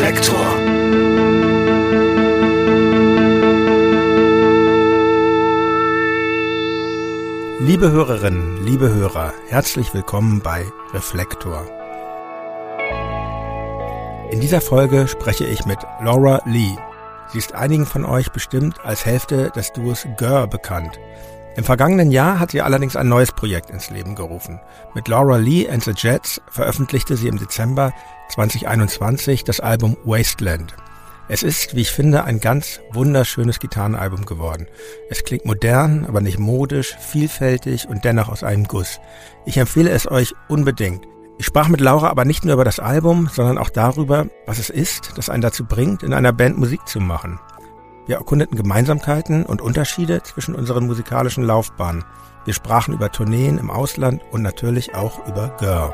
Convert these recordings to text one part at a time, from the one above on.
Reflektor. Liebe Hörerinnen, liebe Hörer, herzlich willkommen bei Reflektor. In dieser Folge spreche ich mit Laura Lee. Sie ist einigen von euch bestimmt als Hälfte des Duos Gör bekannt. Im vergangenen Jahr hat sie allerdings ein neues Projekt ins Leben gerufen. Mit Laura Lee and the Jets veröffentlichte sie im Dezember 2021 das Album Wasteland. Es ist, wie ich finde, ein ganz wunderschönes Gitarrenalbum geworden. Es klingt modern, aber nicht modisch, vielfältig und dennoch aus einem Guss. Ich empfehle es euch unbedingt. Ich sprach mit Laura aber nicht nur über das Album, sondern auch darüber, was es ist, das einen dazu bringt, in einer Band Musik zu machen. Wir erkundeten Gemeinsamkeiten und Unterschiede zwischen unseren musikalischen Laufbahnen. Wir sprachen über Tourneen im Ausland und natürlich auch über Girl.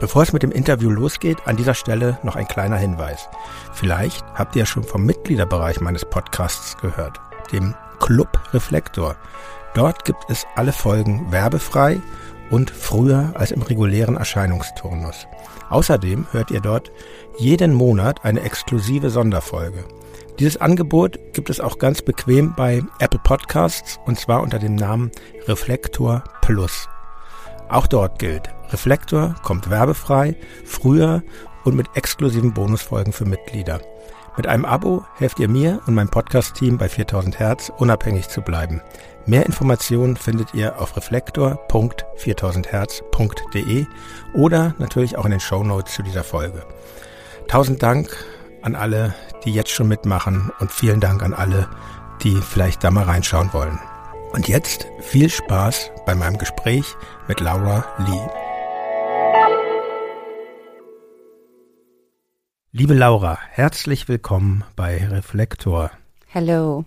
Bevor es mit dem Interview losgeht, an dieser Stelle noch ein kleiner Hinweis. Vielleicht habt ihr ja schon vom Mitgliederbereich meines Podcasts gehört, dem Club Reflektor. Dort gibt es alle Folgen werbefrei und früher als im regulären Erscheinungsturnus. Außerdem hört ihr dort jeden Monat eine exklusive Sonderfolge. Dieses Angebot gibt es auch ganz bequem bei Apple Podcasts und zwar unter dem Namen Reflektor Plus. Auch dort gilt, Reflektor kommt werbefrei, früher und mit exklusiven Bonusfolgen für Mitglieder. Mit einem Abo helft ihr mir und meinem Podcast-Team bei 4000 Hertz unabhängig zu bleiben. Mehr Informationen findet ihr auf reflektor.4000herz.de oder natürlich auch in den Show Notes zu dieser Folge. Tausend Dank an alle, die jetzt schon mitmachen und vielen Dank an alle, die vielleicht da mal reinschauen wollen. Und jetzt viel Spaß bei meinem Gespräch mit Laura Lee. Liebe Laura, herzlich willkommen bei Reflektor. Hello.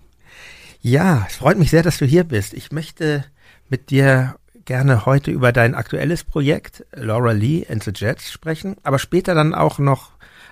Ja, es freut mich sehr, dass du hier bist. Ich möchte mit dir gerne heute über dein aktuelles Projekt Laura Lee and the Jets sprechen, aber später dann auch noch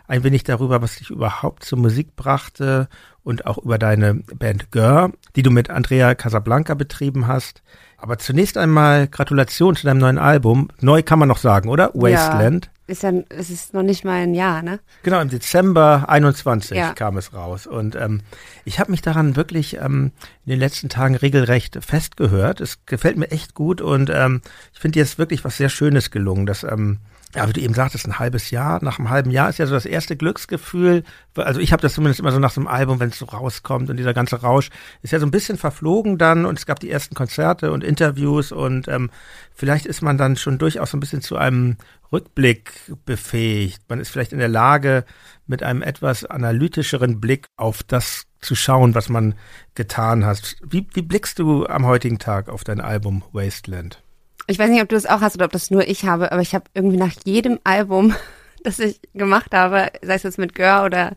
ein wenig darüber, was dich überhaupt zur Musik brachte und auch über deine Band Gör, die du mit Andrea Casablanca betrieben hast. Aber zunächst einmal Gratulation zu deinem neuen Album. Neu kann man noch sagen, oder? Wasteland. Ja, ist ja, es ist noch nicht mal ein Jahr, ne? Genau, im Dezember 21 ja. kam es raus. Und ähm, ich habe mich daran wirklich ähm, in den letzten Tagen regelrecht festgehört. Es gefällt mir echt gut und ähm, ich finde jetzt wirklich was sehr Schönes gelungen. Das ähm, ja, wie du eben sagtest, ein halbes Jahr. Nach einem halben Jahr ist ja so das erste Glücksgefühl. Also ich habe das zumindest immer so nach so einem Album, wenn es so rauskommt und dieser ganze Rausch ist ja so ein bisschen verflogen dann und es gab die ersten Konzerte und Interviews und ähm, vielleicht ist man dann schon durchaus so ein bisschen zu einem Rückblick befähigt. Man ist vielleicht in der Lage, mit einem etwas analytischeren Blick auf das zu schauen, was man getan hat. Wie, wie blickst du am heutigen Tag auf dein Album Wasteland? Ich weiß nicht, ob du das auch hast oder ob das nur ich habe, aber ich habe irgendwie nach jedem Album, das ich gemacht habe, sei es jetzt mit Gör oder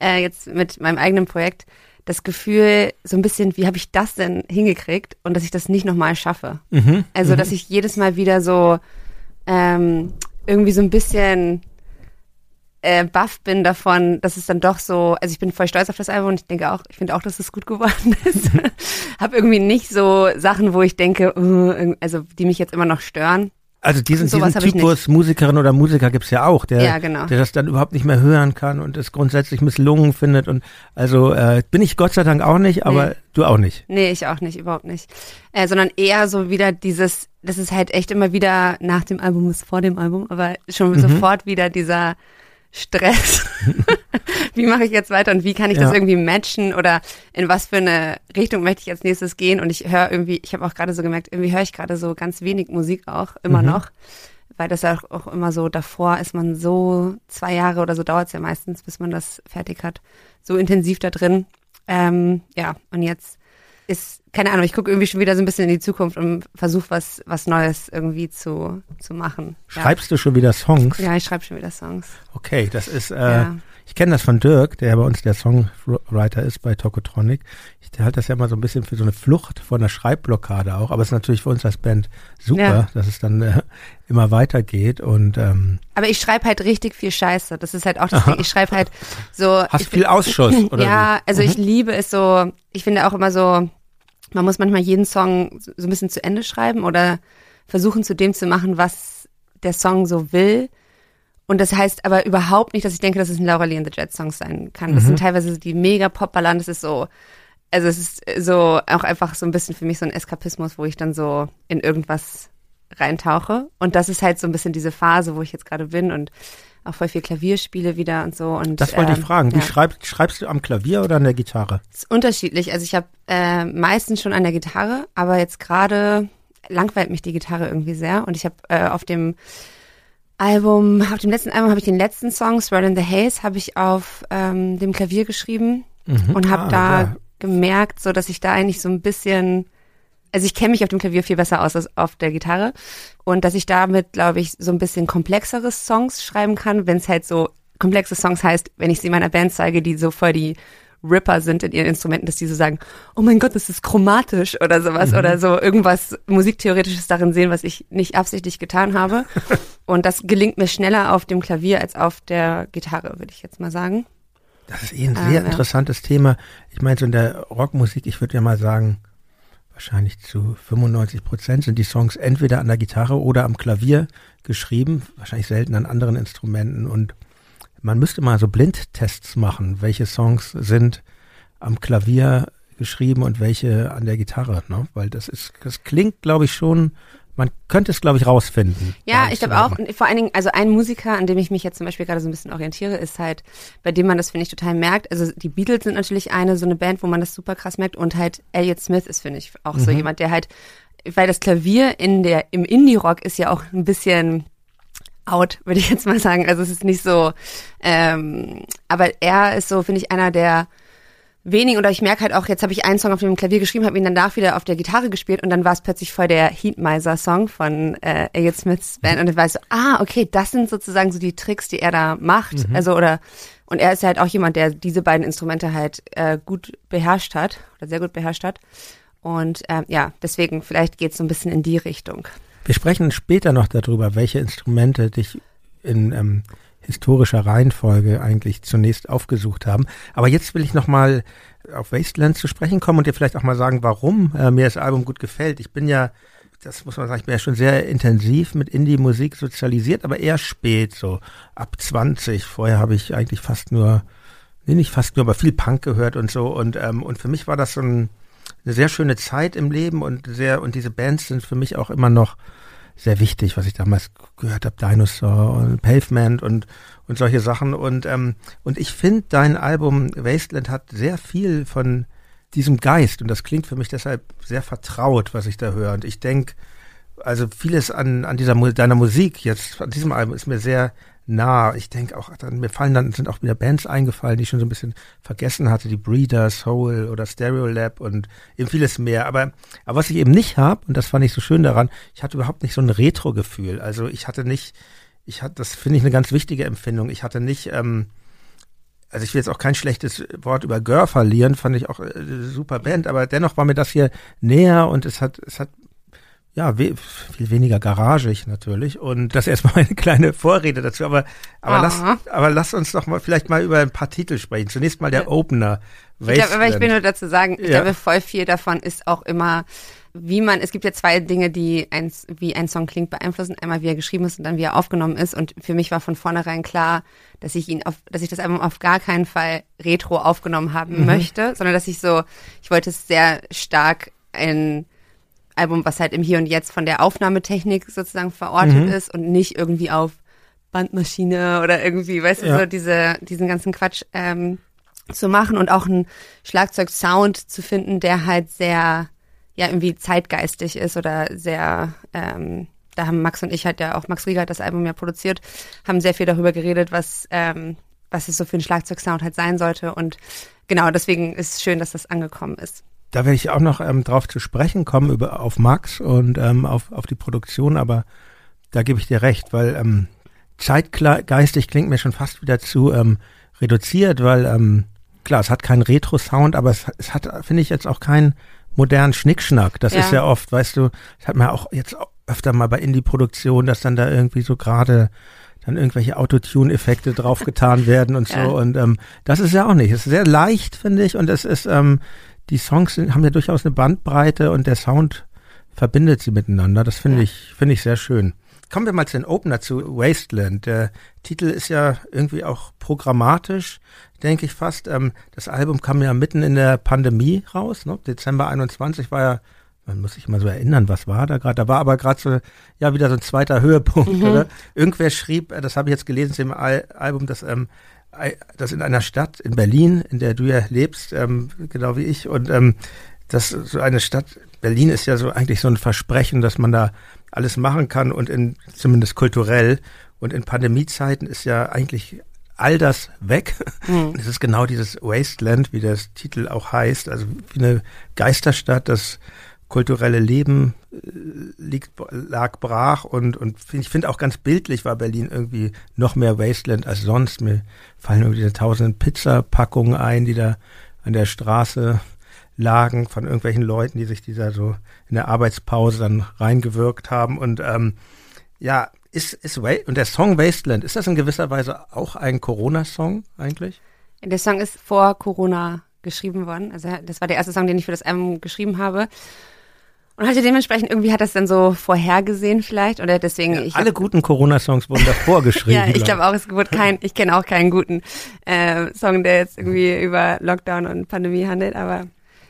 äh, jetzt mit meinem eigenen Projekt, das Gefühl, so ein bisschen, wie habe ich das denn hingekriegt und dass ich das nicht nochmal schaffe. Mhm, also, dass mhm. ich jedes Mal wieder so ähm, irgendwie so ein bisschen äh, baff bin davon, dass es dann doch so, also ich bin voll stolz auf das Album und ich denke auch, ich finde auch, dass es gut geworden ist. Hab irgendwie nicht so Sachen, wo ich denke, uh, also die mich jetzt immer noch stören. Also diesen, diesen Typus Musikerin oder Musiker gibt's ja auch, der, ja, genau. der das dann überhaupt nicht mehr hören kann und es grundsätzlich misslungen findet. Und also äh, bin ich Gott sei Dank auch nicht, aber nee. du auch nicht. Nee, ich auch nicht, überhaupt nicht. Äh, sondern eher so wieder dieses, das ist halt echt immer wieder nach dem Album ist vor dem Album, aber schon mhm. sofort wieder dieser Stress. wie mache ich jetzt weiter und wie kann ich ja. das irgendwie matchen oder in was für eine Richtung möchte ich als nächstes gehen? Und ich höre irgendwie, ich habe auch gerade so gemerkt, irgendwie höre ich gerade so ganz wenig Musik auch, immer mhm. noch. Weil das ja auch immer so, davor ist man so, zwei Jahre oder so dauert es ja meistens, bis man das fertig hat, so intensiv da drin. Ähm, ja, und jetzt ist, keine Ahnung, ich gucke irgendwie schon wieder so ein bisschen in die Zukunft und versuche was, was Neues irgendwie zu, zu machen. Schreibst ja. du schon wieder Songs? Ja, ich schreibe schon wieder Songs. Okay, das ist, äh, ja. ich kenne das von Dirk, der bei uns der Songwriter ist bei Tokotronic. Ich, der hält das ja immer so ein bisschen für so eine Flucht von der Schreibblockade auch, aber es ist natürlich für uns als Band super, ja. dass es dann äh, immer weitergeht und ähm, aber ich schreibe halt richtig viel Scheiße. Das ist halt auch das Ding. Ich schreibe halt so. Hast viel Ausschuss, oder? Ja, also mhm. ich liebe es so, ich finde auch immer so, man muss manchmal jeden Song so ein bisschen zu Ende schreiben oder versuchen zu dem zu machen, was der Song so will. Und das heißt aber überhaupt nicht, dass ich denke, dass es ein Laura Lee and the Jet Songs sein kann. Das Mhm. sind teilweise die mega Pop-Balladen. Das ist so, also es ist so auch einfach so ein bisschen für mich so ein Eskapismus, wo ich dann so in irgendwas reintauche. Und das ist halt so ein bisschen diese Phase, wo ich jetzt gerade bin und auch voll viel Klavier spiele wieder und so. Und, Das wollte ich ähm, fragen. Wie ja. schreibst, schreibst du am Klavier oder an der Gitarre? ist unterschiedlich. Also ich habe äh, meistens schon an der Gitarre, aber jetzt gerade langweilt mich die Gitarre irgendwie sehr. Und ich habe äh, auf dem Album, auf dem letzten Album habe ich den letzten Song, Swirl in the Haze, habe ich auf ähm, dem Klavier geschrieben und habe Ah, da ja. gemerkt, so dass ich da eigentlich so ein bisschen, also ich kenne mich auf dem Klavier viel besser aus als auf der Gitarre und dass ich damit, glaube ich, so ein bisschen komplexere Songs schreiben kann, wenn es halt so komplexe Songs heißt, wenn ich sie meiner Band zeige, die so voll die Ripper sind in ihren Instrumenten, dass die so sagen, oh mein Gott, das ist chromatisch oder sowas oder so irgendwas musiktheoretisches darin sehen, was ich nicht absichtlich getan habe. Und das gelingt mir schneller auf dem Klavier als auf der Gitarre, würde ich jetzt mal sagen. Das ist eh ein Ah, sehr ja. interessantes Thema. Ich meine, so in der Rockmusik, ich würde ja mal sagen, wahrscheinlich zu 95 Prozent sind die Songs entweder an der Gitarre oder am Klavier geschrieben, wahrscheinlich selten an anderen Instrumenten. Und man müsste mal so Blindtests machen, welche Songs sind am Klavier geschrieben und welche an der Gitarre, ne? Weil das ist, das klingt, glaube ich, schon, man könnte es, glaube ich, rausfinden. Ja, ich glaube auch, vor allen Dingen, also ein Musiker, an dem ich mich jetzt zum Beispiel gerade so ein bisschen orientiere, ist halt, bei dem man das, finde ich, total merkt. Also die Beatles sind natürlich eine, so eine Band, wo man das super krass merkt und halt Elliot Smith ist, finde ich, auch Mhm. so jemand, der halt, weil das Klavier in der, im Indie-Rock ist ja auch ein bisschen out, würde ich jetzt mal sagen. Also es ist nicht so, ähm, aber er ist so, finde ich, einer der wenigen, oder ich merke halt auch, jetzt habe ich einen Song auf dem Klavier geschrieben, habe ihn danach wieder auf der Gitarre gespielt und dann war es plötzlich voll der Heatmiser-Song von äh, Elliot Smiths Band und dann ich so, ah, okay, das sind sozusagen so die Tricks, die er da macht. Also oder und er ist halt auch jemand, der diese beiden Instrumente halt äh, gut beherrscht hat oder sehr gut beherrscht hat. Und ähm, ja, deswegen vielleicht geht es so ein bisschen in die Richtung. Wir sprechen später noch darüber, welche Instrumente dich in ähm, historischer Reihenfolge eigentlich zunächst aufgesucht haben. Aber jetzt will ich noch mal auf Wasteland zu sprechen kommen und dir vielleicht auch mal sagen, warum äh, mir das Album gut gefällt. Ich bin ja, das muss man sagen, ich bin ja schon sehr intensiv mit Indie-Musik sozialisiert, aber eher spät, so ab 20. Vorher habe ich eigentlich fast nur, nee, nicht fast nur, aber viel Punk gehört und so. Und, ähm, und für mich war das so ein, eine sehr schöne Zeit im Leben und sehr, und diese Bands sind für mich auch immer noch sehr wichtig, was ich damals gehört habe, Dinosaur und Pavement und, und solche Sachen. Und, ähm, und ich finde, dein Album Wasteland hat sehr viel von diesem Geist und das klingt für mich deshalb sehr vertraut, was ich da höre. Und ich denke, also vieles an, an dieser deiner Musik jetzt, an diesem Album ist mir sehr nah. Ich denke auch, dann, mir fallen dann, sind auch wieder Bands eingefallen, die ich schon so ein bisschen vergessen hatte, die Breeder, Soul oder Stereo Lab und eben vieles mehr. Aber, aber was ich eben nicht habe, und das fand ich so schön daran, ich hatte überhaupt nicht so ein Retro-Gefühl. Also ich hatte nicht, ich hatte, das finde ich eine ganz wichtige Empfindung. Ich hatte nicht, ähm, also ich will jetzt auch kein schlechtes Wort über Gör verlieren, fand ich auch äh, super Band, aber dennoch war mir das hier näher und es hat, es hat ja, we viel weniger garagig natürlich. Und das erstmal eine kleine Vorrede dazu. Aber, aber, Ah. lass, aber lass uns doch mal vielleicht mal über ein paar Titel sprechen. Zunächst mal der Opener. Ich glaube, aber ich will nur dazu sagen, ich Ja. glaube, voll viel davon ist auch immer, wie man, es gibt ja zwei Dinge, die ein, wie ein Song klingt, beeinflussen. Einmal, wie er geschrieben ist und dann, wie er aufgenommen ist. Und für mich war von vornherein klar, dass ich ihn auf, dass ich das Album auf gar keinen Fall retro aufgenommen haben möchte, sondern dass ich so, ich wollte es sehr stark ein Album, was halt im Hier und Jetzt von der Aufnahmetechnik sozusagen verortet ist und nicht irgendwie auf Bandmaschine oder irgendwie, weißt Ja. du, so diese, diesen ganzen Quatsch ähm, zu machen und auch einen Schlagzeugsound zu finden, der halt sehr, ja, irgendwie zeitgeistig ist oder sehr, ähm, da haben Max und ich halt ja auch, Max Rieger hat das Album ja produziert, haben sehr viel darüber geredet, was, ähm, was es so für ein Schlagzeugsound halt sein sollte und genau, deswegen ist es schön, dass das angekommen ist. Da werde ich auch noch ähm, drauf zu sprechen kommen, über, auf Max und ähm, auf, auf die Produktion, aber da gebe ich dir recht, weil ähm, zeitgeistig klingt mir schon fast wieder zu ähm, reduziert, weil ähm, klar, es hat keinen Retro-Sound, aber es, es hat, finde ich, jetzt auch keinen modernen Schnickschnack. Das Ja. ist ja oft, weißt du, das hat man ja auch jetzt öfter mal bei Indie-Produktionen, dass dann da irgendwie so gerade dann irgendwelche Autotune-Effekte draufgetan werden und so. Ja. Und ähm, das ist ja auch nicht. Es ist sehr leicht, finde ich, und es ist, ähm, die Songs haben ja durchaus eine Bandbreite und der Sound verbindet sie miteinander. Das finde Ja. ich, finde ich sehr schön. kommen wir mal zu den Opener zu Wasteland. Der Titel ist ja irgendwie auch programmatisch, denke ich fast. Ähm, das Album kam ja mitten in der Pandemie raus. Ne? Dezember 21 war ja, man muss sich mal so erinnern, was war da gerade. Da war aber gerade so, ja, wieder so ein zweiter Höhepunkt. Mhm. Oder? Irgendwer schrieb, äh, das habe ich jetzt gelesen zu dem Al Album, dass ähm, das in einer Stadt in Berlin, in der du ja lebst, ähm, genau wie ich, und ähm, das so eine Stadt, Berlin ist ja so eigentlich so ein Versprechen, dass man da alles machen kann und in, zumindest kulturell. Und in Pandemiezeiten ist ja eigentlich all das weg. Mhm. Es ist genau dieses Wasteland, wie das Titel auch heißt, also wie eine Geisterstadt, das kulturelle Leben äh, liegt, lag brach und, und ich finde auch ganz bildlich war Berlin irgendwie noch mehr Wasteland als sonst. Mir fallen irgendwie diese tausenden Pizzapackungen ein, die da an der Straße lagen von irgendwelchen Leuten, die sich dieser so in der Arbeitspause dann reingewirkt haben. Und ähm, ja, ist, ist und der Song Wasteland, ist das in gewisser Weise auch ein Corona-Song eigentlich? Der Song ist vor Corona geschrieben worden. Also das war der erste Song, den ich für das Album geschrieben habe. Und hatte dementsprechend irgendwie hat das dann so vorhergesehen vielleicht oder deswegen. Ja, ich alle hab, guten Corona-Songs wurden davor geschrieben. ja, ich glaube auch, es wurde kein, ich kenne auch keinen guten äh, Song, der jetzt irgendwie über Lockdown und Pandemie handelt, aber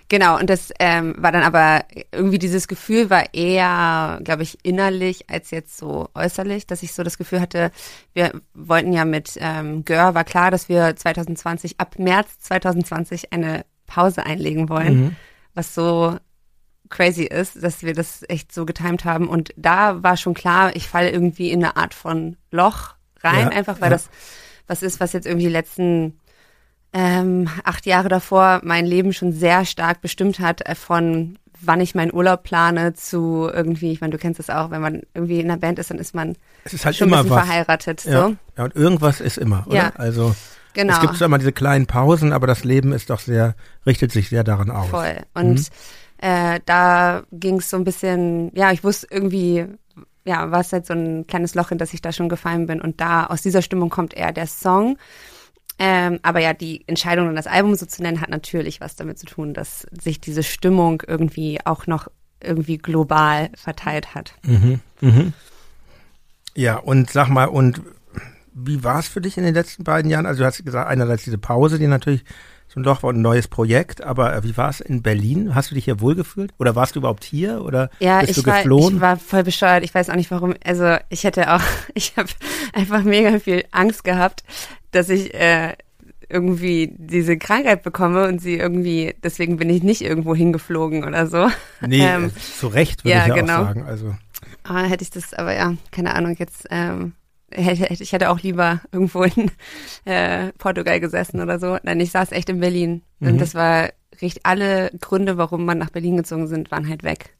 Genau, und das ähm, war dann aber irgendwie dieses Gefühl war eher, glaube ich, innerlich als jetzt so äußerlich, dass ich so das Gefühl hatte, wir wollten ja mit ähm, Gör, war klar, dass wir 2020, ab März 2020 eine Pause einlegen wollen, mhm. was so crazy ist, dass wir das echt so getimt haben. Und da war schon klar, ich falle irgendwie in eine Art von Loch rein, ja, einfach weil ja. das was ist, was jetzt irgendwie die letzten ähm, acht Jahre davor mein Leben schon sehr stark bestimmt hat äh, von wann ich meinen Urlaub plane zu irgendwie, ich meine, du kennst es auch, wenn man irgendwie in einer Band ist, dann ist man ist halt schon immer ein bisschen was. verheiratet. Ja. So. ja, und irgendwas ist immer, oder? Ja. Also genau. es gibt zwar immer diese kleinen Pausen, aber das Leben ist doch sehr, richtet sich sehr daran aus. Voll. Und mhm. Äh, da ging es so ein bisschen, ja, ich wusste irgendwie, ja, war es halt so ein kleines Loch, in das ich da schon gefallen bin. Und da aus dieser Stimmung kommt eher der Song. Ähm, aber ja, die Entscheidung, das Album so zu nennen, hat natürlich was damit zu tun, dass sich diese Stimmung irgendwie auch noch irgendwie global verteilt hat. Mhm, mhm. Ja, und sag mal, und wie war es für dich in den letzten beiden Jahren? Also du hast gesagt, einerseits diese Pause, die natürlich so ein Loch war ein neues Projekt, aber äh, wie war es in Berlin? Hast du dich hier wohlgefühlt? Oder warst du überhaupt hier? Oder ja, bist du geflohen? War, ich war voll bescheuert. Ich weiß auch nicht warum. Also ich hätte auch, ich habe einfach mega viel Angst gehabt, dass ich äh, irgendwie diese Krankheit bekomme und sie irgendwie, deswegen bin ich nicht irgendwo hingeflogen oder so. Nee, ähm, zu Recht würde ja, ich ja genau. auch sagen. Also. Ah, hätte ich das, aber ja, keine Ahnung, jetzt ähm, ich hätte auch lieber irgendwo in äh, Portugal gesessen oder so. Nein, ich saß echt in Berlin. Mhm. Und das war richtig, alle Gründe, warum man nach Berlin gezogen sind, waren halt weg.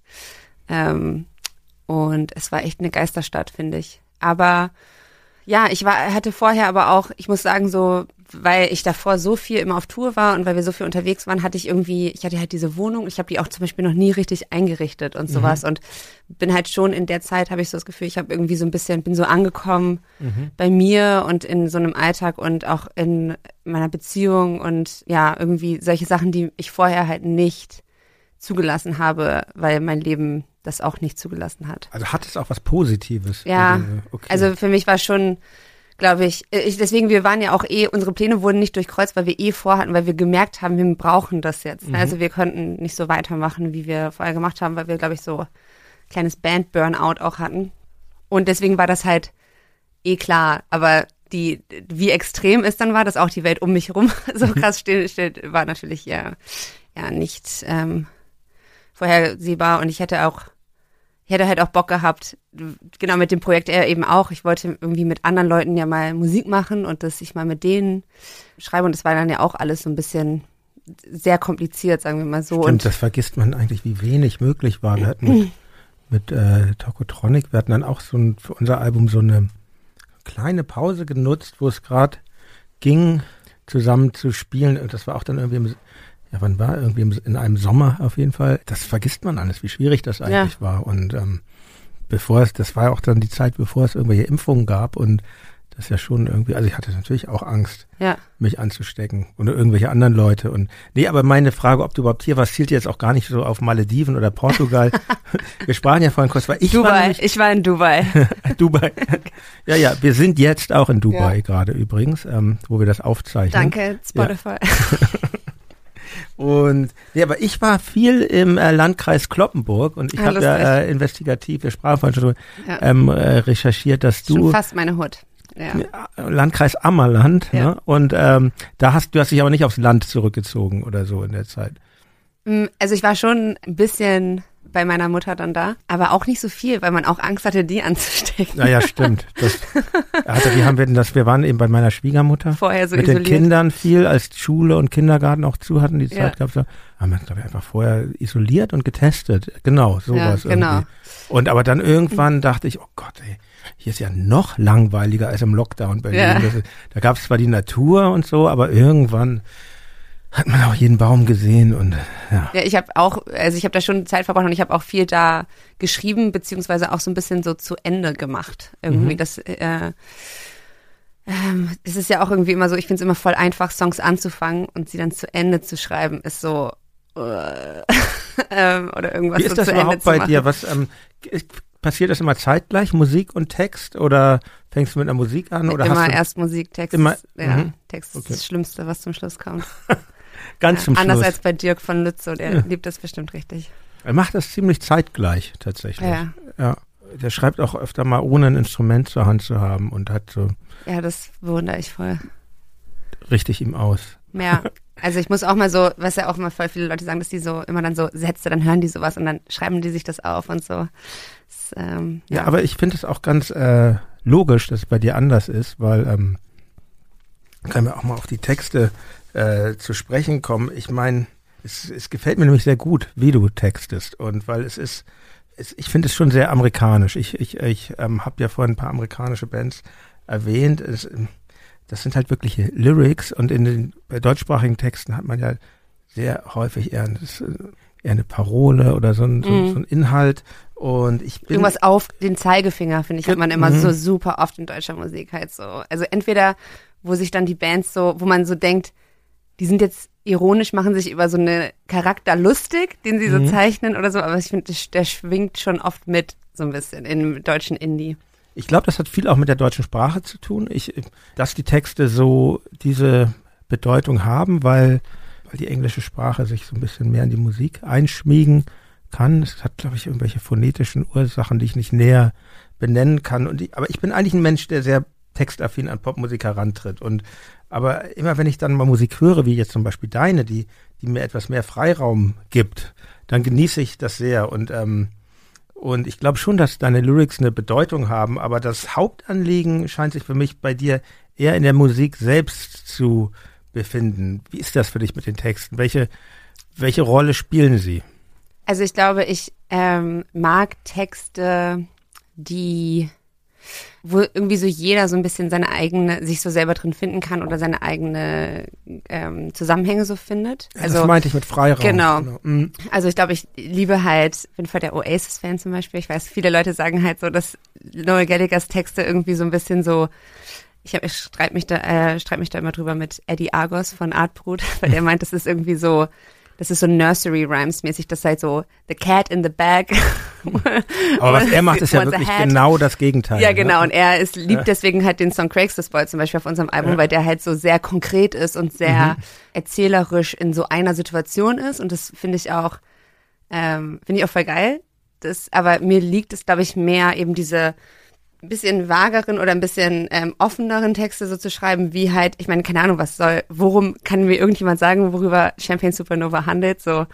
Ähm, und es war echt eine Geisterstadt, finde ich. Aber ja, ich war, hatte vorher aber auch, ich muss sagen, so weil ich davor so viel immer auf Tour war und weil wir so viel unterwegs waren, hatte ich irgendwie, ich hatte halt diese Wohnung, ich habe die auch zum Beispiel noch nie richtig eingerichtet und sowas mhm. und bin halt schon in der Zeit, habe ich so das Gefühl, ich habe irgendwie so ein bisschen, bin so angekommen mhm. bei mir und in so einem Alltag und auch in meiner Beziehung und ja, irgendwie solche Sachen, die ich vorher halt nicht zugelassen habe, weil mein Leben das auch nicht zugelassen hat. Also hat es auch was Positives? Ja, okay. also für mich war schon glaube ich. Äh, ich. Deswegen, wir waren ja auch eh, unsere Pläne wurden nicht durchkreuzt, weil wir eh vorhatten, weil wir gemerkt haben, wir brauchen das jetzt. Mhm. Also wir konnten nicht so weitermachen, wie wir vorher gemacht haben, weil wir, glaube ich, so kleines Band-Burnout auch hatten. Und deswegen war das halt eh klar. Aber die, wie extrem es dann war, dass auch die Welt um mich herum so mhm. krass still, still war natürlich ja, ja nicht ähm, vorhersehbar. Und ich hätte auch ich hätte halt auch Bock gehabt, genau mit dem Projekt er eben auch. Ich wollte irgendwie mit anderen Leuten ja mal Musik machen und dass ich mal mit denen schreibe. Und das war dann ja auch alles so ein bisschen sehr kompliziert, sagen wir mal so. Stimmt, und das vergisst man eigentlich, wie wenig möglich war. Wir hatten mit, mit äh, Tokotronic, wir hatten dann auch so ein, für unser Album so eine kleine Pause genutzt, wo es gerade ging, zusammen zu spielen. Und das war auch dann irgendwie im ja, wann war irgendwie in einem Sommer auf jeden Fall. Das vergisst man alles, wie schwierig das eigentlich ja. war. Und ähm, bevor es, das war ja auch dann die Zeit, bevor es irgendwelche Impfungen gab und Das ist ja schon irgendwie, also ich hatte natürlich auch Angst, Ja. mich anzustecken oder irgendwelche anderen Leute. Und nee, aber meine Frage, ob du überhaupt hier warst, zielt jetzt auch gar nicht so auf Malediven oder Portugal. Wir sprachen ja vorhin kurz, weil ich war Dubai. nämlich Ich war in Dubai. Dubai. Ja, ja, wir sind jetzt auch in Dubai Ja. gerade übrigens, ähm, wo wir das aufzeichnen. Danke, Spotify. Und ja, aber ich war viel im äh, Landkreis Kloppenburg und ich Ah, habe ja äh, investigativ, wir sprachen vorhin schon drüber, Ja. ähm, äh, recherchiert, dass Schon du fast meine Hut. Ja. Landkreis Ammerland, Ja. ne? Und ähm, da hast du hast dich aber nicht aufs Land zurückgezogen oder so in der Zeit. Mm, Also ich war schon ein bisschen bei meiner Mutter dann da, aber auch nicht so viel, weil man auch Angst hatte, die anzustecken. Naja, stimmt. Das, also, wie haben wir denn das? Wir waren eben bei meiner Schwiegermutter. Vorher so mit isoliert. den Kindern viel, als Schule und Kindergarten auch zu hatten, die Ja. Zeit gab's ja, haben wir, glaube ich, einfach vorher isoliert und getestet. Genau, sowas Ja, genau. irgendwie. Und aber dann irgendwann dachte ich, oh Gott, ey, hier ist ja noch langweiliger als im Lockdown Berlin. Ja. Ist, da gab es zwar die Natur und so, aber irgendwann hat man auch jeden Baum gesehen und ja. Ja, ich habe auch, also ich habe da schon Zeit verbracht und ich habe auch viel da geschrieben, beziehungsweise auch so ein bisschen so zu Ende gemacht. Irgendwie Mhm. das, äh, ähm, es ist ja auch irgendwie immer so, ich finde es immer voll einfach, Songs anzufangen und sie dann zu Ende zu schreiben, ist so äh, ähm, oder irgendwas Wie so ist das zu Ende überhaupt zu bei dir? Was ähm, passiert das immer zeitgleich, Musik und Text oder fängst du mit einer Musik an oder immer hast du erst Musik, Text, Immer- ja, mhm. Text Okay. ist das Schlimmste, was zum Schluss kommt. ganz zum Anders Schluss? als bei Dirk von Lützow, der Ja. liebt das bestimmt richtig. Er macht das ziemlich zeitgleich tatsächlich. Ja, Ja. Der schreibt auch öfter mal ohne ein Instrument zur Hand zu haben und hat so ja, das bewundere ich voll. richtig ihm aus. Ja, also ich muss auch mal so, was ja auch immer voll viele Leute sagen, dass die so immer dann so Sätze, dann hören die sowas und dann schreiben die sich das auf und so. Das, ähm, Ja, aber ich finde es auch ganz äh, logisch, dass es bei dir anders ist, weil ähm, können wir auch mal auf die Texte äh, zu sprechen kommen. Ich meine, es, es gefällt mir nämlich sehr gut, wie du textest und weil es ist, es, ich finde es schon sehr amerikanisch. Ich, ich, ich ähm, habe ja vorhin ein paar amerikanische Bands erwähnt. Es, ähm, das sind halt wirkliche Lyrics und in den bei deutschsprachigen Texten hat man ja sehr häufig eher, äh, eher eine Parole oder so ein, so, Mhm. so ein Inhalt. Und ich bin Irgendwas auf den Zeigefinger, finde ich, hat man immer Mhm. so super oft in deutscher Musik halt so. Also entweder, wo sich dann die Bands so, wo man so denkt, die sind jetzt ironisch, machen sich über so eine Charakter lustig, den sie so Mhm. zeichnen oder so, aber ich finde, der schwingt schon oft mit, so ein bisschen, im deutschen Indie. Ich glaube, das hat viel auch mit der deutschen Sprache zu tun. Ich, dass die Texte so diese Bedeutung haben, weil, weil die englische Sprache sich so ein bisschen mehr in die Musik einschmiegen kann. Es hat, glaube ich, irgendwelche phonetischen Ursachen, die ich nicht näher benennen kann. Und ich, aber ich bin eigentlich ein Mensch, der sehr textaffin an Popmusik herantritt. Und aber immer wenn ich dann mal Musik höre, wie jetzt zum Beispiel deine, die, die mir etwas mehr Freiraum gibt, dann genieße ich das sehr. Und ähm, und ich glaube schon, dass deine Lyrics eine Bedeutung haben, aber das Hauptanliegen scheint sich für mich bei dir eher in der Musik selbst zu befinden. Wie ist das für dich mit den Texten? Welche, welche Rolle spielen sie? Also ich glaube, ich ähm, mag Texte, die wo irgendwie so jeder so ein bisschen seine eigene, sich so selber drin finden kann oder seine eigene ähm, Zusammenhänge so findet. das Also, meinte ich mit Freiraum. genau. Mhm. also ich glaube, ich liebe halt, bin voll der Oasis-Fan zum Beispiel. Ich weiß, viele Leute sagen halt so, dass Noel Gallaghers Texte irgendwie so ein bisschen so ich, hab, ich streite mich da, äh, streit mich da immer drüber mit Eddie Argos von Artbrut, weil er meint, das ist irgendwie so, das ist so Nursery Rhymes mäßig, das ist halt so the cat in the bag. Aber was er macht, ist ja wirklich genau das Gegenteil. Ja, genau. Ne? Und er ist, liebt deswegen halt den Song Craig's the Boy zum Beispiel auf unserem Album, Ja. weil der halt so sehr konkret ist und sehr Mhm. erzählerisch in so einer Situation ist. Und das finde ich auch, ähm, finde ich auch voll geil. Das, aber mir liegt es, glaube ich, mehr eben diese ein bisschen vageren oder ein bisschen ähm, offeneren Texte so zu schreiben, wie halt, ich meine, keine Ahnung, was soll, worum kann mir irgendjemand sagen, worüber Champagne Supernova handelt? So,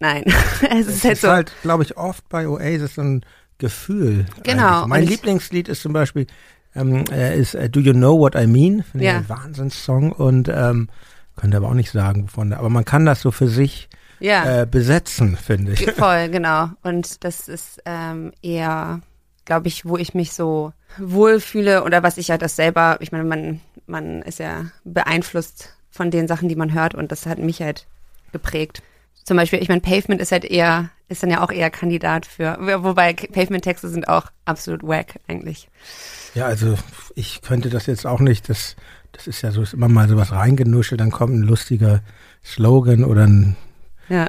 nein. es Es ist halt ist so. halt, glaube ich, oft bei Oasis so ein Gefühl. Genau, eigentlich. Mein und ich- Lieblingslied ist zum Beispiel, ähm, äh, ist äh, Do You Know What I Mean? Finde ich Ja. ein Wahnsinnssong und ähm, könnte aber auch nicht sagen, wovon. Aber man kann das so für sich ja. äh, besetzen, finde ich. Voll, genau. Und das ist ähm, eher, glaube ich, wo ich mich so wohlfühle oder was ich ja das selber, ich meine, man, man ist ja beeinflusst von den Sachen, die man hört und das hat mich halt geprägt. Zum Beispiel, ich meine, Pavement ist halt eher ist dann ja auch eher Kandidat für, wobei Pavement-Texte sind auch absolut wack eigentlich. Ja, also ich könnte das jetzt auch nicht, das, das ist ja so, ist immer mal sowas reingenuschelt, dann kommt ein lustiger Slogan oder ein ja.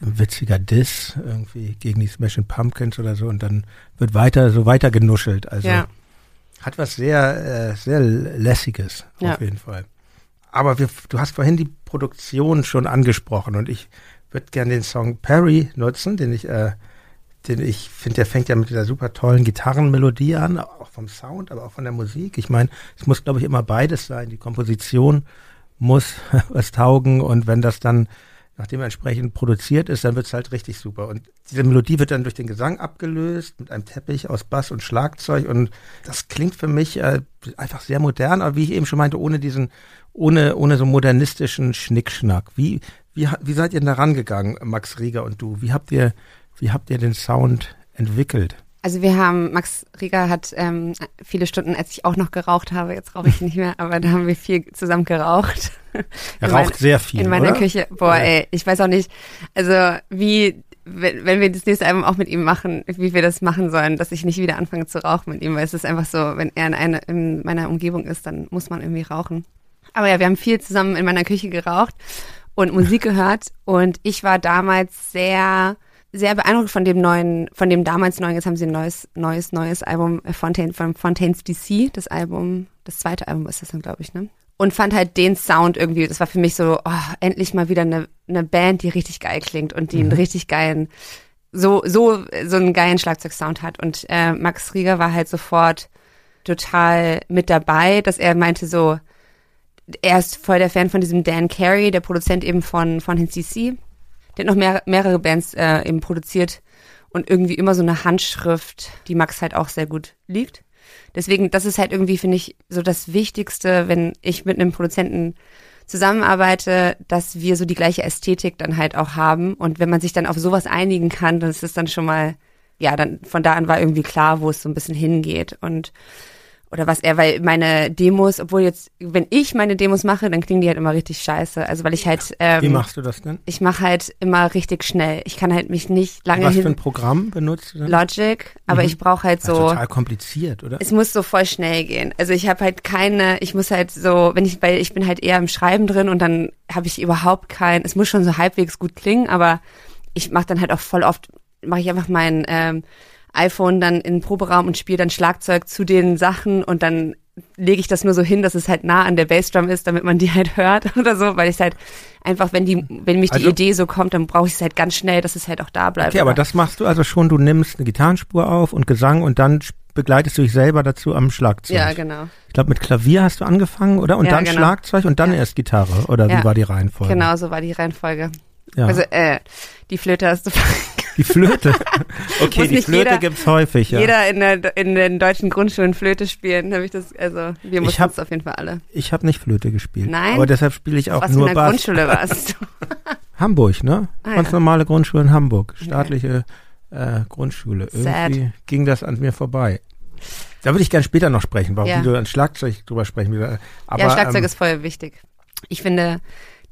Witziger Diss irgendwie gegen die Smashing Pumpkins oder so und dann wird weiter, so weiter genuschelt. Also ja. hat was sehr, äh, sehr lässiges ja. auf jeden Fall. Aber wir, du hast vorhin die Produktion schon angesprochen und ich würde gerne den Song Perry nutzen, den ich, äh, den ich finde, der fängt ja mit dieser super tollen Gitarrenmelodie an, auch vom Sound, aber auch von der Musik. Ich meine, es muss, glaube ich, immer beides sein. Die Komposition muss was taugen und wenn das dann nachdem er entsprechend produziert ist, dann wird es halt richtig super. Und diese Melodie wird dann durch den Gesang abgelöst mit einem Teppich aus Bass und Schlagzeug und das klingt für mich äh, einfach sehr modern, aber wie ich eben schon meinte, ohne diesen, ohne, ohne so modernistischen Schnickschnack. Wie, wie, wie seid ihr denn da rangegangen, Max Rieger und du? Wie habt ihr, wie habt ihr den Sound entwickelt? Also wir haben, Max Rieger hat ähm, viele Stunden, als ich auch noch geraucht habe, jetzt rauche ich nicht mehr, aber da haben wir viel zusammen geraucht. Er raucht mein, sehr viel. In meiner oder? Küche. Boah, ja. ey, ich weiß auch nicht, also wie, wenn, wenn wir das nächste Album auch mit ihm machen, wie wir das machen sollen, dass ich nicht wieder anfange zu rauchen mit ihm, weil es ist einfach so, wenn er in, eine, in meiner Umgebung ist, dann muss man irgendwie rauchen. Aber ja, wir haben viel zusammen in meiner Küche geraucht und Musik gehört und ich war damals sehr sehr beeindruckt von dem neuen, von dem damals neuen, jetzt haben sie ein neues, neues, neues Album äh, Fontaine, von Fontaines DC, das Album, das zweite Album ist das dann, glaube ich, ne? Und fand halt den Sound irgendwie, das war für mich so, oh, endlich mal wieder eine, eine Band, die richtig geil klingt und die mhm. einen richtig geilen, so, so, so einen geilen Schlagzeugsound hat. Und äh, Max Rieger war halt sofort total mit dabei, dass er meinte so, er ist voll der Fan von diesem Dan Carey, der Produzent eben von, von CC. Der hat noch mehr, mehrere Bands äh, eben produziert und irgendwie immer so eine Handschrift, die Max halt auch sehr gut liegt. Deswegen, das ist halt irgendwie, finde ich, so das Wichtigste, wenn ich mit einem Produzenten zusammenarbeite, dass wir so die gleiche Ästhetik dann halt auch haben. Und wenn man sich dann auf sowas einigen kann, dann ist es dann schon mal, ja, dann von da an war irgendwie klar, wo es so ein bisschen hingeht. Und oder was er, weil meine Demos, obwohl jetzt, wenn ich meine Demos mache, dann klingen die halt immer richtig scheiße. Also weil ich halt. Ähm, Wie machst du das denn? Ich mache halt immer richtig schnell. Ich kann halt mich nicht lange. Was für ein Programm benutzt du denn? Logic, aber mhm. ich brauche halt so. Das ist total kompliziert, oder? Es muss so voll schnell gehen. Also ich habe halt keine, ich muss halt so, wenn ich, weil ich bin halt eher im Schreiben drin und dann habe ich überhaupt kein, es muss schon so halbwegs gut klingen, aber ich mache dann halt auch voll oft, mache ich einfach mein ähm, iPhone dann in den Proberaum und spiele dann Schlagzeug zu den Sachen und dann lege ich das nur so hin, dass es halt nah an der Bassdrum ist, damit man die halt hört oder so, weil ich halt einfach, wenn die, wenn mich die also, Idee so kommt, dann brauche ich es halt ganz schnell, dass es halt auch da bleibt. Okay, aber das machst du also schon, du nimmst eine Gitarrenspur auf und Gesang und dann begleitest du dich selber dazu am Schlagzeug. Ja, genau. Ich glaube, mit Klavier hast du angefangen, oder? Und ja, dann genau. Schlagzeug und dann ja. erst Gitarre, oder ja. wie war die Reihenfolge? Genau, so war die Reihenfolge. Also, äh, die Flöte hast du Die Flöte. Okay, die Flöte jeder, gibt's häufig, ja. Jeder in, der, in den deutschen Grundschulen Flöte spielen, habe ich das, also wir mussten es auf jeden Fall alle. Ich habe nicht Flöte gespielt. Nein. Aber deshalb spiele ich auch Was nur Bass. Was Grundschule warst du? Hamburg, ne? Ah, Ganz ja. normale Grundschule in Hamburg. Staatliche äh, Grundschule. Irgendwie Sad. ging das an mir vorbei. Da würde ich gern später noch sprechen, warum ja. du an Schlagzeug drüber sprechen willst. Ja, Schlagzeug ähm, ist voll wichtig. Ich finde,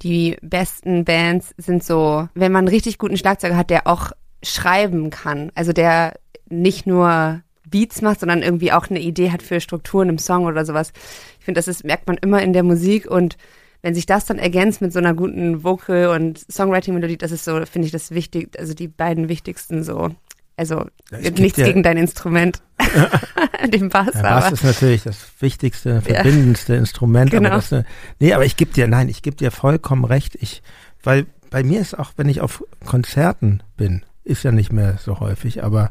die besten Bands sind so, wenn man einen richtig guten Schlagzeuger hat, der auch schreiben kann. Also der nicht nur Beats macht, sondern irgendwie auch eine Idee hat für Strukturen im Song oder sowas. Ich finde, das ist, merkt man immer in der Musik und wenn sich das dann ergänzt mit so einer guten Vocal- und Songwriting-Melodie, das ist so, finde ich, das wichtig, also die beiden wichtigsten so. Also ja, nichts gegen dein Instrument, den Bass. Der Bass aber. ist natürlich das wichtigste, verbindendste ja. Instrument. Genau. Aber das, nee, aber ich gebe dir, nein, ich gebe dir vollkommen recht. Ich, weil bei mir ist auch, wenn ich auf Konzerten bin, ist ja nicht mehr so häufig, aber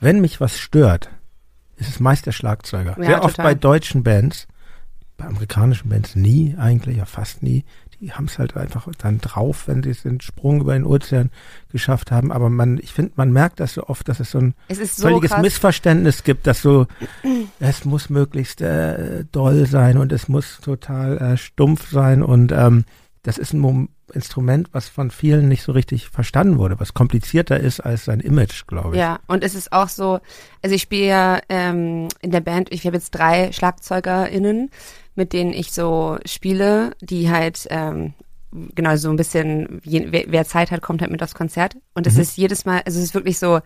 wenn mich was stört, ist es meist der Schlagzeuger. Ja, Sehr oft bei deutschen Bands, bei amerikanischen Bands nie eigentlich, ja fast nie. Die haben es halt einfach dann drauf, wenn sie den Sprung über den Ozean geschafft haben. Aber man, ich finde, man merkt das so oft, dass es so ein es so völliges krass. Missverständnis gibt, dass so, es muss möglichst äh, doll sein und es muss total äh, stumpf sein und ähm, das ist ein Instrument, was von vielen nicht so richtig verstanden wurde, was komplizierter ist als sein Image, glaube ich. Ja, und es ist auch so, also ich spiele ja ähm, in der Band, ich habe jetzt drei SchlagzeugerInnen, mit denen ich so spiele, die halt ähm, genau so ein bisschen, je, wer, wer, Zeit hat, kommt halt mit aufs Konzert. Und es mhm. ist jedes Mal, also es ist wirklich so,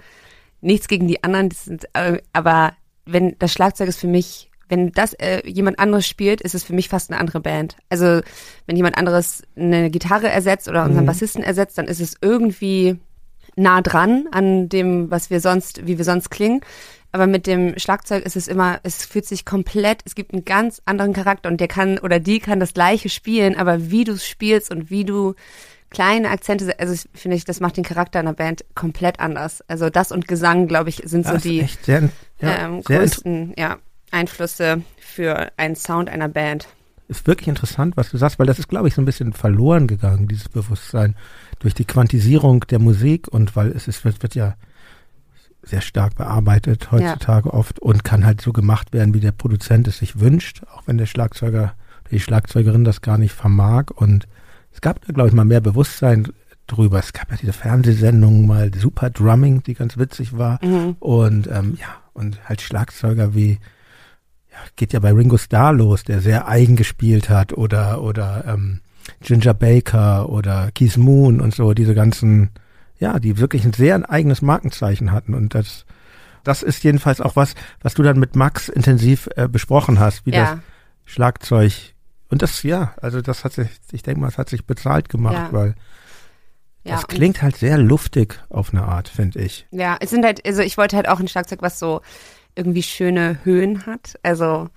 nichts gegen die anderen, sind, äh, aber wenn das Schlagzeug ist für mich, wenn das äh, jemand anderes spielt, ist es für mich fast eine andere Band. Also wenn jemand anderes eine Gitarre ersetzt oder unseren mhm. Bassisten ersetzt, dann ist es irgendwie nah dran an dem, was wir sonst, wie wir sonst klingen. Aber mit dem Schlagzeug ist es immer, es fühlt sich komplett, es gibt einen ganz anderen Charakter und der kann oder die kann das gleiche spielen, aber wie du es spielst und wie du kleine Akzente, also finde ich, das macht den Charakter einer Band komplett anders. Also das und Gesang, glaube ich, sind so die sehr, ja, ähm, größten ja, Einflüsse für einen Sound einer Band. Ist wirklich interessant, was du sagst, weil das ist, glaube ich, so ein bisschen verloren gegangen, dieses Bewusstsein durch die Quantisierung der Musik und weil es ist, wird, wird ja sehr stark bearbeitet heutzutage ja. oft und kann halt so gemacht werden, wie der Produzent es sich wünscht, auch wenn der Schlagzeuger die Schlagzeugerin das gar nicht vermag. Und es gab da, glaube ich, mal mehr Bewusstsein drüber. Es gab ja diese Fernsehsendungen mal, Super Drumming, die ganz witzig war. Mhm. Und ähm, ja, und halt Schlagzeuger wie, ja, geht ja bei Ringo Starr los, der sehr eigen gespielt hat, oder, oder ähm, Ginger Baker oder Keith Moon und so, diese ganzen ja, die wirklich ein sehr eigenes Markenzeichen hatten. Und das, das ist jedenfalls auch was, was du dann mit Max intensiv äh, besprochen hast, wie ja. das Schlagzeug. Und das, ja, also das hat sich, ich denke mal, es hat sich bezahlt gemacht, ja. weil ja, das klingt halt sehr luftig auf eine Art, finde ich. Ja, es sind halt, also ich wollte halt auch ein Schlagzeug, was so irgendwie schöne Höhen hat, also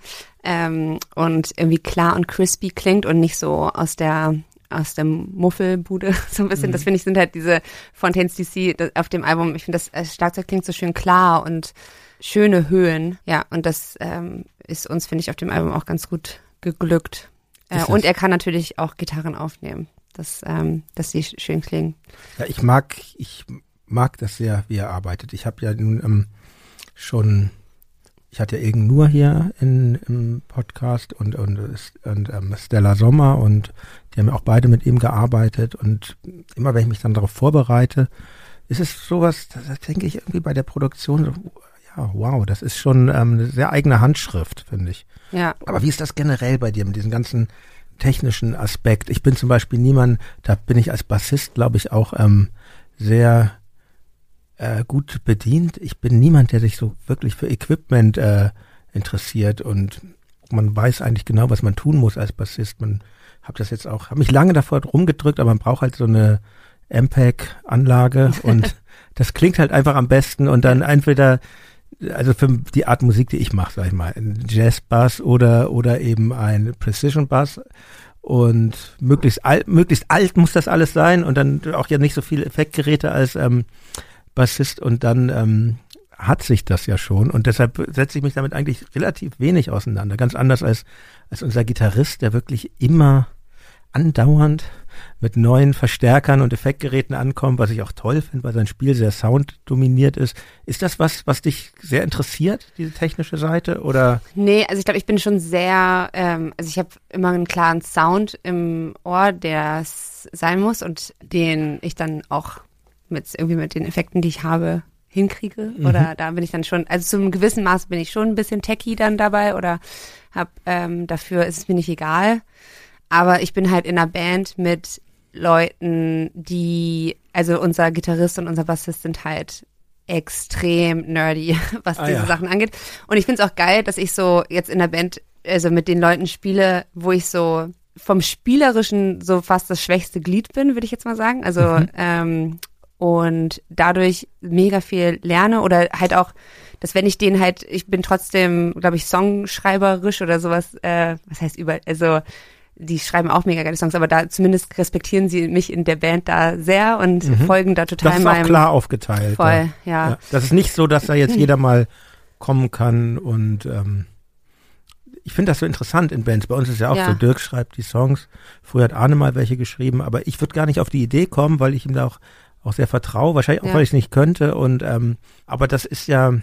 ähm, und irgendwie klar und crispy klingt und nicht so aus der aus der Muffelbude so ein bisschen. Mhm. Das finde ich sind halt diese Fontaines DC auf dem Album. Ich finde das, das Schlagzeug klingt so schön klar und schöne Höhen. Ja, und das ähm, ist uns, finde ich, auf dem Album auch ganz gut geglückt. Äh, und er kann natürlich auch Gitarren aufnehmen, dass, ähm, dass sie schön klingen. Ja, ich mag, ich mag das sehr, wie er arbeitet. Ich habe ja nun ähm, schon ich hatte ja Egen Nur hier in, im Podcast und, und, und ähm, Stella Sommer und die haben auch beide mit ihm gearbeitet und immer wenn ich mich dann darauf vorbereite, ist es sowas, da denke ich irgendwie bei der Produktion, ja, wow, das ist schon ähm, eine sehr eigene Handschrift, finde ich. Ja. Aber wie ist das generell bei dir mit diesem ganzen technischen Aspekt? Ich bin zum Beispiel niemand, da bin ich als Bassist, glaube ich, auch ähm, sehr äh, gut bedient. Ich bin niemand, der sich so wirklich für Equipment äh, interessiert und man weiß eigentlich genau, was man tun muss als Bassist. Man habe das jetzt auch, habe mich lange davor rumgedrückt, aber man braucht halt so eine MPEG-Anlage und das klingt halt einfach am besten und dann entweder also für die Art Musik, die ich mache, sag ich mal, ein Jazz-Bass oder oder eben ein Precision-Bass und möglichst alt, möglichst alt muss das alles sein und dann auch ja nicht so viele Effektgeräte als ähm, Bassist und dann ähm, hat sich das ja schon und deshalb setze ich mich damit eigentlich relativ wenig auseinander. Ganz anders als, als unser Gitarrist, der wirklich immer andauernd mit neuen Verstärkern und Effektgeräten ankommt, was ich auch toll finde, weil sein Spiel sehr sounddominiert ist. Ist das was, was dich sehr interessiert, diese technische Seite? Oder? Nee, also ich glaube, ich bin schon sehr, ähm, also ich habe immer einen klaren Sound im Ohr, der sein muss und den ich dann auch mit irgendwie mit den Effekten, die ich habe, hinkriege. Mhm. Oder da bin ich dann schon, also zu einem gewissen Maß bin ich schon ein bisschen techy dann dabei oder hab, ähm, dafür ist es mir nicht egal. Aber ich bin halt in einer Band mit Leuten, die, also unser Gitarrist und unser Bassist sind halt extrem nerdy, was ah, diese ja. Sachen angeht. Und ich finde es auch geil, dass ich so jetzt in der Band, also mit den Leuten spiele, wo ich so vom Spielerischen so fast das schwächste Glied bin, würde ich jetzt mal sagen. Also mhm. ähm, und dadurch mega viel lerne oder halt auch, dass wenn ich den halt, ich bin trotzdem, glaube ich, songschreiberisch oder sowas, äh, was heißt über, also die schreiben auch mega geile Songs, aber da zumindest respektieren sie mich in der Band da sehr und mhm. folgen da total Das ist auch klar aufgeteilt. Voll, ja. ja. ja. Das ist nicht so, dass da jetzt jeder mal kommen kann und ähm, ich finde das so interessant in Bands. Bei uns ist ja auch ja. so, Dirk schreibt die Songs. Früher hat Arne mal welche geschrieben, aber ich würde gar nicht auf die Idee kommen, weil ich ihm da auch auch sehr vertraue, wahrscheinlich auch, ja. weil ich es nicht könnte. Und ähm, aber das ist ja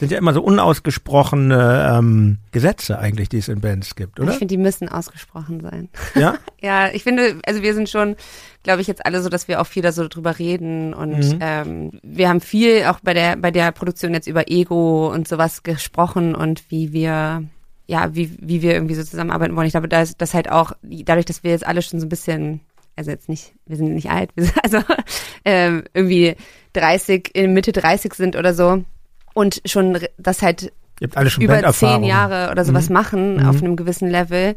sind ja immer so unausgesprochene ähm, Gesetze eigentlich, die es in Bands gibt, oder? Ich finde, die müssen ausgesprochen sein. Ja? ja, ich finde, also wir sind schon, glaube ich, jetzt alle so, dass wir auch viel da so drüber reden und mhm. ähm, wir haben viel auch bei der bei der Produktion jetzt über Ego und sowas gesprochen und wie wir ja, wie, wie wir irgendwie so zusammenarbeiten wollen. Ich glaube, da ist das halt auch, dadurch, dass wir jetzt alle schon so ein bisschen also jetzt nicht, wir sind nicht alt, wir sind also ähm, irgendwie 30, in Mitte 30 sind oder so und schon das halt über zehn Jahre oder sowas mhm. machen mhm. auf einem gewissen Level,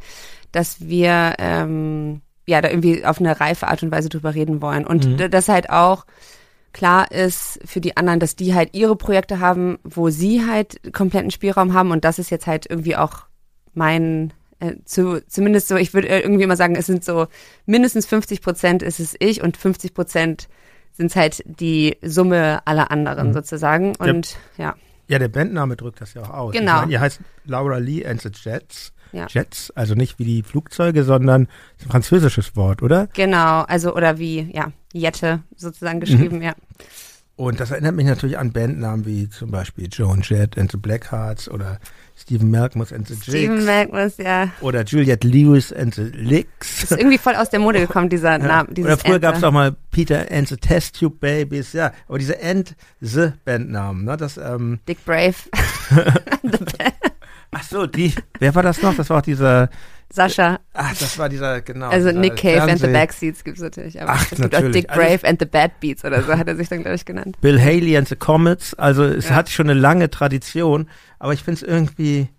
dass wir ähm, ja da irgendwie auf eine reife Art und Weise drüber reden wollen und mhm. das halt auch klar ist für die anderen, dass die halt ihre Projekte haben, wo sie halt kompletten Spielraum haben und das ist jetzt halt irgendwie auch mein äh, zu, zumindest so, ich würde äh, irgendwie immer sagen, es sind so mindestens 50 Prozent ist es ich und 50 Prozent sind es halt die Summe aller anderen mhm. sozusagen und der, ja. Ja, der Bandname drückt das ja auch aus. Genau. Meine, ihr heißt Laura Lee and the Jets. Ja. Jets, also nicht wie die Flugzeuge, sondern ein französisches Wort, oder? Genau, also oder wie, ja, Jette sozusagen geschrieben, mhm. ja. Und das erinnert mich natürlich an Bandnamen wie zum Beispiel Joan Jett and the Blackhearts oder Stephen Malkmus and the Jigs. Stephen Malkmus, ja. Oder Juliette Lewis and the Licks. Das ist irgendwie voll aus der Mode gekommen, dieser Name. Ja. Oder früher gab es auch mal Peter and the Test Tube Babies, ja. Aber diese and the Bandnamen, ne, das, ähm Dick Brave. Ach so, die, wer war das noch? Das war auch dieser Sascha. Ach, das war dieser, genau. Also Nick Cave Fernseh. and the Backseats gibt es natürlich. Aber Ach, es gibt natürlich. auch Dick Brave also, and the Bad Beats oder so hat er sich dann, glaube ich, genannt. Bill Haley and the Comets. Also es ja. hat schon eine lange Tradition, aber ich finde es irgendwie,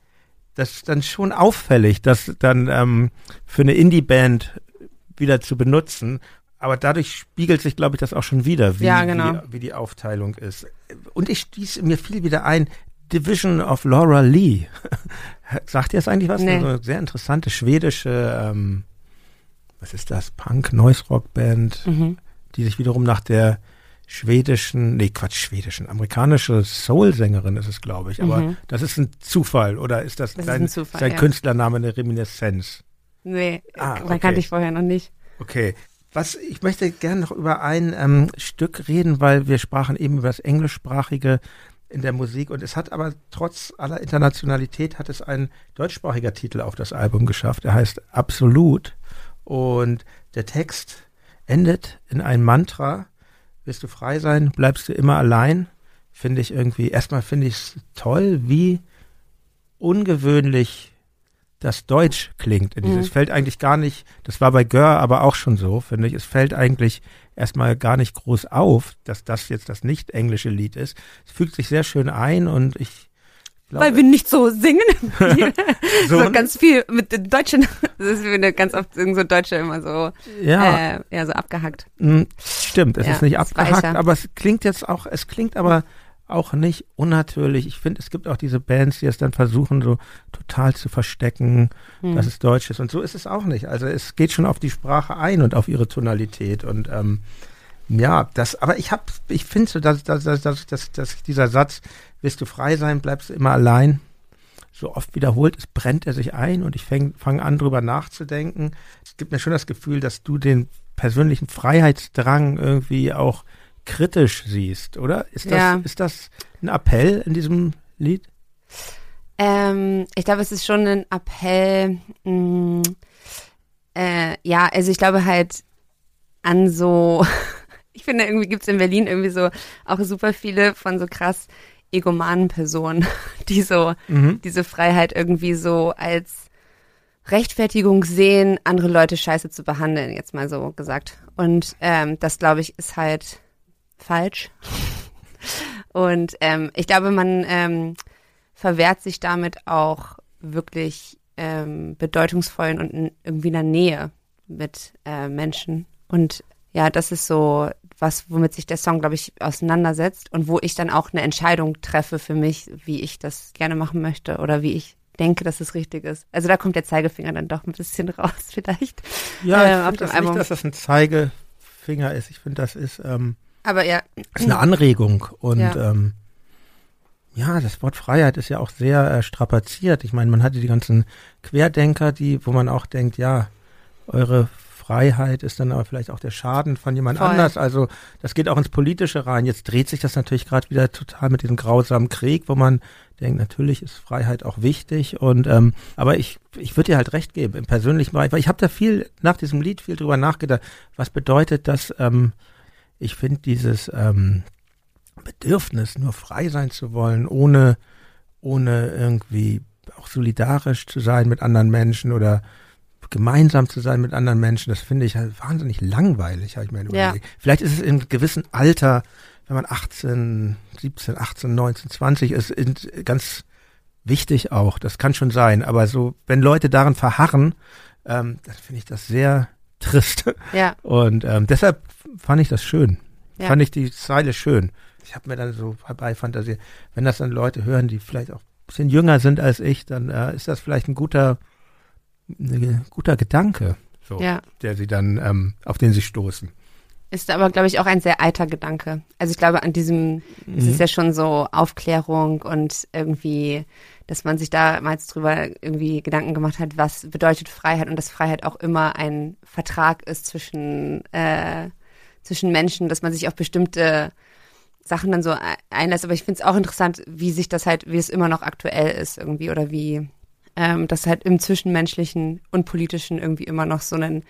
das ist dann schon auffällig, das dann ähm, für eine Indie-Band wieder zu benutzen. Aber dadurch spiegelt sich, glaube ich, das auch schon wieder, wie, ja, genau. wie, wie, die Aufteilung ist. Und ich stieß mir viel wieder ein, Division of Laura Lee. Sagt ihr das eigentlich was? Nee. Also eine sehr interessante schwedische, ähm, was ist das? Punk, Noise Rock Band, mhm. die sich wiederum nach der schwedischen, nee, Quatsch, schwedischen, amerikanische Soul-Sängerin ist es, glaube ich. Aber mhm. das ist ein Zufall oder ist das, das dein, ist Zufall, dein ja. Künstlername eine Reminiszenz? Nee, ah, okay. kannte ich vorher noch nicht. Okay. Was, ich möchte gerne noch über ein ähm, Stück reden, weil wir sprachen eben über das englischsprachige in der Musik und es hat aber trotz aller Internationalität hat es ein deutschsprachiger Titel auf das Album geschafft. Er heißt Absolut und der Text endet in ein Mantra. Wirst du frei sein, bleibst du immer allein. Finde ich irgendwie, erstmal finde ich es toll, wie ungewöhnlich das Deutsch klingt. Mhm. Es fällt eigentlich gar nicht, das war bei Gör aber auch schon so, finde ich. Es fällt eigentlich erstmal gar nicht groß auf, dass das jetzt das nicht englische Lied ist. Es fügt sich sehr schön ein und ich glaube, Weil wir nicht so singen. so, so ganz viel mit den Deutschen. Das ist ganz oft so Deutsche immer so, ja, äh, ja so abgehackt. Hm, stimmt, es ja, ist nicht abgehackt, aber es klingt jetzt auch, es klingt aber auch nicht unnatürlich. Ich finde, es gibt auch diese Bands, die es dann versuchen, so total zu verstecken, hm. dass es Deutsch ist. Und so ist es auch nicht. Also es geht schon auf die Sprache ein und auf ihre Tonalität. Und ähm, ja, das, aber ich habe, ich finde so, dass, dass, dass, dass, dass, dass dieser Satz, wirst du frei sein, bleibst du immer allein, so oft wiederholt ist, brennt er sich ein und ich fange fang an, drüber nachzudenken. Es gibt mir schon das Gefühl, dass du den persönlichen Freiheitsdrang irgendwie auch kritisch siehst, oder? Ist das, ja. ist das ein Appell in diesem Lied? Ähm, ich glaube, es ist schon ein Appell. Mh, mm, äh, ja, also ich glaube halt an so, ich finde irgendwie gibt es in Berlin irgendwie so auch super viele von so krass egomanen Personen, die so mhm. diese Freiheit irgendwie so als Rechtfertigung sehen, andere Leute scheiße zu behandeln, jetzt mal so gesagt. Und ähm, das, glaube ich, ist halt falsch. Und ähm, ich glaube, man ähm, verwehrt sich damit auch wirklich ähm, bedeutungsvollen und irgendwie einer Nähe mit äh, Menschen. Und ja, das ist so was, womit sich der Song, glaube ich, auseinandersetzt und wo ich dann auch eine Entscheidung treffe für mich, wie ich das gerne machen möchte oder wie ich denke, dass es richtig ist. Also da kommt der Zeigefinger dann doch ein bisschen raus, vielleicht. Ja, ich ähm, finde nicht, dass das ein Zeigefinger ist. Ich finde, das ist ähm, aber ja. Das ist eine Anregung und ja. Ähm, ja, das Wort Freiheit ist ja auch sehr äh, strapaziert. Ich meine, man hatte die ganzen Querdenker, die, wo man auch denkt, ja, eure Freiheit ist dann aber vielleicht auch der Schaden von jemand Voll. anders. Also das geht auch ins Politische rein. Jetzt dreht sich das natürlich gerade wieder total mit diesem grausamen Krieg, wo man denkt, natürlich ist Freiheit auch wichtig. Und ähm, aber ich, ich würde dir halt recht geben im persönlichen Bereich, weil ich habe da viel nach diesem Lied viel drüber nachgedacht. Was bedeutet das? Ähm, ich finde dieses ähm, Bedürfnis, nur frei sein zu wollen, ohne, ohne irgendwie auch solidarisch zu sein mit anderen Menschen oder gemeinsam zu sein mit anderen Menschen, das finde ich halt wahnsinnig langweilig, habe ich mir überlegt. Ja. Vielleicht ist es im gewissen Alter, wenn man 18, 17, 18, 19, 20 ist, ganz wichtig auch. Das kann schon sein. Aber so, wenn Leute darin verharren, ähm, dann finde ich das sehr trist. Ja. Und ähm, deshalb fand ich das schön. Ja. Fand ich die Zeile schön. Ich habe mir dann so bei Fantasie, wenn das dann Leute hören, die vielleicht auch ein bisschen jünger sind als ich, dann äh, ist das vielleicht ein guter, ein guter Gedanke, so, ja. der sie dann, ähm, auf den sie stoßen. Ist aber, glaube ich, auch ein sehr alter Gedanke. Also ich glaube, an diesem, mhm. es ist mhm. ja schon so Aufklärung und irgendwie, dass man sich damals drüber irgendwie Gedanken gemacht hat, was bedeutet Freiheit und dass Freiheit auch immer ein Vertrag ist zwischen, äh, zwischen Menschen, dass man sich auf bestimmte Sachen dann so einlässt. Aber ich finde es auch interessant, wie sich das halt, wie es immer noch aktuell ist irgendwie oder wie ähm, das halt im Zwischenmenschlichen und Politischen irgendwie immer noch so ein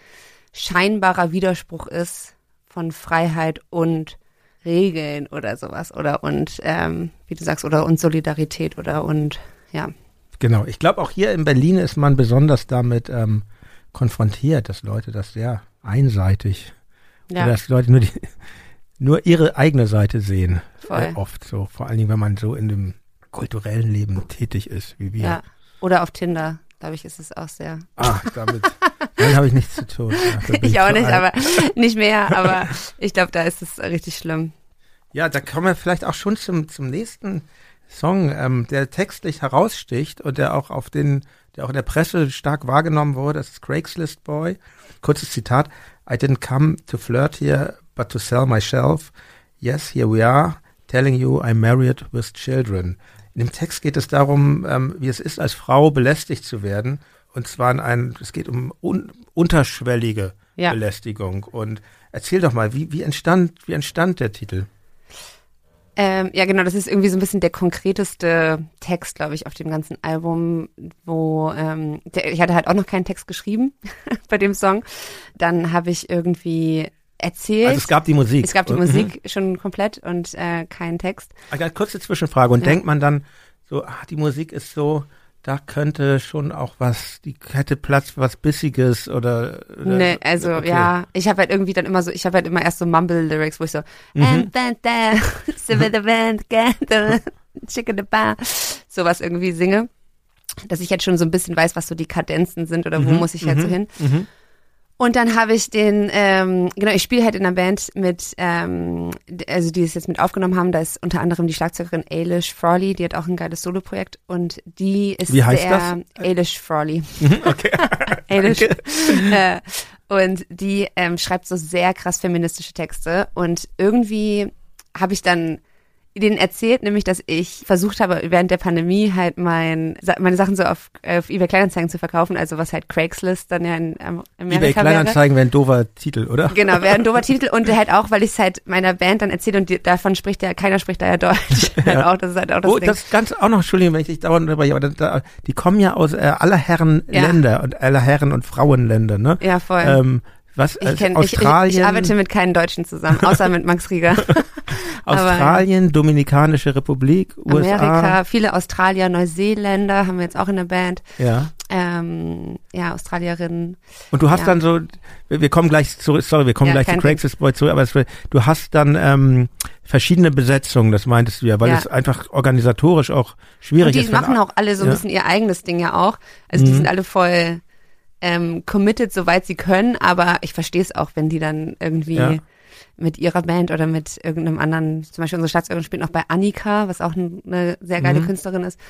scheinbarer Widerspruch ist von Freiheit und Regeln oder sowas oder und ähm, wie du sagst oder und Solidarität oder und ja. Genau, ich glaube auch hier in Berlin ist man besonders damit ähm, konfrontiert, dass Leute das sehr einseitig ja. oder dass Leute nur die nur ihre eigene Seite sehen. Voll. Äh, oft so, vor allen Dingen, wenn man so in dem kulturellen Leben tätig ist, wie wir. Ja. Oder auf Tinder glaube ich, ist es auch sehr. Ah, damit, habe ich nichts zu tun. Ja, ich auch nicht, aber nicht mehr, aber ich glaube, da ist es richtig schlimm. Ja, da kommen wir vielleicht auch schon zum, zum nächsten Song, ähm, der textlich heraussticht und der auch auf den, der auch in der Presse stark wahrgenommen wurde. Das ist Craigslist Boy. Kurzes Zitat. I didn't come to flirt here, but to sell myself. Yes, here we are, telling you I'm married with children. In dem Text geht es darum, ähm, wie es ist, als Frau belästigt zu werden. Und zwar in einem, es geht um un, unterschwellige ja. Belästigung. Und erzähl doch mal, wie, wie entstand, wie entstand der Titel? Ähm, ja, genau, das ist irgendwie so ein bisschen der konkreteste Text, glaube ich, auf dem ganzen Album, wo ähm, der, ich hatte halt auch noch keinen Text geschrieben bei dem Song. Dann habe ich irgendwie erzählt. Also es gab die Musik. Es gab die mhm. Musik schon komplett und äh, keinen Text. Also kurze Zwischenfrage. Und ja. denkt man dann so, ach, die Musik ist so, da könnte schon auch was, die hätte Platz für was Bissiges oder, oder Nee, also okay. ja, ich habe halt irgendwie dann immer so, ich habe halt immer erst so Mumble-Lyrics, wo ich so mhm. and then there, the band, chicken the bar, sowas irgendwie singe. Dass ich jetzt schon so ein bisschen weiß, was so die Kadenzen sind oder wo mhm. muss ich halt so mhm. hin. Mhm. Und dann habe ich den, ähm, genau, ich spiele halt in einer Band mit, ähm, also die es jetzt mit aufgenommen haben, da ist unter anderem die Schlagzeugerin Ailish Frawley, die hat auch ein geiles Solo-Projekt und die ist Wie heißt sehr das? Ailish Frawley. Mhm, okay. Ailish. Äh, und die ähm, schreibt so sehr krass feministische Texte und irgendwie habe ich dann denen erzählt, nämlich, dass ich versucht habe, während der Pandemie halt mein, meine Sachen so auf, auf eBay Kleinanzeigen zu verkaufen, also was halt Craigslist dann ja in Amerika eBay Kleinanzeigen wäre ein doofer Titel, oder? Genau, wäre ein doofer Titel und halt auch, weil ich es halt meiner Band dann erzähle und die, davon spricht ja, keiner spricht da ja Deutsch. Ja. Halt auch, das ist halt auch das oh, Ding. das ganz auch noch, Entschuldigung, wenn ich dich dauernd unterbreche, aber da, die kommen ja aus äh, aller Herren ja. Länder und aller Herren und Frauenländer, ne? Ja, voll. Ähm, was, ich, kenn, Australien? Ich, ich, ich, arbeite mit keinen Deutschen zusammen, außer mit Max Rieger. Australien, Dominikanische Republik, USA. Amerika, viele Australier, Neuseeländer haben wir jetzt auch in der Band. Ja. Ähm, ja, Australierinnen. Und du hast ja. dann so, wir kommen gleich zurück, sorry, wir kommen ja, gleich zu Craigslist Boy zurück, aber es, du hast dann ähm, verschiedene Besetzungen, das meintest du ja, weil ja. es einfach organisatorisch auch schwierig Und die ist. Die machen auch alle so ein bisschen ihr eigenes Ding ja auch. Also mhm. die sind alle voll ähm, committed, soweit sie können, aber ich verstehe es auch, wenn die dann irgendwie ja. mit ihrer Band oder mit irgendeinem anderen, zum Beispiel unsere Schlagzeugerin spielt noch bei Annika, was auch eine sehr geile mhm. Künstlerin ist.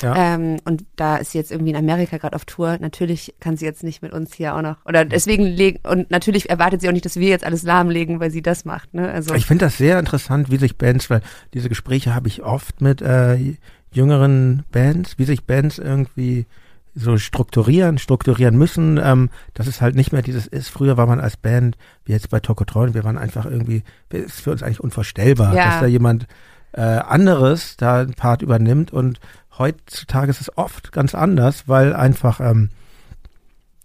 Ja. Ähm, und da ist sie jetzt irgendwie in Amerika gerade auf Tour. Natürlich kann sie jetzt nicht mit uns hier auch noch. Oder deswegen legen, und natürlich erwartet sie auch nicht, dass wir jetzt alles lahmlegen, weil sie das macht. Ne? Also ich finde das sehr interessant, wie sich Bands, weil diese Gespräche habe ich oft mit äh, jüngeren Bands, wie sich Bands irgendwie so strukturieren, strukturieren müssen, ähm, dass es halt nicht mehr dieses ist. Früher war man als Band, wie jetzt bei Tokotrol, wir waren einfach irgendwie, ist für uns eigentlich unvorstellbar, ja. dass da jemand äh, anderes da einen Part übernimmt und heutzutage ist es oft ganz anders, weil einfach ähm,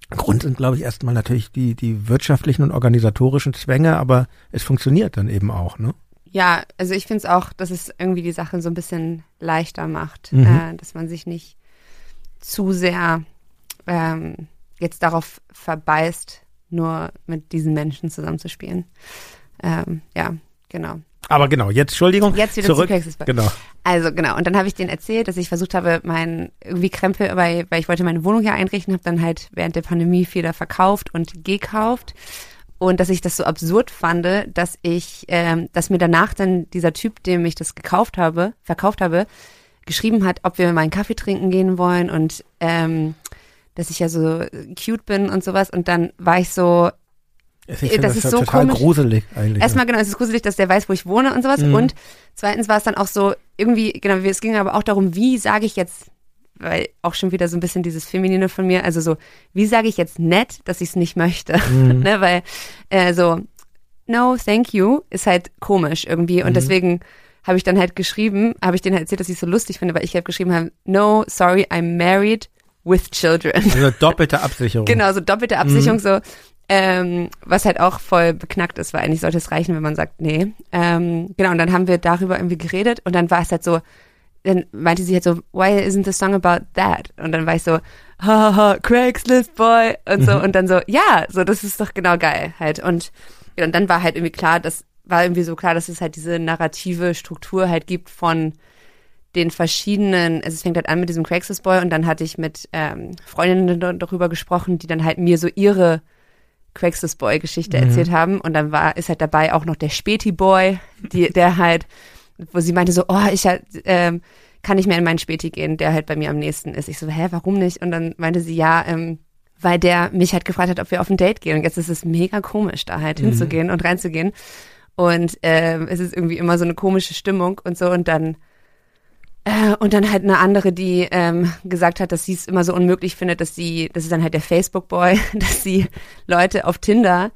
Grund sind, glaube ich, erstmal natürlich die, die wirtschaftlichen und organisatorischen Zwänge, aber es funktioniert dann eben auch, ne? Ja, also ich finde es auch, dass es irgendwie die Sachen so ein bisschen leichter macht, mhm. äh, dass man sich nicht zu sehr ähm, jetzt darauf verbeißt, nur mit diesen Menschen zusammenzuspielen. Ähm, ja, genau. Aber genau, jetzt, Entschuldigung. Jetzt wieder zurück. zu. Genau. Also genau, und dann habe ich denen erzählt, dass ich versucht habe, mein irgendwie Krempel, weil, weil ich wollte meine Wohnung hier einrichten, habe dann halt während der Pandemie viel da verkauft und gekauft und dass ich das so absurd fand, dass ich, ähm, dass mir danach dann dieser Typ, dem ich das gekauft habe, verkauft habe, geschrieben hat, ob wir mal einen Kaffee trinken gehen wollen und ähm, dass ich ja so cute bin und sowas und dann war ich so, Ich das das, ist so total komisch. gruselig eigentlich. Erstmal genau, es ist gruselig, dass der weiß, wo ich wohne und sowas. Mhm. Und zweitens war es dann auch so, irgendwie, genau, es ging aber auch darum, wie sage ich jetzt, weil auch schon wieder so ein bisschen dieses Feminine von mir, also so, wie sage ich jetzt nett, dass ich es nicht möchte? Mhm. ne, weil äh, so, no, thank you, ist halt komisch irgendwie. Und Mhm. deswegen habe ich dann halt geschrieben, habe ich denen halt erzählt, dass ich es so lustig finde, weil ich halt geschrieben habe, no, sorry, I'm married with children. Also doppelte Absicherung. Genau, so doppelte Absicherung, so, ähm, was halt auch voll beknackt ist, weil eigentlich sollte es reichen, wenn man sagt, nee. Ähm, genau, und dann haben wir darüber irgendwie geredet und dann war es halt so, dann meinte sie halt so, why isn't the song about that? Und dann war ich so, haha, Craigslist Boy und so und dann so, ja, so, das ist doch genau geil halt. Und, ja, und dann war halt irgendwie klar, das war irgendwie so klar, dass es halt diese narrative Struktur halt gibt von den verschiedenen, also es fängt halt an mit diesem Craigslist Boy und dann hatte ich mit ähm, Freundinnen da- darüber gesprochen, die dann halt mir so ihre Craigslist Boy Geschichte Mhm. erzählt haben und dann war ist halt dabei auch noch der Späti Boy, die der halt, wo sie meinte so, oh ich halt, ähm, kann nicht mehr in meinen Späti gehen, der halt bei mir am nächsten ist. Ich so, hä, warum nicht? Und dann meinte sie, ja, ähm, weil der mich halt gefragt hat, ob wir auf ein Date gehen. Und jetzt ist es mega komisch, da halt hinzugehen und reinzugehen. Und ähm, es ist irgendwie immer so eine komische Stimmung und so. Und dann äh, und dann halt eine andere, die ähm, gesagt hat, dass sie es immer so unmöglich findet, dass sie, das ist dann halt der Facebook-Boy, dass sie Leute auf Tinder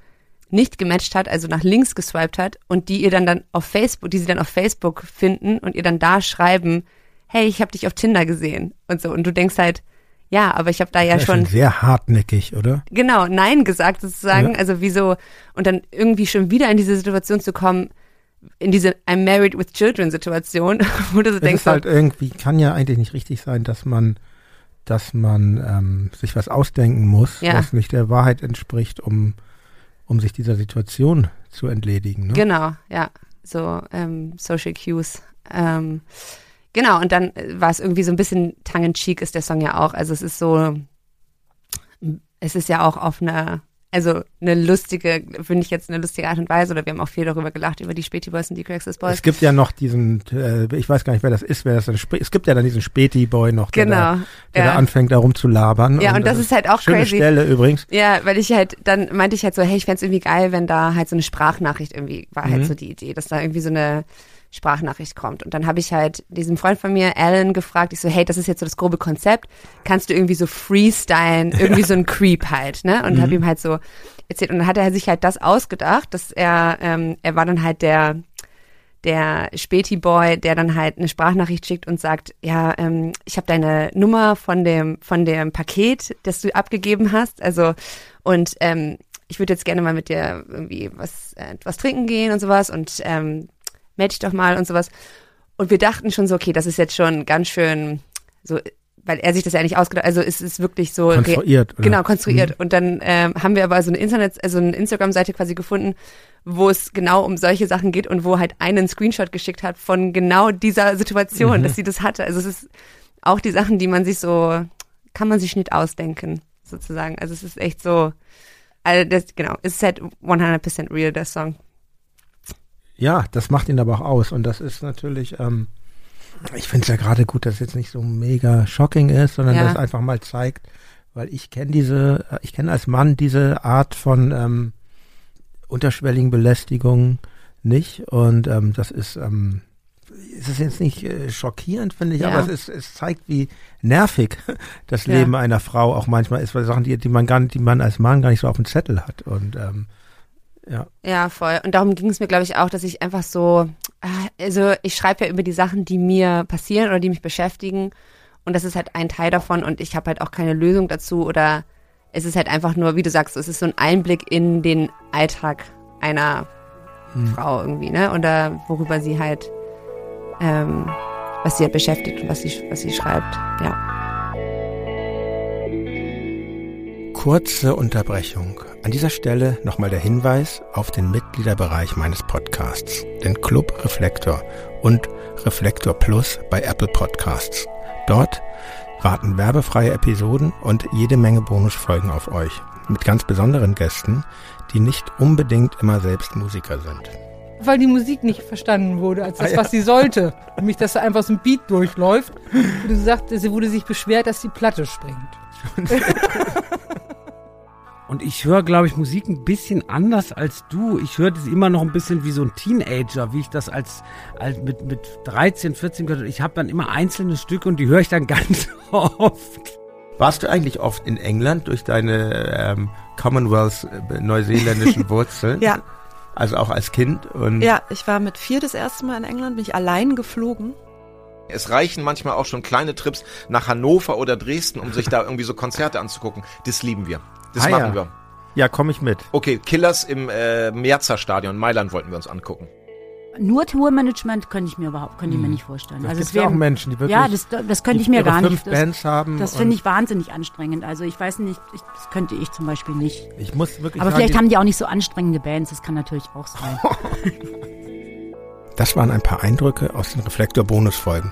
nicht gematcht hat, also nach links geswiped hat und die ihr dann dann auf Facebook, die sie dann auf Facebook finden und ihr dann da schreiben, hey, ich habe dich auf Tinder gesehen und so. Und du denkst halt, ja, aber ich habe da ja Das ist schon sehr hartnäckig, oder? genau Nein gesagt sozusagen. Ja. Also wieso und dann irgendwie schon wieder in diese Situation zu kommen, in diese I'm married with children Situation, wo du so Es denkst, ist halt irgendwie, kann ja eigentlich nicht richtig sein, dass man, dass man ähm, sich was ausdenken muss, Ja. was nicht der Wahrheit entspricht, um, um sich dieser Situation zu entledigen. Ne? Genau, ja. So ähm, Social Cues. Ähm, genau, und dann äh, war es irgendwie so ein bisschen tongue-in-cheek ist der Song ja auch. Also es ist so, es ist ja auch auf eine, also eine lustige, finde ich jetzt eine lustige Art und Weise, oder wir haben auch viel darüber gelacht, über die Späti Boys und die Craigslist Boys. Es gibt ja noch diesen, äh, ich weiß gar nicht, wer das ist, wer das dann Es gibt ja dann diesen Späti-Boy noch, der, Genau. da, der ja. da anfängt, da rumzulabern. ja, und das ist halt auch schöne crazy. Stelle übrigens. Ja, weil ich halt, dann meinte ich halt so, hey, ich fänd's irgendwie geil, wenn da halt so eine Sprachnachricht irgendwie, war halt Mhm. so die Idee, dass da irgendwie so eine Sprachnachricht kommt. Und dann habe ich halt diesen Freund von mir, Alan, gefragt, ich so, hey, das ist jetzt so das grobe Konzept, kannst du irgendwie so freestylen, irgendwie so ein Creep halt, ne? Und Mhm. habe ihm halt so erzählt. Und dann hat er sich halt das ausgedacht, dass er, ähm, er war dann halt der, der Späti-Boy, der dann halt eine Sprachnachricht schickt und sagt, ja, ähm, ich habe deine Nummer von dem, von dem Paket, das du abgegeben hast. Also, und ähm, ich würde jetzt gerne mal mit dir irgendwie was, äh, was trinken gehen und sowas und ähm, melde dich doch mal und sowas. Und wir dachten schon so, okay, das ist jetzt schon ganz schön so, weil er sich das ja nicht ausgedacht, also es ist wirklich so Konstruiert. Oder? Genau, konstruiert. Und dann ähm, haben wir aber so eine Internet, also eine Instagram-Seite quasi gefunden, wo es genau um solche Sachen geht und wo halt einen Screenshot geschickt hat von genau dieser Situation, Mhm. dass sie das hatte. Also es ist auch die Sachen, die man sich so, kann man sich nicht ausdenken, sozusagen. Also es ist echt so, also das, genau, es ist halt 100% real, der Song. Ja, das macht ihn aber auch aus. Und das ist natürlich, ähm, ich finde es ja gerade gut, dass es jetzt nicht so mega shocking ist, sondern Ja. dass es einfach mal zeigt, weil ich kenne diese, äh, ich kenne als Mann diese Art von ähm, unterschwelligen Belästigung nicht. Und ähm, das ist, ähm, es ist jetzt nicht äh, schockierend, finde ich, Ja. aber es, ist, es zeigt, wie nervig das Ja. Leben einer Frau auch manchmal ist, weil Sachen, die, die man gar nicht, die man als Mann gar nicht so auf dem Zettel hat. Und ähm, ja. Ja, voll. Und darum ging es mir, glaube ich, auch, dass ich einfach so, ah, also ich schreibe ja über die Sachen, die mir passieren oder die mich beschäftigen. Und das ist halt ein Teil davon und ich habe halt auch keine Lösung dazu oder es ist halt einfach nur, wie du sagst, es ist so ein Einblick in den Alltag einer Hm. Frau irgendwie, ne? Oder worüber sie halt, ähm, was sie halt beschäftigt und was sie, was sie schreibt. Ja. Kurze Unterbrechung. An dieser Stelle nochmal der Hinweis auf den Mitgliederbereich meines Podcasts, den Club Reflektor und Reflektor Plus bei Apple Podcasts. Dort warten werbefreie Episoden und jede Menge Bonusfolgen auf euch. Mit ganz besonderen Gästen, die nicht unbedingt immer selbst Musiker sind. Weil die Musik nicht verstanden wurde als das, ah, ja. was sie sollte. Nämlich, dass da einfach so ein Beat durchläuft. Und du sagst, sie wurde sich beschwert, dass die Platte springt. Und ich höre, glaube ich, Musik ein bisschen anders als du. Ich höre das immer noch ein bisschen wie so ein Teenager, wie ich das als, als mit, mit 13, 14 gehört habe. Ich habe dann immer einzelne Stücke und die höre ich dann ganz oft. Warst du eigentlich oft in England durch deine ähm, Commonwealth äh, neuseeländischen Wurzeln? ja. Also auch als Kind? Und ja, ich war mit vier das erste Mal in England, bin ich allein geflogen. Es reichen manchmal auch schon kleine Trips nach Hannover oder Dresden, um sich da irgendwie so Konzerte anzugucken. Das lieben wir. Das ah, machen ja. wir. Ja, komme ich mit. Okay, Killers im äh, Merzer Stadion, Mailand wollten wir uns angucken. Nur Tourmanagement könnte ich mir überhaupt, könnte ich mir hm. nicht vorstellen. Das also es wäre auch Menschen, die wirklich ja, das, das könnte ich mir gar fünf nicht. Das, Bands haben. Das finde ich wahnsinnig anstrengend. Also ich weiß nicht, ich, das könnte ich zum Beispiel nicht. Ich muss wirklich. Aber sagen, vielleicht haben die auch nicht so anstrengende Bands. Das kann natürlich auch sein. das waren ein paar Eindrücke aus den Reflektor-Bonusfolgen.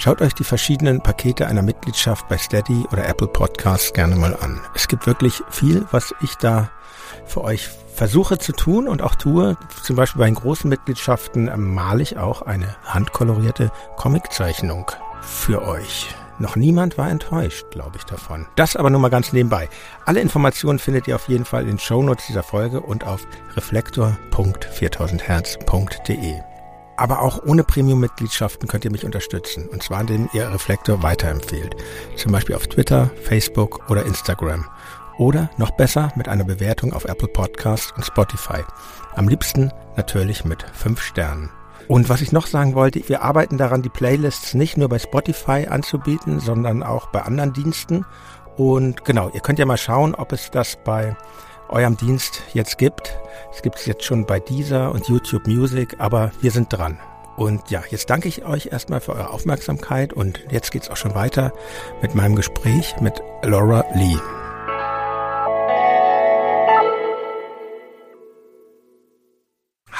Schaut euch die verschiedenen Pakete einer Mitgliedschaft bei Steady oder Apple Podcasts gerne mal an. Es gibt wirklich viel, was ich da für euch versuche zu tun und auch tue. Zum Beispiel bei den großen Mitgliedschaften male ich auch eine handkolorierte Comiczeichnung für euch. Noch niemand war enttäuscht, glaube ich, davon. Das aber nur mal ganz nebenbei. Alle Informationen findet ihr auf jeden Fall in den Shownotes dieser Folge und auf reflektor.4000herz.de. Aber auch ohne Premium-Mitgliedschaften könnt ihr mich unterstützen. Und zwar, indem ihr Reflektor weiterempfehlt. Zum Beispiel auf Twitter, Facebook oder Instagram. Oder noch besser mit einer Bewertung auf Apple Podcasts und Spotify. Am liebsten natürlich mit 5 Sternen. Und was ich noch sagen wollte, wir arbeiten daran, die Playlists nicht nur bei Spotify anzubieten, sondern auch bei anderen Diensten. Und genau, ihr könnt ja mal schauen, ob es das bei eurem Dienst jetzt gibt. Es gibt es jetzt schon bei Deezer und YouTube Music, aber wir sind dran. Und ja, jetzt danke ich euch erstmal für eure Aufmerksamkeit und jetzt geht's auch schon weiter mit meinem Gespräch mit Laura Lee.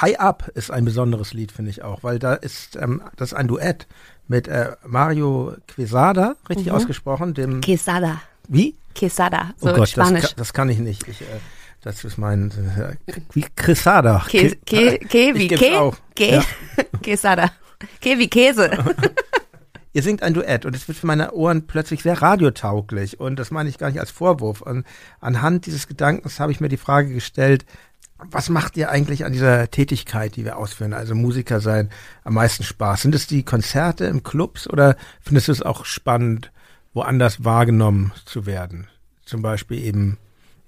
High Up ist ein besonderes Lied, finde ich auch, weil da ist ähm, das ist ein Duett mit äh, Mario Quesada, richtig mhm. ausgesprochen, dem Quesada. Wie? Quesada, so oh Gott, Spanisch. Das, das kann ich nicht. Ich, äh, das ist mein äh, wie Quesada. Wie Ke, Ke, ja. Quesada. Ke wie Käse. Ihr singt ein Duett und es wird für meine Ohren plötzlich sehr radiotauglich und das meine ich gar nicht als Vorwurf. Und anhand dieses Gedankens habe ich mir die Frage gestellt, was macht dir eigentlich an dieser Tätigkeit, die wir ausführen, also Musiker sein, am meisten Spaß? Sind es die Konzerte im Clubs oder findest du es auch spannend, woanders wahrgenommen zu werden? Zum Beispiel eben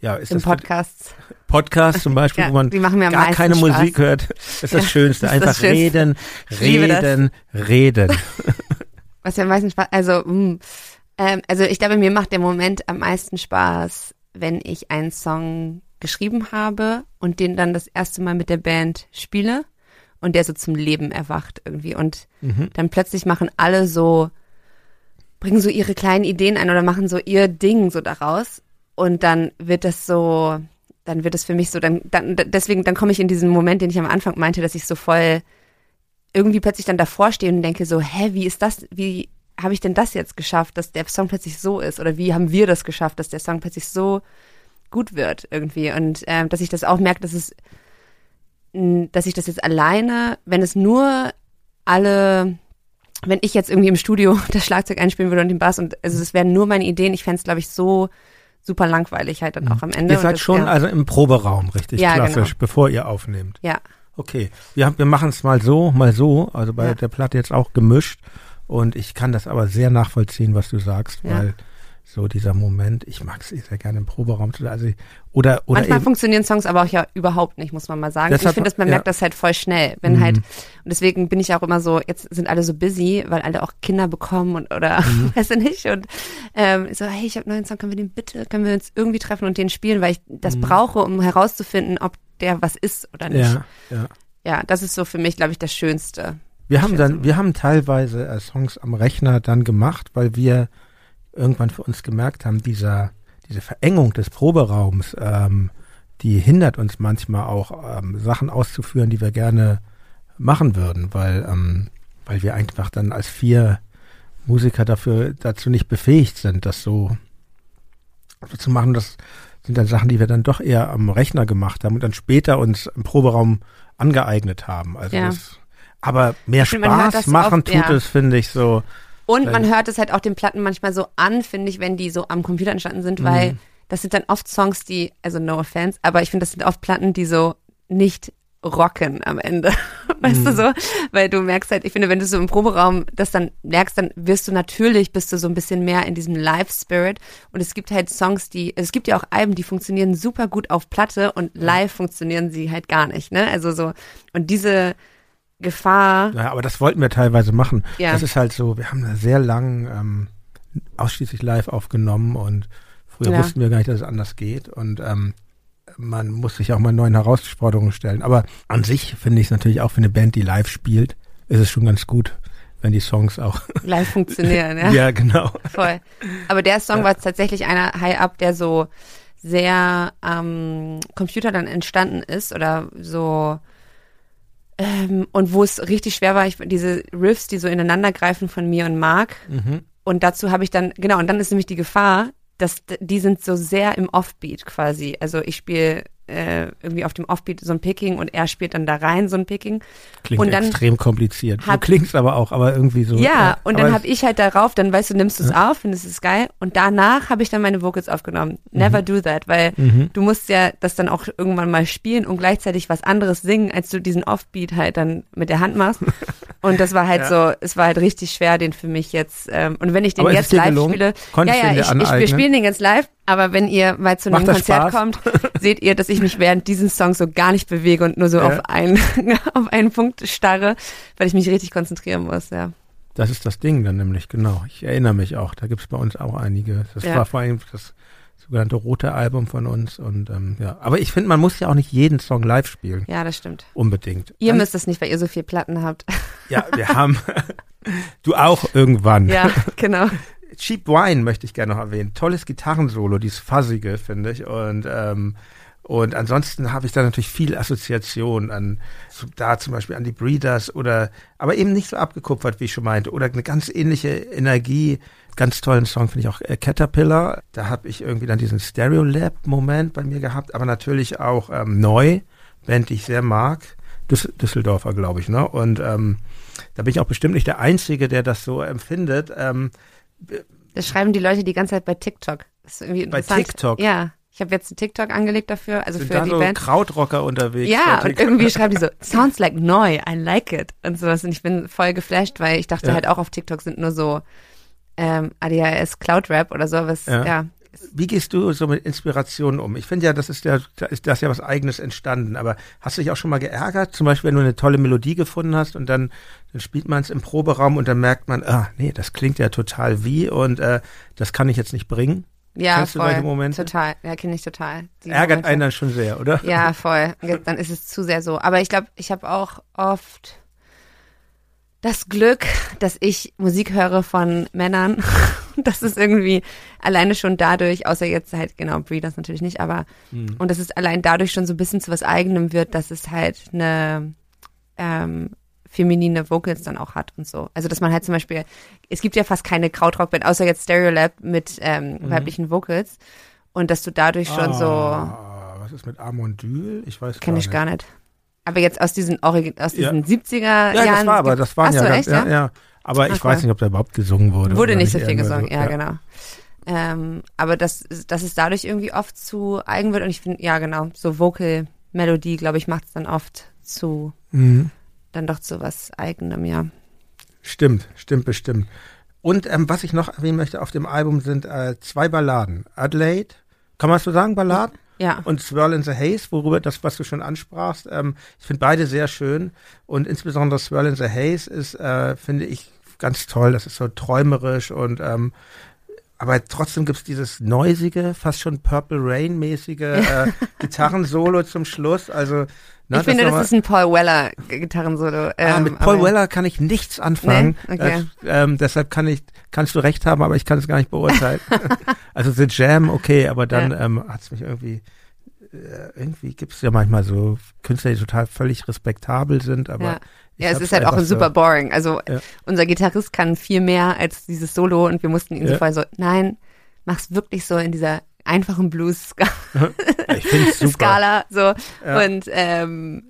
ja, ist Im das Podcast. Podcast zum Beispiel, ja, wo man gar keine Spaß. Musik hört, ist das ja, Schönste. Einfach das reden, reden, reden. Was ja meistens Spaß, also, mh, hm, ähm, also ich glaube, mir macht der Moment am meisten Spaß, wenn ich einen Song geschrieben habe und den dann das erste Mal mit der Band spiele und der so zum Leben erwacht irgendwie und mhm. dann plötzlich machen alle so, bringen so ihre kleinen Ideen ein oder machen so ihr Ding so daraus und dann wird das so, dann wird es für mich so, dann, dann deswegen, dann komme ich in diesen Moment, den ich am Anfang meinte, dass ich so voll irgendwie plötzlich dann davor stehe und denke so, hä, wie ist das, wie habe ich denn das jetzt geschafft, dass der Song plötzlich so ist? Oder wie haben wir das geschafft, dass der Song plötzlich so gut wird irgendwie? Und äh, dass ich das auch merke, dass es, dass ich das jetzt alleine, wenn es nur alle wenn ich jetzt irgendwie im Studio das Schlagzeug einspielen würde und den Bass und also es wären nur meine Ideen, ich fände es, glaube ich, so super langweilig halt dann auch am Ende. Ihr seid das, schon ja. also im Proberaum, richtig ja, klassisch, genau. bevor ihr aufnehmt. Ja. Okay, wir, wir machen es mal so, mal so, also bei ja. der Platte jetzt auch gemischt und ich kann das aber sehr nachvollziehen, was du sagst, weil so dieser Moment. Ich mag es eh sehr gerne im Proberaum. Also, oder, oder Manchmal eben, funktionieren Songs aber auch ja überhaupt nicht, muss man mal sagen. Deshalb, ich finde, man ja. merkt das halt voll schnell. Wenn mhm. halt, und deswegen bin ich auch immer so, jetzt sind alle so busy, weil alle auch Kinder bekommen und oder mhm. weißt du nicht. Und ähm, so, hey, ich habe einen neuen Song, können wir den bitte, können wir uns irgendwie treffen und den spielen, weil ich das mhm. brauche, um herauszufinden, ob der was ist oder nicht. Ja, ja. ja das ist so für mich, glaube ich, das Schönste. Wir haben dann, wir haben teilweise äh, Songs am Rechner dann gemacht, weil wir irgendwann für uns gemerkt haben, dieser, diese Verengung des Proberaums, ähm, die hindert uns manchmal auch, ähm, Sachen auszuführen, die wir gerne machen würden, weil, ähm, weil wir einfach dann als vier Musiker dafür dazu nicht befähigt sind, das so, so zu machen. Das sind dann Sachen, die wir dann doch eher am Rechner gemacht haben und dann später uns im Proberaum angeeignet haben. Also Ja. das, aber mehr Spaß machen oft, tut ja. es, finde ich so. Und man hört es halt auch den Platten manchmal so an, finde ich, wenn die so am Computer entstanden sind, Mhm. weil das sind dann oft Songs, die, also no offense, aber ich finde, das sind oft Platten, die so nicht rocken am Ende. Weißt Mhm. du so? Weil du merkst halt, ich finde, wenn du so im Proberaum das dann merkst, dann wirst du natürlich, bist du so ein bisschen mehr in diesem Live-Spirit. Und es gibt halt Songs, die, es gibt ja auch Alben, die funktionieren super gut auf Platte und live funktionieren sie halt gar nicht, ne? Also so, und diese Gefahr, Naja, aber das wollten wir teilweise machen. Ja. Das ist halt so, wir haben da sehr lang ähm, ausschließlich live aufgenommen und früher Ja. wussten wir gar nicht, dass es anders geht und ähm, man muss sich auch mal neuen Herausforderungen stellen. Aber an sich finde ich es natürlich auch für eine Band, die live spielt, ist es schon ganz gut, wenn die Songs auch. live funktionieren, ja. ja, genau. Voll. Aber der Song war tatsächlich einer High-Up, der so sehr am Computer dann entstanden ist oder so ähm, und wo es richtig schwer war, ich, diese Riffs, die so ineinander greifen von mir und Mark. Und dazu habe ich dann, genau, und dann ist nämlich die Gefahr, dass die sind so sehr im Offbeat quasi. Also ich spiele äh, irgendwie auf dem Offbeat so ein Picking und er spielt dann da rein so ein Picking. Klingt Und dann extrem kompliziert. hat- du klingst aber auch, aber irgendwie so. Ja, und dann habe ich halt darauf, dann weißt du, nimmst du es auf, findest es geil und danach habe ich dann meine Vocals aufgenommen. Never Mhm. do that, weil du musst ja das dann auch irgendwann mal spielen und gleichzeitig was anderes singen, als du diesen Offbeat halt dann mit der Hand machst. Und das war halt so, es war halt richtig schwer, den für mich jetzt. Ähm, und wenn ich den Aber jetzt live gelungen? spiele, Konntest ja, ja, ich, ich, wir spielen den jetzt live, aber wenn ihr mal zu einem Konzert Spaß? kommt, seht ihr, dass ich mich während diesem Song so gar nicht bewege und nur so Ja. auf einen, auf einen Punkt starre, weil ich mich richtig konzentrieren muss, ja. Das ist das Ding dann nämlich, genau. Ich erinnere mich auch. Da gibt's bei uns auch einige. Das Ja. war vor allem das sogenannte rote Album von uns. Und ähm, ja, aber ich finde, man muss ja auch nicht jeden Song live spielen. Ja, das stimmt. Unbedingt. Ihr Dann- müsst es nicht, weil ihr so viel Platten habt. Ja, wir haben. du auch irgendwann. ja, genau. Cheap Wine möchte ich gerne noch erwähnen. Tolles Gitarrensolo, dieses Fuzzige, finde ich. Und, ähm, und ansonsten habe ich da natürlich viel Assoziation an, da zum Beispiel an die Breeders oder, aber eben nicht so abgekupfert, wie ich schon meinte, oder eine ganz ähnliche Energie. Ganz tollen Song finde ich auch äh, Caterpillar. Da habe ich irgendwie dann diesen Stereo Lab Moment bei mir gehabt, aber natürlich auch ähm, neu, Band, die ich sehr mag. Düs Düsseldorfer, glaube ich, ne? Und ähm, da bin ich auch bestimmt nicht der Einzige, der das so empfindet. Ähm, Das schreiben die Leute die ganze Zeit bei TikTok. Das ist irgendwie Bei. TikTok? Ja. Ich habe jetzt einen TikTok angelegt dafür, also sind für da die so Band. Krautrocker unterwegs. Ja, und irgendwie schreiben die so, sounds like neu, I like it und sowas. Und ich bin voll geflasht, weil ich dachte Ja. halt auch auf TikTok sind nur so ähm, ADHS Cloud Rap oder so, was, Ja. ja. Wie gehst du so mit Inspirationen um? Ich finde ja, das ist ja, da ist das ja was Eigenes entstanden. Aber hast du dich auch schon mal geärgert? Zum Beispiel, wenn du eine tolle Melodie gefunden hast und dann, dann spielt man es im Proberaum und dann merkt man, ah, nee, das klingt ja total wie und äh, das kann ich jetzt nicht bringen. Ja, Kennst voll. Momente? Total. Ja, kenne ich total. Die Ärgert Momente. einen dann schon sehr, oder? Ja, voll. Dann ist es zu sehr so. Aber ich glaube, ich habe auch oft das Glück, dass ich Musik höre von Männern. Das ist irgendwie alleine schon dadurch, außer jetzt halt, genau, Breeders natürlich nicht, aber und dass es allein dadurch schon so ein bisschen zu was Eigenem wird, dass es halt eine ähm, feminine Vocals dann auch hat und so. Also dass man halt zum Beispiel, es gibt ja fast keine Krautrockband, außer jetzt Stereolab mit ähm, weiblichen Vocals. Und dass du dadurch schon so Ah, was ist mit Amondyl? Ich weiß Kenne gar ich nicht. gar nicht. Aber jetzt aus diesen, Origi aus Ja. diesen 70er Ja, Jahren. das war aber, das waren Ach ja, so, ganz, echt, ja, ja? Ja. Aber ich Ach, weiß nicht, ob da überhaupt gesungen wurde. Wurde nicht so viel gesungen, so. ja, genau. Ähm, aber dass, dass es dadurch irgendwie oft zu eigen wird und ich finde, ja genau, so Vocal-Melodie, glaube ich, macht es dann oft zu, Mhm. dann doch zu was Eigenem, ja. Stimmt, stimmt bestimmt. Und ähm, was ich noch erwähnen möchte auf dem Album sind äh, zwei Balladen. Adelaide, kann man das so sagen, Balladen? Ja, Und Swirl in the Haze, worüber das, was du schon ansprachst. Ähm, ich finde beide sehr schön. Und insbesondere Swirl in the Haze ist, äh, finde ich, ganz toll. Das ist so träumerisch und ähm, aber trotzdem gibt's dieses noisige, fast schon Purple Rain-mäßige äh, Gitarrensolo zum Schluss. Also, ne, ich finde, nochmal- das ist ein Paul Weller Gitarrensolo. Ah, ähm, mit Paul aber- Weller kann ich nichts anfangen. Nee? Okay. Das, ähm, deshalb kann ich, kannst du recht haben, aber ich kann es gar nicht beurteilen. also The Jam, okay, aber dann Ja. ähm, hat's mich irgendwie, äh, irgendwie gibt's ja manchmal so Künstler, die total völlig respektabel sind, aber Ja. Ja, es ist halt auch super boring. Also Ja. unser Gitarrist kann viel mehr als dieses Solo und wir mussten ihn Ja. so voll so, nein, mach's wirklich so in dieser einfachen Blues-Skala. so Ja. und ähm,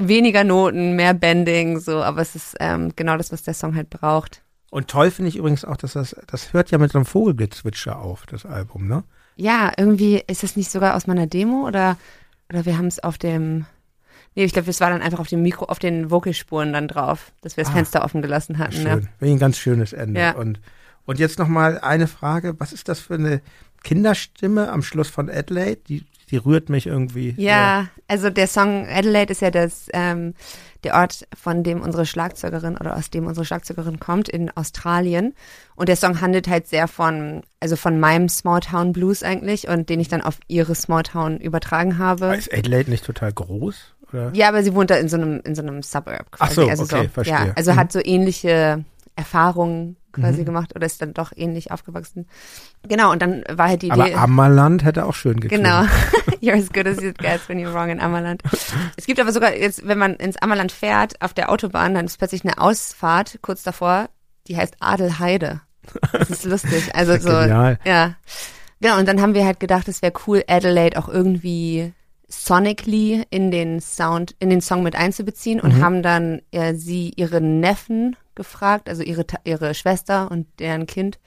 weniger Noten, mehr Bending, so, aber es ist ähm, genau das, was der Song halt braucht. Und toll finde ich übrigens auch, dass das, das hört ja mit so einem Vogelgezwitscher auf, das Album, ne? Ja, irgendwie ist es nicht sogar aus meiner Demo oder oder wir haben es auf dem Nee, ich glaube, es war dann einfach auf dem Mikro, auf den Vocalspuren dann drauf, dass wir das Ah. Fenster offen gelassen hatten. Schön. Ja. Ein ganz schönes Ende. Ja. Und, und jetzt nochmal eine Frage. Was ist das für eine Kinderstimme am Schluss von Adelaide? Die, die rührt mich irgendwie. Ja, also der Song Adelaide ist ja das, ähm, der Ort, von dem unsere Schlagzeugerin oder aus dem unsere Schlagzeugerin kommt in Australien. Und der Song handelt halt sehr von, also von meinem Small Town Blues eigentlich und den ich dann auf ihre Small Town übertragen habe. Ist Adelaide nicht total groß? Oder? Ja, aber sie wohnt da in so einem, in so einem Suburb quasi. Ach so, also okay, so, verstehe. Ja, also Mhm. hat so ähnliche Erfahrungen quasi Mhm. gemacht oder ist dann doch ähnlich aufgewachsen. Genau, und dann war halt die Aber Idee. Ammerland hätte auch schön geklungen. Genau. You're as good as it gets when you're wrong in Ammerland. Es gibt aber sogar jetzt, wenn man ins Ammerland fährt, auf der Autobahn, dann ist plötzlich eine Ausfahrt kurz davor, die heißt Adelheide. Das ist lustig. Also ist so, ja genial. ja. Genau, und dann haben wir halt gedacht, es wäre cool, Adelaide auch irgendwie sonically in den Sound, in den Song mit einzubeziehen und Mhm. haben dann äh, sie ihren Neffen gefragt, also ihre, ihre Schwester und deren Kind,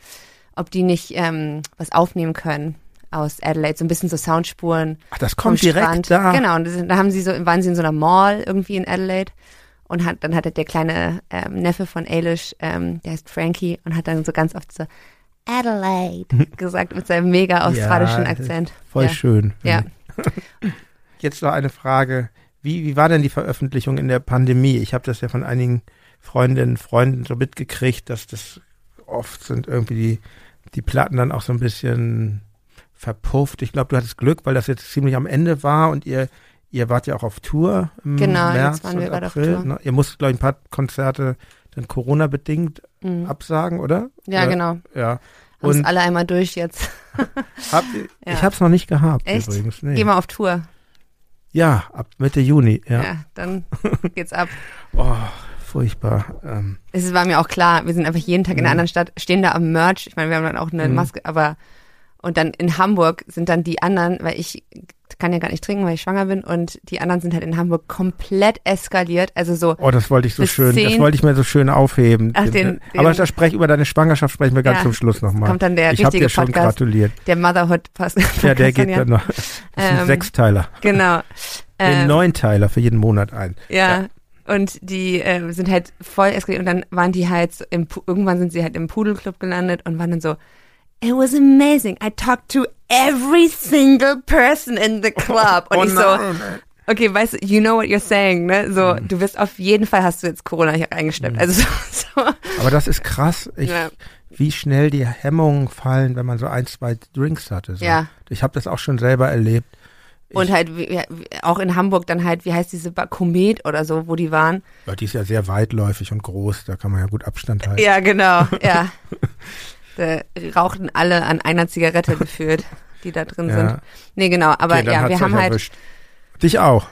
ob die nicht ähm, was aufnehmen können aus Adelaide, so ein bisschen so Soundspuren Ach, das kommt direkt Strand. da. Genau, und das, da haben sie so, waren sie in so einer Mall irgendwie in Adelaide und hat, dann hatte der kleine ähm, Neffe von Eilish, ähm, der heißt Frankie und hat dann so ganz oft so Adelaide gesagt mit seinem mega australischen Ja, Akzent. Voll ja. schön. Ja. Jetzt noch eine Frage. Wie, wie war denn die Veröffentlichung in der Pandemie? Ich habe das ja von einigen Freundinnen, Freunden so mitgekriegt, dass das oft sind irgendwie die, die Platten dann auch so ein bisschen verpufft. Ich glaube, du hattest Glück, weil das jetzt ziemlich am Ende war und ihr, ihr wart ja auch auf Tour im Genau, jetzt März waren wir und April. Ne? Ihr musstet, glaube ich, ein paar Konzerte dann Corona-bedingt Mhm. absagen, oder? Ja, Oder? genau. Ja. Haben es Und alle einmal durch jetzt. habt, Ja. ich habe es noch nicht gehabt Echt? übrigens. Nee. Geh mal auf Tour. Ja, ab Mitte Juni, Ja, ja. dann geht's ab. Oh, furchtbar. Ähm, Es war mir auch klar, wir sind einfach jeden Tag in einer anderen Stadt, stehen da am Merch. Ich meine, wir haben dann auch eine Mhm. Maske, aber und dann in Hamburg sind dann die anderen, weil ich kann ja gar nicht trinken, weil ich schwanger bin und die anderen sind halt in Hamburg komplett eskaliert. Also so, oh, das wollte ich so schön, das wollte ich mir so schön aufheben. Ach, den- Aber den- da sprech über deine Schwangerschaft sprechen wir ganz Ja, zum Schluss nochmal. kommt dann der Ich richtige dir schon Podcast. gratuliert. der Motherhood passt. Ja, der geht dann noch. Das ist ein Ähm, Sechsteiler. Genau. Den Ähm, Neunteiler für jeden Monat ein. Ja. Und die äh, sind halt voll eskaliert und dann waren die halt so im irgendwann sind sie halt im Pudelclub gelandet und waren dann so It was amazing. I talked to every single person in the club. Und Oh ich so, nein, okay, weißt du, you know what you're saying, ne? So, du wirst auf jeden Fall hast du jetzt Corona hier reingeschleppt. Mhm. Also so, so. Aber das ist krass, ich, Ja. wie schnell die Hemmungen fallen, wenn man so ein, zwei Drinks hatte. So. Ja. Ich habe das auch schon selber erlebt. Und Ich- halt wie, auch in Hamburg dann halt, wie heißt diese Komet oder so, wo die waren. Ja, die ist ja sehr weitläufig und groß, da kann man ja gut Abstand halten. Ja, genau, ja. Da rauchten alle an einer Zigarette gefühlt, die da drin Ja. sind. Nee, genau, aber Okay, ja, wir haben halt, erwischt. Dich auch.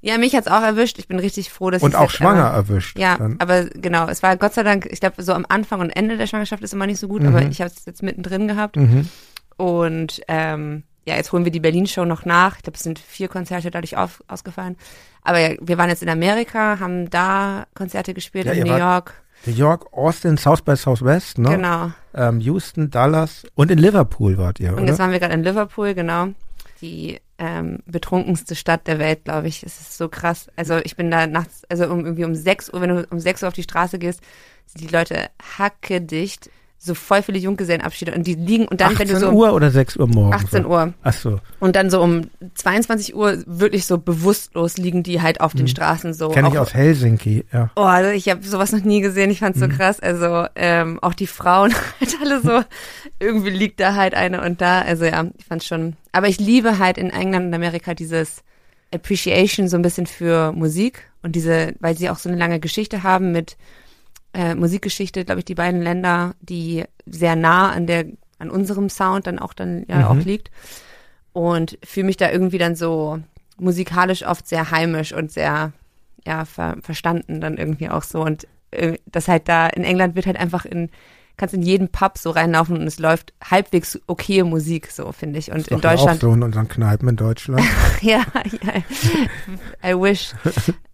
ja, mich hat's auch erwischt. Ich bin richtig froh, dass Und ich's auch schwanger einmal- erwischt. Ja, Dann. aber genau, es war Gott sei Dank, ich glaube, so am Anfang und Ende der Schwangerschaft ist immer nicht so gut, aber Mhm. ich habe es jetzt mittendrin gehabt. Mhm. Und ähm, ja, jetzt holen wir die Berlin-Show noch nach. Ich glaube, es sind vier Konzerte dadurch auf, ausgefallen. Aber ja, wir waren jetzt in Amerika, haben da Konzerte gespielt, Ja, in New York. New York, Austin, South by Southwest, ne? Genau. Ähm, Houston, Dallas und in Liverpool wart ihr, Und oder? jetzt waren wir gerade in Liverpool, genau. Die ähm, betrunkenste Stadt der Welt, glaube ich. Es ist so krass. Also ich bin da nachts, also um, irgendwie um 6 Uhr, wenn du um 6 Uhr auf die Straße gehst, sind die Leute hackedicht. So voll viele Junggesellenabschiede und die liegen und dann, 18 wenn du so Uhr oder 6 Uhr morgens? 18 Uhr Ach so. und dann so um 22 Uhr wirklich so bewusstlos liegen die halt auf den Straßen so. Kenne ich aus Helsinki, ja. Oh, also ich habe sowas noch nie gesehen. Ich fand's so krass. Also ähm, auch die Frauen halt alle so. irgendwie liegt da halt eine und da. Also ja, ich fand's schon. Aber ich liebe halt in England und Amerika dieses Appreciation so ein bisschen für Musik und diese, weil sie auch so eine lange Geschichte haben mit äh, Musikgeschichte, glaube ich, die beiden Länder, die sehr nah an der an unserem Sound dann auch dann ja auch liegt. Und fühle mich da irgendwie dann so musikalisch oft sehr heimisch und sehr ja ver verstanden dann irgendwie auch so. Und äh, das halt da in England wird halt einfach in kannst in jeden Pub so reinlaufen und es läuft halbwegs okaye Musik so finde ich. Und in doch ja Deutschland Auch so in unseren Kneipen in Deutschland. ja, ja. I wish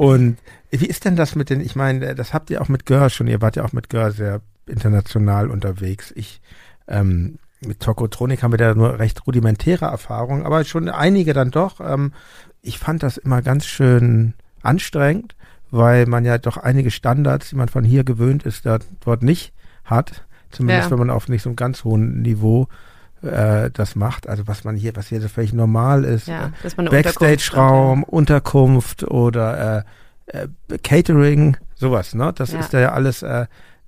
Und wie ist denn das mit den, ich meine, das habt ihr auch mit Gör schon, ihr wart ja auch mit Gör sehr international unterwegs. Ich, ähm, mit Tokotronik haben wir da nur recht rudimentäre Erfahrungen, aber schon einige dann doch. Ähm, ich fand das immer ganz schön anstrengend, weil man ja doch einige Standards, die man von hier gewöhnt ist, da, dort nicht hat. Zumindest Ja. wenn man auf nicht so einem ganz hohen Niveau äh, das macht. Also was man hier, was hier so völlig normal ist. ja dass man Backstage-Raum, Unterkunft oder äh, äh, Catering, sowas, ne? Das Ja. ist ja alles äh,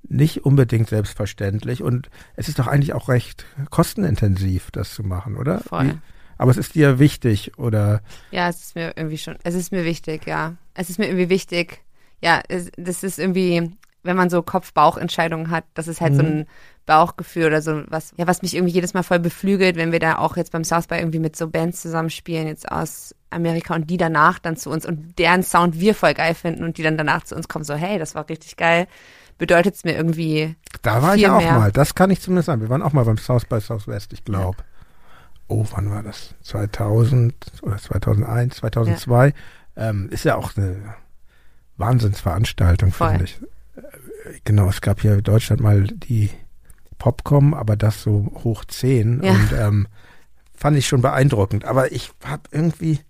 nicht unbedingt selbstverständlich und es ist doch eigentlich auch recht kostenintensiv, das zu machen, oder? Voll. Wie, aber es ist dir wichtig oder Ja, es ist mir irgendwie schon, es ist mir wichtig, ja. Es ist mir irgendwie wichtig, ja, es, das ist irgendwie, wenn man so Kopf-Bauch-Entscheidungen hat, das ist halt so ein Bauchgefühl oder so was, ja, was mich irgendwie jedes Mal voll beflügelt, wenn wir da auch jetzt beim South by irgendwie mit so Bands zusammenspielen, jetzt aus Amerika und die danach dann zu uns und deren Sound wir voll geil finden und die dann danach zu uns kommen, so, hey, das war richtig geil, bedeutet es mir irgendwie, da war ich ja auch mehr. mal. Das kann ich zumindest sagen. Wir waren auch mal beim South by Southwest, ich glaube. Oh, wann war das? 2000 oder 2001, 2002. Ähm, ist ja auch eine Wahnsinnsveranstaltung, finde ich. Genau, es gab hier in Deutschland mal die Popcom, aber das so hoch 10 Ja. und ähm, fand ich schon beeindruckend. Aber ich habe irgendwie,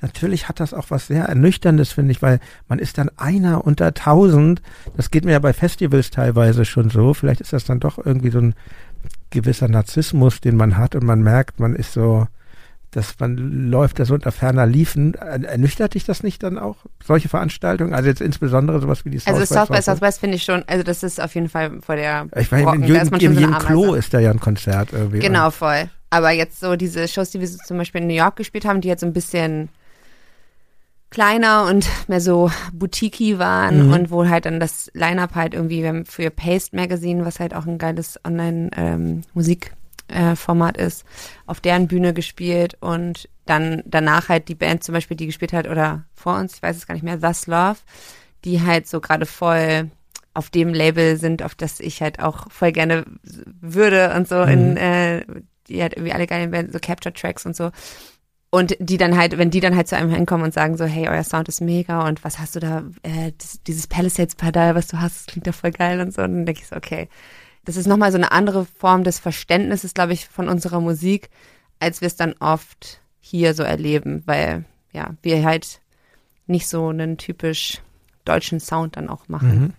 natürlich hat das auch was sehr Ernüchterndes, finde ich, weil man ist dann einer unter tausend. Das geht mir ja bei Festivals teilweise schon so. Vielleicht ist das dann doch irgendwie so ein gewisser Narzissmus, den man hat und man merkt, man ist so, dass man läuft da so unter ferner Liefen. Er- Ernüchtert dich das nicht dann auch, solche Veranstaltungen? Also jetzt insbesondere sowas wie die South also South by Southwest? Southwest finde ich schon, also das ist auf jeden Fall vor der Ich meine, in Brocken, da jedem, in schon so jedem Klo ist da ja ein Konzert irgendwie. Genau, voll. Aber jetzt so diese Shows, die wir so zum Beispiel in New York gespielt haben, die jetzt so ein bisschen kleiner und mehr so boutiquey waren Mhm. und wo halt dann das Line-Up halt irgendwie wir haben für Paste Magazine, was halt auch ein geiles Online-Musik-Format ist, auf deren Bühne gespielt und dann danach halt die Band zum Beispiel, die gespielt hat oder vor uns, ich weiß es gar nicht mehr, Thus Love, die halt so gerade voll auf dem Label sind, auf das ich halt auch voll gerne würde und so in äh, die halt irgendwie alle geilen Bands, so Capture Tracks und so. Und die dann halt, wenn die dann halt zu einem hinkommen und sagen so, hey, euer Sound ist mega und was hast du da, äh, das, dieses Palisades-Pedal, was du hast, das klingt ja voll geil und so. Und dann denke ich so, okay, das ist nochmal so eine andere Form des Verständnisses, glaube ich, von unserer Musik, als wir es dann oft hier so erleben, weil ja, wir halt nicht so einen typisch deutschen Sound dann auch machen. Mhm.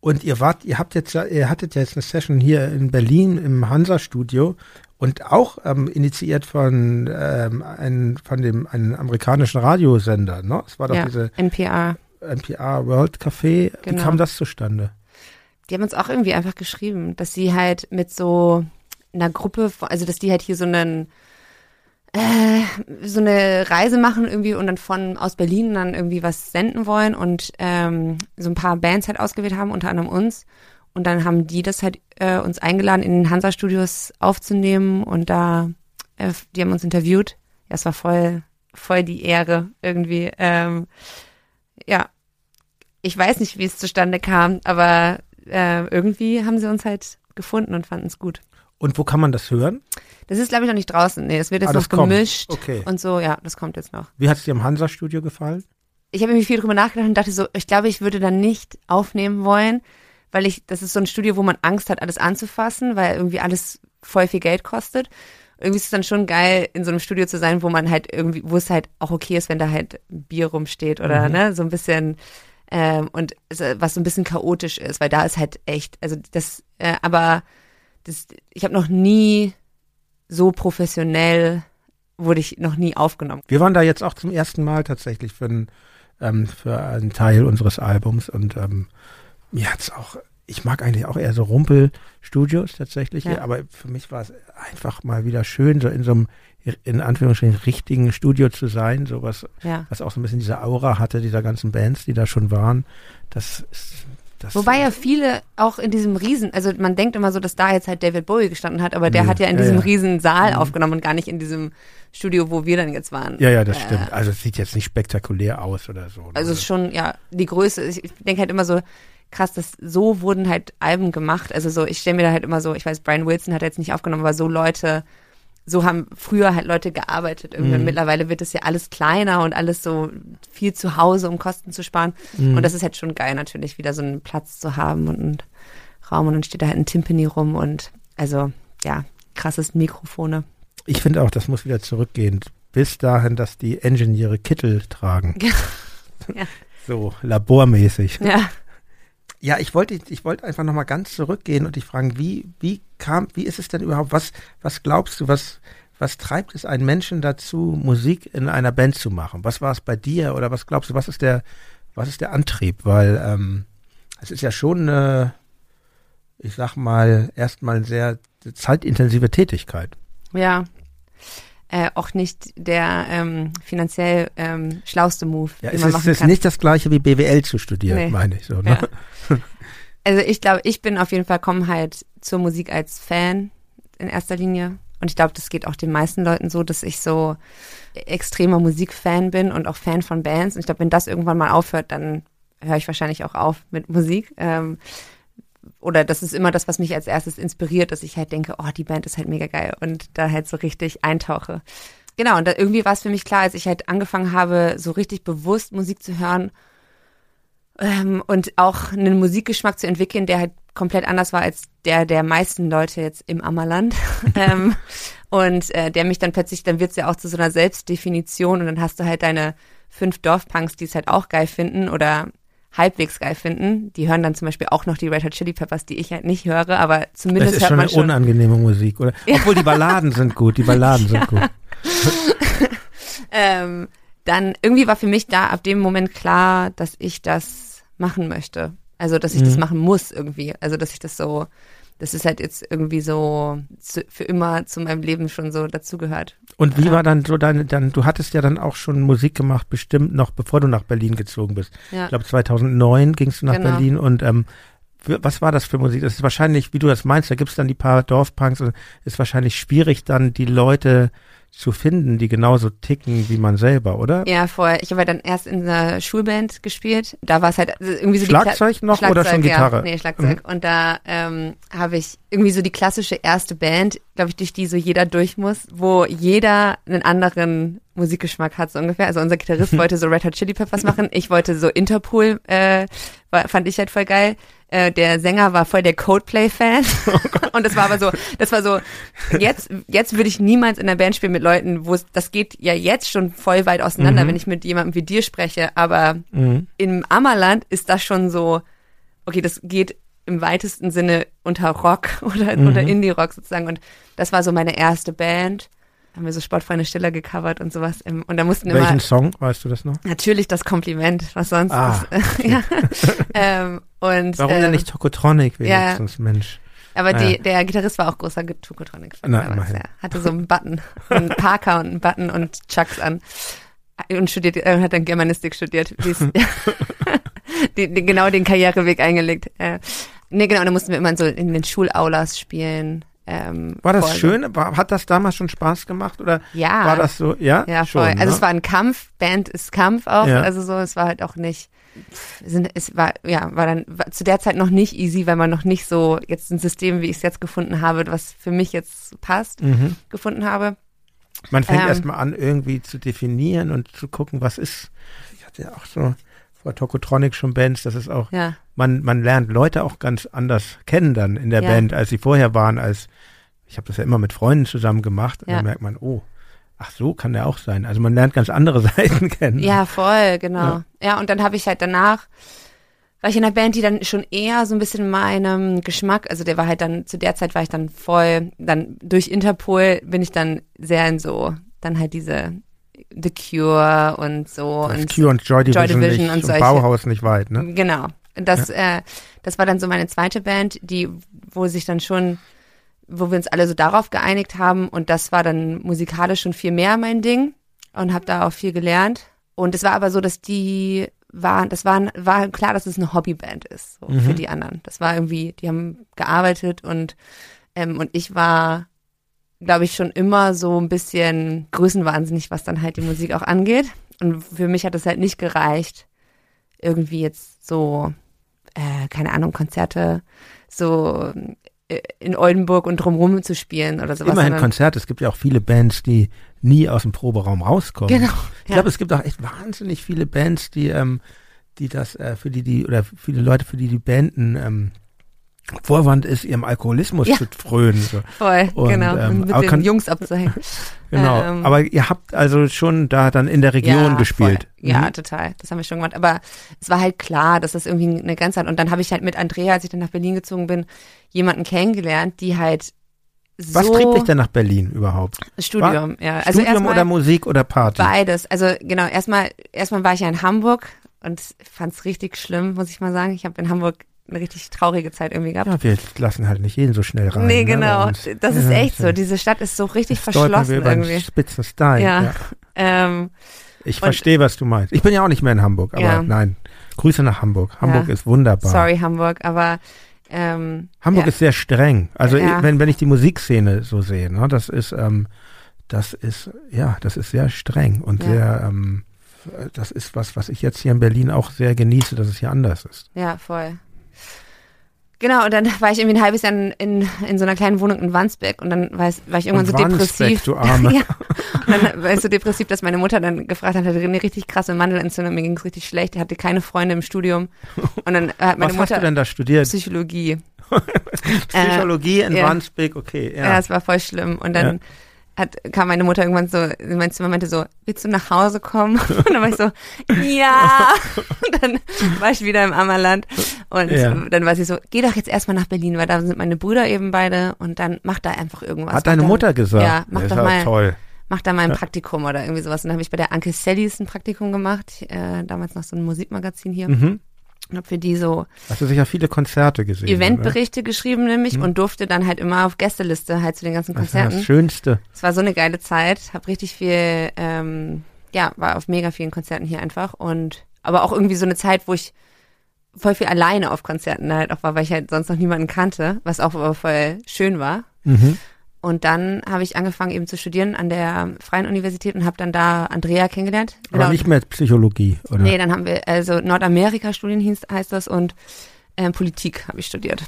Und ihr wart, ihr habt jetzt, ihr hattet ja jetzt eine Session hier in Berlin im Hansa-Studio und auch ähm, initiiert von ähm, ein, von dem einen amerikanischen Radiosender, ne? Es war doch ja, diese NPR. NPR World Café. Wie Genau. kam das zustande? Die haben uns auch irgendwie einfach geschrieben, dass sie halt mit so einer Gruppe, also dass die halt hier so einen äh, so eine Reise machen irgendwie und dann von aus Berlin dann irgendwie was senden wollen und ähm, so ein paar Bands halt ausgewählt haben, unter anderem uns. Und dann haben die das halt äh, uns eingeladen, in den Hansa-Studios aufzunehmen und da, äh, die haben uns interviewt. Ja, es war voll, voll die Ehre irgendwie. Ähm, ja, ich weiß nicht, wie es zustande kam, aber äh, irgendwie haben sie uns halt gefunden und fanden es gut. Und wo kann man das hören? Das ist, glaube ich, noch nicht draußen. Nee, es wird jetzt Ah, noch gemischt Okay. und so. Ja, das kommt jetzt noch. Wie hat es dir im Hansa-Studio gefallen? Ich habe irgendwie viel drüber nachgedacht und dachte so, ich glaube, ich würde dann nicht aufnehmen wollen, weil ich, das ist so ein Studio, wo man Angst hat, alles anzufassen, weil irgendwie alles voll viel Geld kostet. Irgendwie ist es dann schon geil, in so einem Studio zu sein, wo man halt irgendwie, wo es halt auch okay ist, wenn da halt Bier rumsteht oder Mhm. ne, so ein bisschen Ähm, und äh, was so ein bisschen chaotisch ist, weil da ist halt echt, also das, äh, aber das, ich habe noch nie so professionell wurde ich noch nie aufgenommen. Wir waren da jetzt auch zum ersten Mal tatsächlich für, ein, ähm, für einen Teil unseres Albums und ähm, mir hat's auch, ich mag eigentlich auch eher so Rumpelstudios tatsächlich, Ja. aber für mich war es einfach mal wieder schön, so in so einem in Anführungsstrichen richtigen Studio zu sein, sowas, Ja. was auch so ein bisschen diese Aura hatte, dieser ganzen Bands, die da schon waren. Das ist das Wobei ja viele auch in diesem Riesen, also man denkt immer so, dass da jetzt halt David Bowie gestanden hat, aber der Nee, hat ja in ja, diesem ja. riesen Saal aufgenommen und gar nicht in diesem Studio, wo wir dann jetzt waren. Ja, ja, das Äh, stimmt. Also es sieht jetzt nicht spektakulär aus oder so. ne? Also es ist schon, ja, die Größe, ich ich denke halt immer so, krass, dass so wurden halt Alben gemacht. Also so, ich stelle mir da halt immer so, ich weiß, Brian Wilson hat jetzt nicht aufgenommen, aber so Leute, so haben früher halt Leute gearbeitet. Irgendwie. Und mittlerweile wird es ja alles kleiner und alles so viel zu Hause, um Kosten zu sparen. Und das ist halt schon geil, natürlich wieder so einen Platz zu haben und einen Raum und dann steht da halt ein Timpani rum und also, ja, krasses Mikrofone. Ich finde auch, das muss wieder zurückgehen. Bis dahin, dass die Ingenieure Kittel tragen. Ja. So, labormäßig. Ja. Ja, ich wollte, ich wollte einfach nochmal ganz zurückgehen und dich fragen, wie, wie kam, wie ist es denn überhaupt, was, was glaubst du, was, was treibt es einen Menschen dazu, Musik in einer Band zu machen? Was war es bei dir oder was glaubst du, was ist der, was ist der Antrieb? Weil, ähm, es ist ja schon eine, ich sag mal, erstmal sehr zeitintensive Tätigkeit. Ja. Äh, auch nicht der ähm, finanziell ähm, schlauste Move, Ja, den es man ist, machen es ist kann. nicht das gleiche wie BWL zu studieren, Nee. meine ich so. Ne? Ja. Also ich glaube, ich bin auf jeden Fall, komme halt zur Musik als Fan in erster Linie. Und ich glaube, das geht auch den meisten Leuten so, dass ich so extremer Musikfan bin und auch Fan von Bands. Und ich glaube, wenn das irgendwann mal aufhört, dann höre ich wahrscheinlich auch auf mit Musik. Ähm, oder das ist immer das, was mich als erstes inspiriert, dass ich halt denke, oh, die Band ist halt mega geil und da halt so richtig eintauche. Genau, und da irgendwie war es für mich klar, als ich halt angefangen habe, so richtig bewusst Musik zu hören ähm, und auch einen Musikgeschmack zu entwickeln, der halt komplett anders war als der der meisten Leute jetzt im Ammerland. ähm, und äh, der mich dann plötzlich, dann wird's ja auch zu so einer Selbstdefinition und dann hast du halt deine fünf Dorfpunks, die es halt auch geil finden oder halbwegs geil finden. Die hören dann zum Beispiel auch noch die Red Hot Chili Peppers, die ich halt nicht höre, aber Das zumindest ist hört schon man eine schon. unangenehme Musik, oder? Obwohl die Balladen sind gut, die Balladen sind gut. ähm, dann irgendwie war für mich da ab dem Moment klar, dass ich das machen möchte. Also, dass ich das Mhm. machen muss irgendwie. Also, dass ich das so, das ist halt jetzt irgendwie so zu, für immer zu meinem Leben schon so dazugehört. Und wie war dann so deine, dann, du hattest ja dann auch schon Musik gemacht, bestimmt noch bevor du nach Berlin gezogen bist. Ja. Ich glaube 2009 gingst du nach Genau. Berlin und ähm, was war das für Musik? Das ist wahrscheinlich, wie du das meinst, da gibt's dann die paar Dorfpunks und ist wahrscheinlich schwierig dann die Leute zu finden, die genauso ticken wie man selber, oder? Ja, vorher, ich habe halt dann erst in einer Schulband gespielt. Da war es halt also irgendwie so die Schlagzeug Kla- noch oder schon Gitarre? Ja, nee, Schlagzeug. Und da ähm, habe ich irgendwie so die klassische erste Band, glaube ich, durch die so jeder durch muss, wo jeder einen anderen Musikgeschmack hat, so ungefähr. Also unser Gitarrist wollte so Red Hot Chili Peppers machen. Ich wollte so Interpol, äh, war, fand ich halt voll geil. Äh, der Sänger war voll der Coldplay-Fan. Und das war aber so, das war so, jetzt, jetzt würde ich niemals in einer Band spielen mit Leuten, wo es, das geht ja jetzt schon voll weit auseinander, wenn ich mit jemandem wie dir spreche, aber Mhm. im Ammerland ist das schon so, okay, das geht im weitesten Sinne unter Rock oder, Mhm. oder Indie-Rock sozusagen. Und das war so meine erste Band. Haben wir so Sportfreunde Stiller gecovert und sowas. Und da mussten immer Welchen Song, weißt du das noch? natürlich das Kompliment, was sonst. Ah, ist. ja. ähm, und, Warum ähm, denn nicht Tokotronic ja. wenigstens, Mensch? Aber Ah, die, ja. der Gitarrist war auch großer immerhin. ja. Hatte so einen Button, einen Parker und einen Button und Chucks an. Und studiert, äh, hat dann Germanistik studiert. die, die, genau den Karriereweg eingelegt. Äh, nee, genau, da mussten wir immer so in den Schulaulas spielen. Ähm, War das voll so. schön? War, hat das damals schon Spaß gemacht oder Ja. war das so? Ja, Ja, schon, voll. Also ne? es war ein Kampf, Band ist Kampf auch, Ja. also so, es war halt auch nicht, sind, es war, ja, war dann war zu der Zeit noch nicht easy, weil man noch nicht so jetzt ein System, wie ich es jetzt gefunden habe, was für mich jetzt passt, Mhm. gefunden habe. Man fängt Ähm. erstmal an, irgendwie zu definieren und zu gucken, was ist. Ich hatte ja auch so vor Tokotronic schon Bands, das ist auch, Ja, man, man lernt Leute auch ganz anders kennen dann in der Ja. Band, als sie vorher waren, als ich habe das ja immer mit Freunden zusammen gemacht und Ja. dann merkt man, oh, Ach so, kann der auch sein. Also man lernt ganz andere Seiten kennen. Ja, voll, genau. Ja, und dann habe ich halt danach, war ich in einer Band, die dann schon eher so ein bisschen meinem Geschmack, also der war halt dann, zu der Zeit war ich dann voll, dann durch Interpol bin ich dann sehr in so, dann halt diese The Cure und so. Das und Cure und Joy Division, Joy Division nicht, und und solche- Bauhaus nicht weit, ne? Genau. Das, äh, das war dann so meine zweite Band, die, wo sich dann schon, wo wir uns alle so darauf geeinigt haben und das war dann musikalisch schon viel mehr mein Ding und habe da auch viel gelernt. Und es war aber so, dass die waren, das war, war klar, dass es eine Hobbyband ist, so für die anderen. Das war irgendwie, die haben gearbeitet und, ähm, und ich war, glaube ich, schon immer so ein bisschen größenwahnsinnig, was dann halt die Musik auch angeht. Und für mich hat es halt nicht gereicht, irgendwie jetzt so, äh, keine Ahnung, Konzerte so äh, in Oldenburg und drumherum zu spielen oder sowas. Immerhin Konzerte. Es gibt ja auch viele Bands, die nie aus dem Proberaum rauskommen. Genau. Ich glaube, es gibt auch echt wahnsinnig viele Bands, die, ähm, die das, äh, für die die, oder viele Leute, für die die Banden ähm, Vorwand ist, ihrem Alkoholismus Ja. zu frönen. So. Voll, Und, genau. ähm, mit aber den kann- Jungs abzuhängen. Genau. Ähm, Aber ihr habt also schon da dann in der Region ja, gespielt. Voll. Ja, Mhm. total. Das haben wir schon gemacht. Aber es war halt klar, dass das irgendwie eine Grenze hat. Und dann habe ich halt mit Andrea, als ich dann nach Berlin gezogen bin, jemanden kennengelernt, die halt so Was trieb dich denn nach Berlin überhaupt? Studium, ja. Also Studium oder Musik oder Party? beides. Also genau, erstmal erstmal war ich ja in Hamburg und fand es richtig schlimm, muss ich mal sagen. Ich habe in Hamburg eine richtig traurige Zeit irgendwie gehabt. Ja, wir lassen halt nicht jeden so schnell rein. nee, ne, genau. uns. Das ist Ja, echt so. Diese Stadt ist so richtig verschlossen wir über einen irgendwie. spitzen Style. Ja. Ja. Ähm, Ich verstehe, was du meinst. Ich bin ja auch nicht mehr in Hamburg, aber Ja. nein. Grüße nach Hamburg. Hamburg ist wunderbar. sorry, Hamburg, aber ähm, Hamburg ist sehr streng. Also wenn, wenn ich die Musikszene so sehe, ne, das ist, ähm, das ist, ja, das ist sehr streng und sehr, ähm, das ist was, was ich jetzt hier in Berlin auch sehr genieße, dass es hier anders ist. Ja, voll. Genau, und dann war ich irgendwie ein halbes Jahr in, in, in so einer kleinen Wohnung in Wandsbek und dann war ich, war ich irgendwann Und so Wandsbek, depressiv. du Arme. ja. Und dann war ich so depressiv, dass meine Mutter dann gefragt hat, hatte eine richtig krasse Mandelentzündung, mir ging es richtig schlecht, ich hatte keine Freunde im Studium. Und dann hat meine was hast du Mutter denn da studiert? Psychologie. Psychologie in ja. Wandsbek, okay. Ja, Ja. es war voll schlimm. Und dann hat, kam meine Mutter irgendwann so in mein Zimmer meinte so, willst du nach Hause kommen? Und dann war ich so, ja. Und dann war ich wieder im Ammerland. Und Ja. dann war sie so, geh doch jetzt erstmal nach Berlin, weil da sind meine Brüder eben beide und dann mach da einfach irgendwas. Hat deine Mach da- Mutter gesagt? Ja, mach das doch mal, toll. mach da mal ein Praktikum oder irgendwie sowas. Und dann habe ich bei der Anke Sallys ein Praktikum gemacht, äh, damals noch so ein Musikmagazin hier. Mhm. Habe für die so Hast du sicher viele Konzerte gesehen? oder? Eventberichte geschrieben nämlich und durfte dann halt immer auf Gästeliste halt zu den ganzen Das Konzerten. das Schönste. Es war so eine geile Zeit, habe richtig viel, ähm, ja, war auf mega vielen Konzerten hier einfach und aber auch irgendwie so eine Zeit, wo ich voll viel alleine auf Konzerten halt auch war, weil ich halt sonst noch niemanden kannte, was auch aber voll schön war. Mhm. Und dann habe ich angefangen eben zu studieren an der Freien Universität und habe dann da Andrea kennengelernt. Aber nicht mehr Psychologie, oder? Nee, dann haben wir, also Nordamerika-Studien heißt das und ähm, Politik habe ich studiert.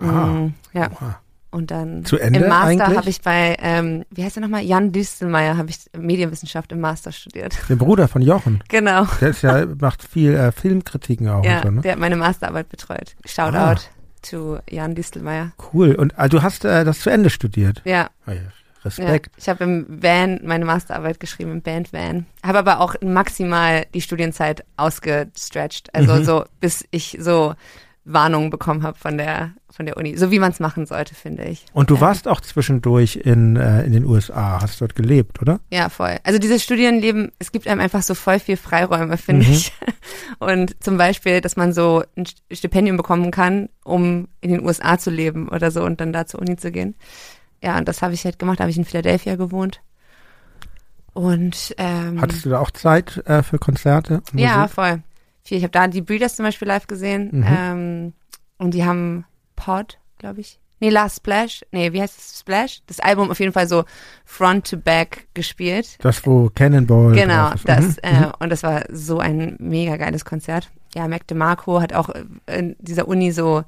Ah. Mm, ja. Oha. Und dann Zu Ende im Master habe ich bei, ähm, wie heißt der nochmal? Jan Distelmeier habe ich Medienwissenschaft im Master studiert. Der Bruder von Jochen. Genau. Der ist ja, macht viel äh, Filmkritiken auch Ja, und so, ne? der hat meine Masterarbeit betreut. Shoutout Ah. To Jan Distelmeier. Cool. Und äh, du hast äh, das zu Ende studiert. Ja, Oh ja, ja. Respekt. Ich habe im Van meine Masterarbeit geschrieben, im Band Van. Habe aber auch maximal die Studienzeit ausgestretched. Also Mhm. so, bis ich so Warnungen bekommen habe von der, von der Uni. So wie man es machen sollte, finde ich. Und du Ja. warst auch zwischendurch in, äh, in den USA, hast dort gelebt, oder? Ja, voll. Also dieses Studienleben, es gibt einem einfach so voll viel Freiräume, finde Mhm. ich. Und zum Beispiel, dass man so ein Stipendium bekommen kann, um in den USA zu leben oder so und dann da zur Uni zu gehen. Ja, und das habe ich halt gemacht. Da habe ich in Philadelphia gewohnt. Und ähm, Hattest du da auch Zeit äh, für Konzerte? Ja, Musik? voll. Viel. Ich habe da die Breeders zum Beispiel live gesehen. Mhm. Ähm, und die haben Pod, glaube ich. Nee, Last Splash. Nee, wie heißt es? Splash? Das Album auf jeden Fall so front to back gespielt. Das, wo Cannonball Genau, das, Mhm. äh, und das war so ein mega geiles Konzert. Ja, Mac DeMarco hat auch in dieser Uni so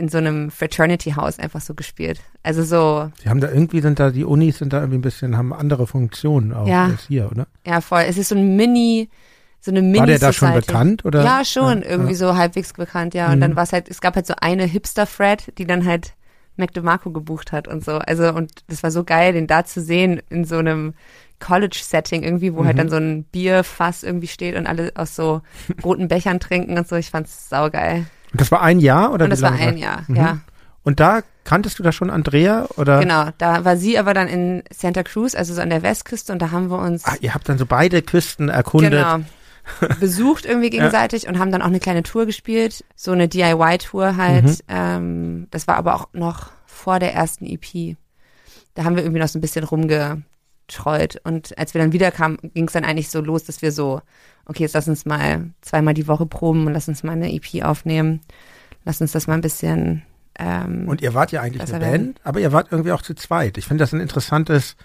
in so einem Fraternity House einfach so gespielt. Also so, Die haben da irgendwie sind da, die Unis sind da irgendwie ein bisschen, haben andere Funktionen auch Ja. als hier, oder? ja voll. Es ist so ein Mini, so eine Mini War der da schon bekannt, oder? Ja, schon, Ja, irgendwie ja. so halbwegs bekannt, ja. Und Mhm. dann war es halt, es gab halt so eine Hipster-Fred, die dann halt Mac DeMarco gebucht hat und so. Also, und das war so geil, den da zu sehen in so einem College-Setting irgendwie, wo halt dann so ein Bierfass irgendwie steht und alle aus so roten Bechern trinken und so. Ich fand's saugeil. Und das war ein Jahr oder Und das war ein Jahr, Mhm. ja. Und da kanntest du da schon Andrea oder? Genau, da war sie aber dann in Santa Cruz, also so an der Westküste und da haben wir uns Ah, ihr habt dann so beide Küsten erkundet. genau besucht irgendwie gegenseitig und haben dann auch eine kleine Tour gespielt, so eine DIY-Tour halt. Mhm. Ähm, das war aber auch noch vor der ersten EP. Da haben wir irgendwie noch so ein bisschen rumgetreut und als wir dann wiederkamen, ging es dann eigentlich so los, dass wir so, okay, jetzt lass uns mal zweimal die Woche proben und lass uns mal eine EP aufnehmen. Lass uns das mal ein bisschen ähm, Und ihr wart ja eigentlich eine werden. Band, aber ihr wart irgendwie auch zu zweit. Ich finde das ein interessantes,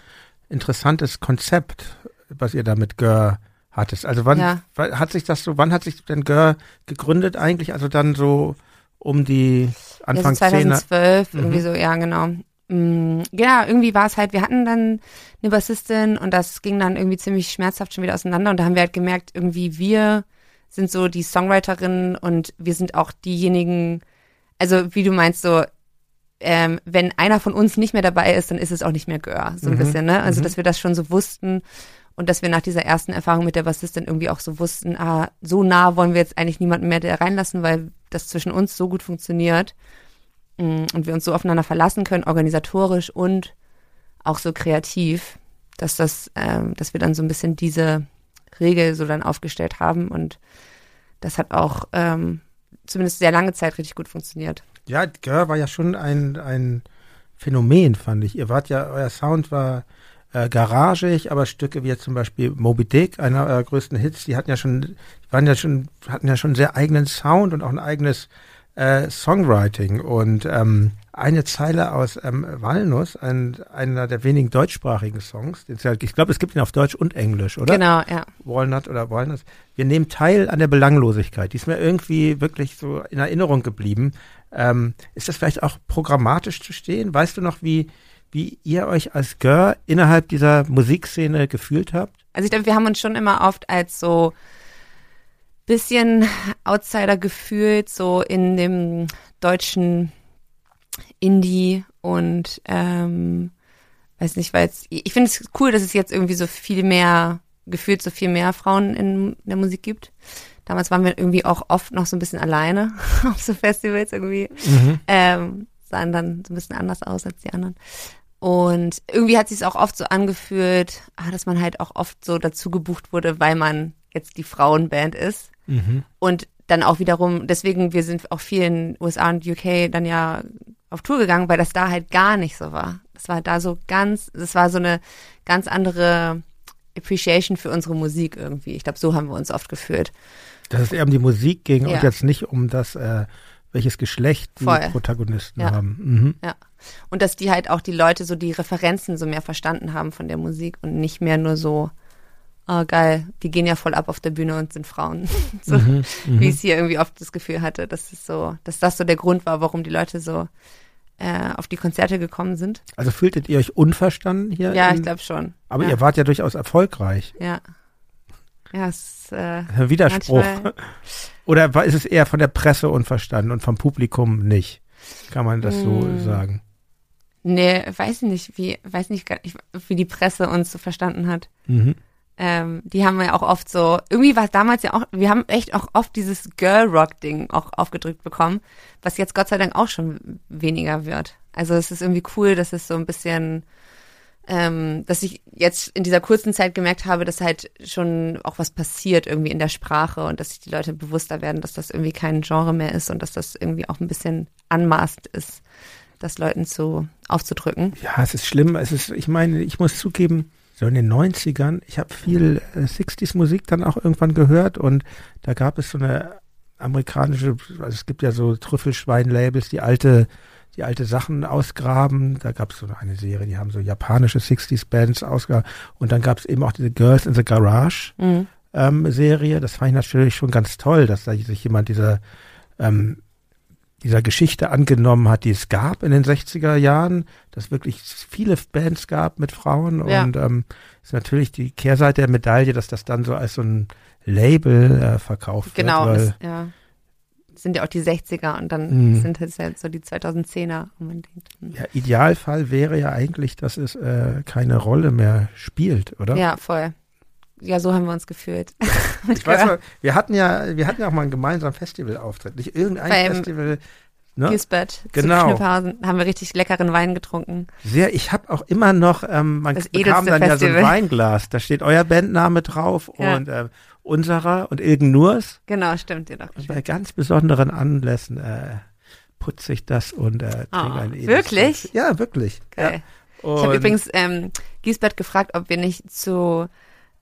interessantes Konzept, was ihr da mit Gör hattest. Also wann Ja. hat sich das so, wann hat sich denn Gör gegründet eigentlich? Also dann so um die Anfang ja, so 10 2012, irgendwie Mhm. so, ja, genau. Mm, Ja, irgendwie war es halt, wir hatten dann eine Bassistin und das ging dann irgendwie ziemlich schmerzhaft schon wieder auseinander und da haben wir halt gemerkt, irgendwie wir sind so die Songwriterinnen und wir sind auch diejenigen, also wie du meinst, so, ähm, wenn einer von uns nicht mehr dabei ist, dann ist es auch nicht mehr Gör, so ein Mhm, bisschen, ne? Also, mhm. dass wir das schon so wussten und dass wir nach dieser ersten Erfahrung mit der Bassistin irgendwie auch so wussten, ah, so nah wollen wir jetzt eigentlich niemanden mehr da reinlassen, weil das zwischen uns so gut funktioniert mm, und wir uns so aufeinander verlassen können, organisatorisch und auch so kreativ, dass das, ähm, dass wir dann so ein bisschen diese Regel so dann aufgestellt haben und das hat auch ähm, zumindest sehr lange Zeit richtig gut funktioniert. Ja, Gör war ja schon ein, ein Phänomen, fand ich. Ihr wart ja, euer Sound war äh, garagig, aber Stücke wie jetzt zum Beispiel Moby Dick, einer eurer größten Hits, die hatten ja schon, waren ja schon, hatten ja schon einen sehr eigenen Sound und auch ein eigenes äh, Songwriting. Und ähm, eine Zeile aus ähm, Walnuss, ein, einer der wenigen deutschsprachigen Songs, den ja, ich glaube, es gibt ihn auf Deutsch und Englisch, oder? Genau, ja. Walnut oder Walnuts. Wir nehmen teil an der Belanglosigkeit. Die ist mir irgendwie wirklich so in Erinnerung geblieben. Ähm, ist das vielleicht auch programmatisch zu stehen? Weißt du noch, wie, wie ihr euch als Gör innerhalb dieser Musikszene gefühlt habt? Also ich glaube, wir haben uns schon immer oft als so bisschen Outsider gefühlt, so in dem deutschen Indie und ähm, weiß nicht, weil es, ich finde es cool, dass es jetzt irgendwie so viel mehr, gefühlt so viel mehr Frauen in der Musik gibt. Damals waren wir irgendwie auch oft noch so ein bisschen alleine auf so Festivals irgendwie. Ähm, sahen dann so ein bisschen anders aus als die anderen. Und irgendwie hat sich es auch oft so angefühlt, ah, dass man halt auch oft so dazu gebucht wurde, weil man jetzt die Frauenband ist. Und dann auch wiederum, deswegen, wir sind auch viel in USA und UK dann ja auf Tour gegangen, weil das da halt gar nicht so war. Das war da so ganz, das war so eine ganz andere Appreciation für unsere Musik irgendwie. Ich glaube, so haben wir uns oft gefühlt. Dass es eher um die Musik ging Ja. und jetzt nicht um das, äh, welches Geschlecht die Voll. Protagonisten Ja. haben. Mhm. Ja. Und dass die halt auch die Leute so die Referenzen so mehr verstanden haben von der Musik und nicht mehr nur so, oh geil, die gehen ja voll ab auf der Bühne und sind Frauen. so, wie ich es hier irgendwie oft das Gefühl hatte, dass es so, dass das so der Grund war, warum die Leute so äh, auf die Konzerte gekommen sind. Also fühltet ihr euch unverstanden hier? Ja, in- ich glaube schon. Aber ja. ihr wart ja durchaus erfolgreich. Ja. Ja, es, äh, Ein Widerspruch. Manchmal- Oder ist es eher von der Presse unverstanden und vom Publikum nicht? Kann man das so Mm. sagen? Nee, weiß ich nicht, wie, weiß nicht, wie die Presse uns so verstanden hat. Mhm. Ähm, die haben ja auch oft so, irgendwie war es damals ja auch, wir haben echt auch oft dieses Girl-Rock-Ding auch aufgedrückt bekommen, was jetzt Gott sei Dank auch schon weniger wird. Also es ist irgendwie cool, dass es so ein bisschen, ähm, dass ich jetzt in dieser kurzen Zeit gemerkt habe, dass halt schon auch was passiert irgendwie in der Sprache und dass sich die Leute bewusster werden, dass das irgendwie kein Genre mehr ist und dass das irgendwie auch ein bisschen anmaßt ist, das Leuten zu aufzudrücken. Ja, es ist schlimm. Es ist, ich meine, ich muss zugeben, so in den 90ern, ich habe viel äh, 60s Musik dann auch irgendwann gehört und da gab es so eine amerikanische, also es gibt ja so Trüffelschwein-Labels, die alte, die alte Sachen ausgraben. Da gab es so eine Serie, die haben so japanische 60s-Bands ausgegraben und dann gab es eben auch diese Girls in the Garage Mhm. ähm, Serie. Das fand ich natürlich schon ganz toll, dass da sich jemand dieser ähm, dieser Geschichte angenommen hat, die es gab in den 60er Jahren, dass wirklich viele Bands gab mit Frauen Ja. und ähm, ist natürlich die Kehrseite der Medaille, dass das dann so als so ein Label äh, verkauft Genau, wird, das, ja. sind ja auch die 60er und dann Mhm. sind es halt so die 2010er. Und man denkt, hm. Ja, Idealfall wäre ja eigentlich, dass es äh, keine Rolle mehr spielt, oder? ja, voll. Ja, so haben wir uns gefühlt. Ich weiß mal, wir hatten ja, wir hatten ja auch mal einen gemeinsamen Festivalauftritt. Nicht irgendein Beim Festival. Ne? Gisbert Genau. Knüpphausen haben wir richtig leckeren Wein getrunken. Sehr, ich habe auch immer noch, ähm, man Das bekam dann ja so ein Festival. Weinglas. Da steht euer Bandname drauf Ja. und äh, unserer und Ilgen Nurs. Genau, stimmt dir doch. Und bei ganz besonderen Anlässen äh, putze ich das und äh, trinke Oh, ein edles wirklich? Ja, wirklich. Geil. Ja. Ich habe übrigens ähm, Gisbert gefragt, ob wir nicht zu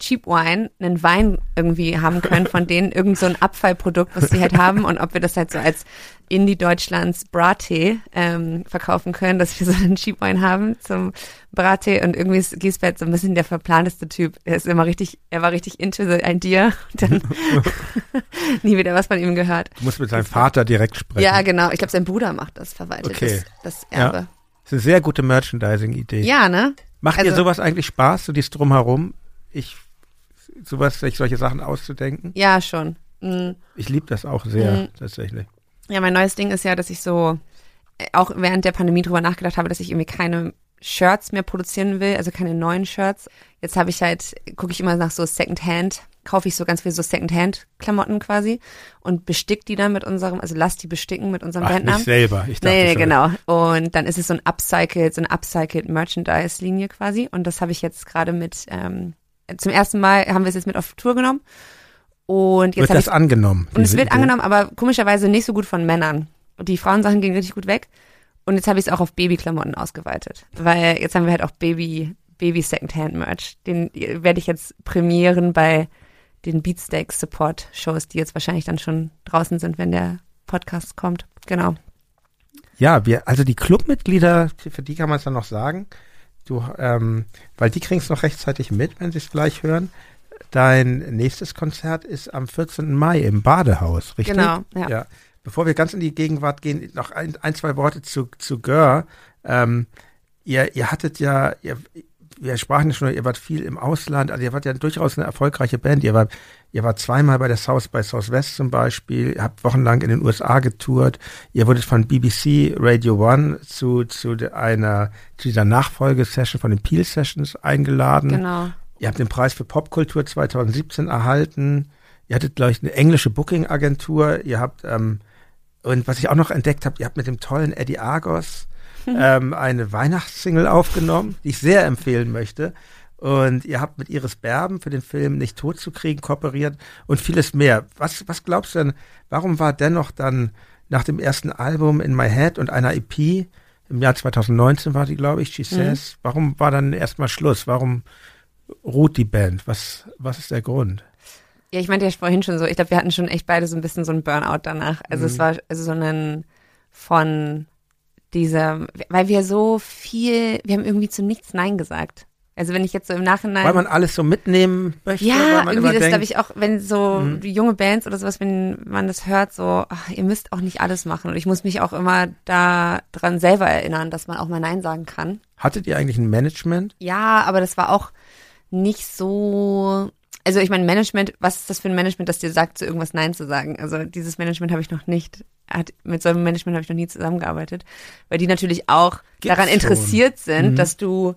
Cheap Wine einen Wein irgendwie haben können von denen, irgend so ein Abfallprodukt, was sie halt haben und ob wir das halt so als Indie Deutschlands Brattee ähm, verkaufen können, dass wir so einen Cheap Wine haben zum Brattee und irgendwie ist Gisbert so ein bisschen der verplanteste Typ. Er ist immer richtig, er war richtig into the idea und dann nie wieder was von ihm gehört. Du musst mit seinem Vater direkt sprechen. Ja, genau. Ich glaube, sein Bruder macht das, verwaltet Okay. das, das Ja. Erbe. Das ist eine sehr gute Merchandising-Idee. Ja, ne? Macht dir Also- sowas eigentlich Spaß, so dies drumherum? Ich, sowas, sich solche Sachen auszudenken? Ja, schon. Mm. Ich liebe das auch sehr, Mhm. tatsächlich. Ja, mein neues Ding ist ja, dass ich so äh, auch während der Pandemie drüber nachgedacht habe, dass ich irgendwie keine Shirts mehr produzieren will, also keine neuen Shirts. Jetzt habe ich halt, gucke ich immer nach so Secondhand, kaufe ich so ganz viel so Secondhand-Klamotten quasi und bestick die dann mit unserem, also lass die besticken mit unserem Ach, Bandnamen. nicht selber. Ich dachte Nee, nee, schon. genau. Und dann ist es so ein upcycled, so eine upcycled Merchandise-Linie quasi. Und das habe ich jetzt gerade mit, ähm, zum ersten Mal haben wir es jetzt mit auf Tour genommen. Und jetzt Wird das ich angenommen? und es wird Idee? angenommen, aber komischerweise nicht so gut von Männern. Und die Frauensachen gehen richtig gut weg. Und jetzt habe ich es auch auf Babyklamotten ausgeweitet. Weil jetzt haben wir halt auch Baby, Baby Secondhand Merch. Den werde ich jetzt premieren bei den Beatsteaks Support Shows, die jetzt wahrscheinlich dann schon draußen sind, wenn der Podcast kommt. Genau. Ja, wir, also die Clubmitglieder, für die kann man es dann noch sagen. Du, ähm, weil die kriegen es noch rechtzeitig mit, wenn sie es gleich hören. Dein nächstes Konzert ist am 14. Mai im Badehaus, richtig? Genau, ja. ja. Bevor wir ganz in die Gegenwart gehen, noch ein, ein zwei Worte zu, zu Gör. Ähm, ihr, ihr hattet ja, ihr, wir sprachen ja schon, ihr wart viel im Ausland, also ihr wart ja durchaus eine erfolgreiche Band. Ihr wart, ihr wart zweimal bei der South by Southwest zum Beispiel, ihr habt wochenlang in den USA getourt, ihr wurdet von BBC Radio One zu, zu einer, zu dieser Nachfolgesession von den Peel Sessions eingeladen. Genau. Ihr habt den Preis für Popkultur 2017 erhalten. Ihr hattet, glaube ich, eine englische Booking-Agentur. Ihr habt, ähm, und was ich auch noch entdeckt habe, ihr habt mit dem tollen Eddie Argos ähm, eine Weihnachtssingle aufgenommen, die ich sehr empfehlen möchte. Und ihr habt mit Iris Berben für den Film Nicht tot zu kriegen kooperiert und vieles mehr. Was, was glaubst du denn, warum war dennoch dann nach dem ersten Album In My Head und einer EP, im Jahr 2019 war die, glaube ich, She Says, warum war dann erstmal Schluss? Warum ruht die Band? Was, was ist der Grund? Ja, ich meinte ja vorhin schon so, ich glaube, wir hatten schon echt beide so ein bisschen so ein Burnout danach. Also Mhm. es war also so ein von dieser, weil wir so viel, wir haben irgendwie zu nichts Nein gesagt. Also wenn ich jetzt so im Nachhinein. Weil man alles so mitnehmen möchte? ja, irgendwie das glaube ich auch, wenn so Mhm. junge Bands oder sowas, wenn man das hört, so, ach, ihr müsst auch nicht alles machen. Und ich muss mich auch immer da dran selber erinnern, dass man auch mal Nein sagen kann. Hattet ihr eigentlich ein Management? Ja, aber das war auch nicht so. Also ich meine, Management, was ist das für ein Management, das dir sagt, zu irgendwas Nein zu sagen? Also dieses Management habe ich noch nicht, hat, mit so einem Management habe ich noch nie zusammengearbeitet, weil die natürlich auch Gibt's daran schon. interessiert sind, Mhm. dass du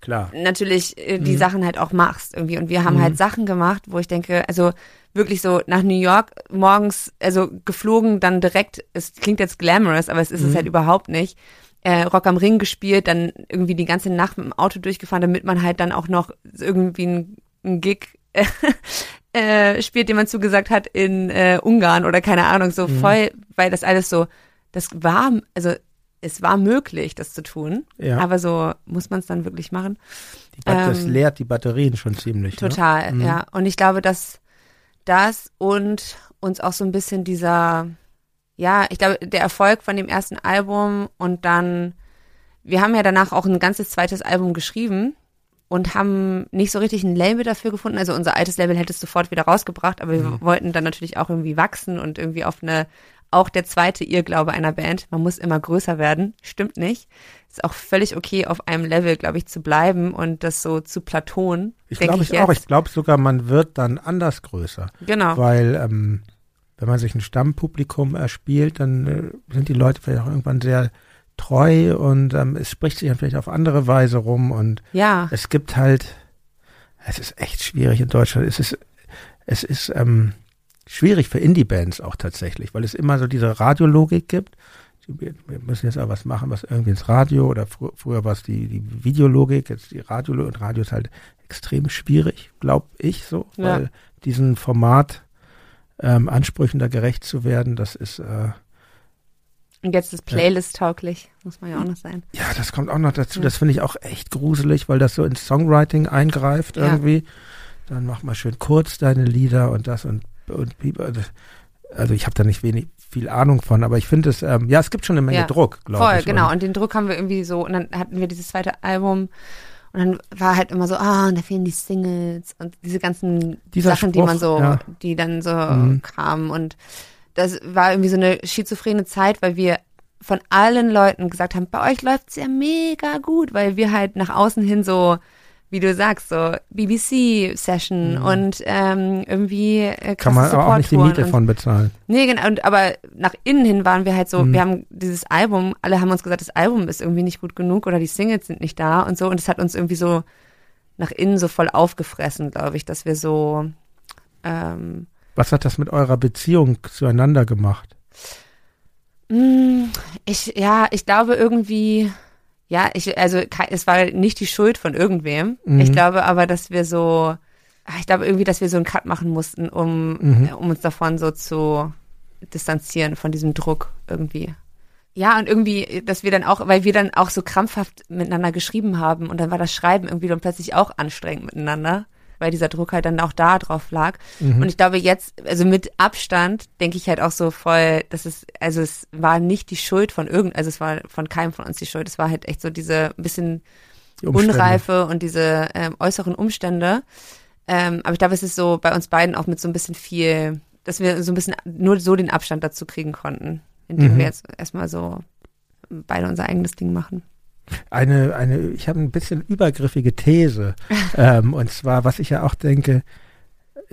Klar. natürlich äh, die Mhm. Sachen halt auch machst irgendwie. Und wir haben Mhm. halt Sachen gemacht, wo ich denke, also wirklich so nach New York morgens, also geflogen, dann direkt, es klingt jetzt glamorous, aber es ist es Mhm. halt überhaupt nicht. Äh, Rock am Ring gespielt, dann irgendwie die ganze Nacht mit dem Auto durchgefahren, damit man halt dann auch noch irgendwie ein, ein Gig äh, spielt, den man zugesagt hat in äh, Ungarn oder keine Ahnung, so Mhm. voll, weil das alles so, das war, also es war möglich, das zu tun, Ja. aber so muss man es dann wirklich machen. Die, Bat- das ähm, leert die Batterien schon ziemlich. Total, Mhm. ja. Und ich glaube, dass das und uns auch so ein bisschen dieser, ja, ich glaube, der Erfolg von dem ersten Album und dann, wir haben ja danach auch ein ganzes zweites Album geschrieben und haben nicht so richtig ein Label dafür gefunden. Also unser altes Label hätte es sofort wieder rausgebracht, aber wir Mhm. wollten dann natürlich auch irgendwie wachsen und irgendwie auf eine, auch der zweite Irrglaube einer Band, man muss immer größer werden, stimmt nicht. Ist auch völlig okay, auf einem Level, glaube ich, zu bleiben und das so zu platon. Ich glaube ich jetzt. auch. Ich glaube sogar, man wird dann anders größer. Genau. Weil ähm, wenn man sich ein Stammpublikum erspielt, dann äh, sind die Leute vielleicht auch irgendwann sehr treu und ähm, es spricht sich dann vielleicht auf andere Weise rum und Ja, es gibt halt, es ist echt schwierig in Deutschland. Es ist, es ist ähm, schwierig für Indie-Bands auch tatsächlich, weil es immer so diese Radiologik gibt. Wir müssen jetzt auch was machen, was irgendwie ins Radio oder fr früher war es die, die Videologik, jetzt die Radiologik und Radio ist halt extrem schwierig, glaube ich so, Ja. weil diesen Format ähm, Ansprüchen da gerecht zu werden, das ist äh, und jetzt ist Playlist tauglich, muss man ja auch noch sein. Ja, das kommt auch noch dazu. Das finde ich auch echt gruselig, weil das so ins Songwriting eingreift Ja. irgendwie. Dann mach mal schön kurz deine Lieder und das und und also- also ich habe da nicht wenig viel Ahnung von, aber ich finde es ähm, ja, es gibt schon eine Menge Ja. Druck, glaube Voll, ich. genau. Und, den Druck haben wir irgendwie so, und dann hatten wir dieses zweite Album und dann war halt immer so, ah, und da fehlen die Singles und diese ganzen Dieser Sachen, die Spruch, man so, ja. die dann so Mhm. kamen. Und das war irgendwie so eine schizophrene Zeit, weil wir von allen Leuten gesagt haben, bei euch läuft's ja mega gut, weil wir halt nach außen hin so, wie du sagst, so BBC-Session und ähm, irgendwie äh, Mhm. kann man aber auch nicht die Miete von bezahlen. Nee, genau, und, aber nach innen hin waren wir halt so, Mhm. wir haben dieses Album, alle haben uns gesagt, das Album ist irgendwie nicht gut genug oder die Singles sind nicht da und so und es hat uns irgendwie so nach innen so voll aufgefressen, glaube ich, dass wir so ähm, Was hat das mit eurer Beziehung zueinander gemacht? Mm, Ich, ja, ich glaube irgendwie, ja, ich, also es war nicht die Schuld von irgendwem. Mhm. Ich glaube aber, dass wir so, ah, ich glaube irgendwie, dass wir so einen Cut machen mussten, um, Mhm. äh, um uns davon so zu distanzieren, von diesem Druck irgendwie. Ja, und irgendwie, dass wir dann auch, weil wir dann auch so krampfhaft miteinander geschrieben haben und dann war das Schreiben irgendwie dann plötzlich auch anstrengend miteinander, weil dieser Druck halt dann auch da drauf lag. Mhm. Und ich glaube jetzt, also mit Abstand denke ich halt auch so voll, dass es, also es war nicht die Schuld von irgend, also es war von keinem von uns die Schuld. Es war halt echt so diese ein bisschen Die. Unreife und diese ähm, äußeren Umstände. Ähm, aber ich glaube, es ist so bei uns beiden auch mit so ein bisschen viel, dass wir so ein bisschen nur so den Abstand dazu kriegen konnten, indem Mhm. wir jetzt erstmal so beide unser eigenes Ding machen. Eine, eine, ich habe ein bisschen übergriffige These. ähm, und zwar, was ich ja auch denke,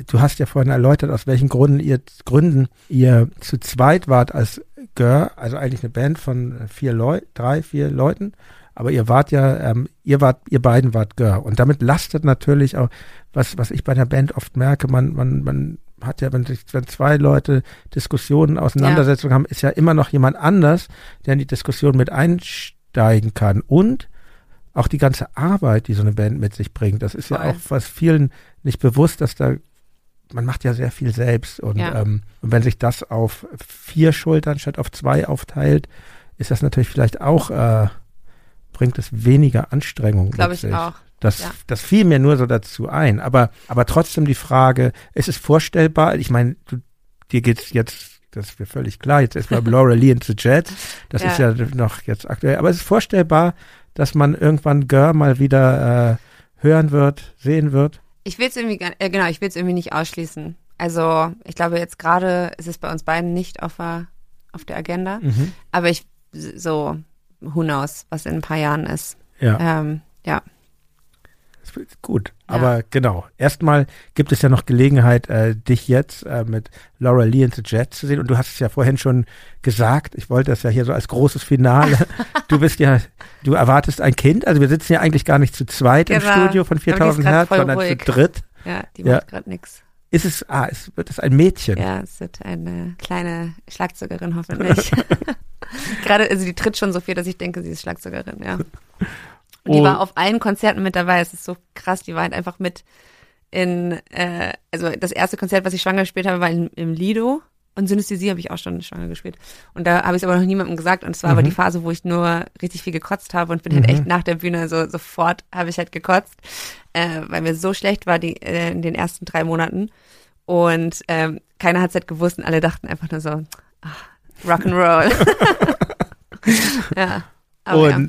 du hast ja vorhin erläutert, aus welchen Gründen ihr, Gründen ihr zu zweit wart als Gör, also eigentlich eine Band von vier Leuten, drei, vier Leuten. Aber ihr wart ja, ähm, ihr wart, ihr beiden wart Gör. Und damit lastet natürlich auch, was, was ich bei einer Band oft merke, man, man, man hat ja, wenn sich, wenn zwei Leute Diskussionen, Auseinandersetzungen haben, ist ja immer noch jemand anders, der in die Diskussion mit einsteigen kann. Und auch die ganze Arbeit, die so eine Band mit sich bringt, das ist ja Voll. auch was vielen nicht bewusst, dass da man macht ja sehr viel selbst und, Ja. ähm, und wenn sich das auf vier Schultern statt auf zwei aufteilt, ist das natürlich vielleicht auch äh, bringt es weniger Anstrengung. Glaube ich auch. Das, Ja. das fiel mir nur so dazu ein. Aber, aber trotzdem die Frage, ist es vorstellbar? Ich meine, du, dir geht's jetzt, das ist mir völlig klar, jetzt erstmal Laura Lee and the Jets. Das Ja. ist ja noch jetzt aktuell. Aber es ist vorstellbar, dass man irgendwann Gör mal wieder äh, hören wird, sehen wird. Ich will es irgendwie, äh, genau, ich will es irgendwie nicht ausschließen. Also ich glaube jetzt gerade ist es bei uns beiden nicht auf der, auf der Agenda, Mhm. aber ich so who knows, was in ein paar Jahren ist. Ja. Ähm, ja. Gut, Ja. aber genau. Erstmal gibt es ja noch Gelegenheit, äh, dich jetzt äh, mit Laura Lee and the Jets zu sehen. Und du hast es ja vorhin schon gesagt. Ich wollte das ja hier so als großes Finale. du bist ja, du erwartest ein Kind. Also wir sitzen ja eigentlich gar nicht zu zweit im Genau. Studio von Aber die ist 4000 grad Hertz, sondern ruhig. zu dritt. Ja, die Ja. macht gerade nix. Ist es, ah, es wird es ein Mädchen. Ja, es wird eine kleine Schlagzeugerin hoffentlich. Gerade, also die tritt schon so viel, dass ich denke, sie ist Schlagzeugerin, ja. Und die Oh. war auf allen Konzerten mit dabei. Es ist so krass. Die war halt einfach mit in, äh, also das erste Konzert, was ich schwanger gespielt habe, war in, im Lido. Und Synesthesie habe ich auch schon schwanger gespielt. Und da habe ich es aber noch niemandem gesagt. Und es war aber Mhm. die Phase, wo ich nur richtig viel gekotzt habe und bin halt Mhm. echt nach der Bühne so sofort habe ich halt gekotzt, äh, weil mir so schlecht war die, äh, in den ersten drei Monaten. Und ähm, keiner hat es halt gewusst und alle dachten einfach nur so, ach, Rock'n'Roll. ja. Aber ja.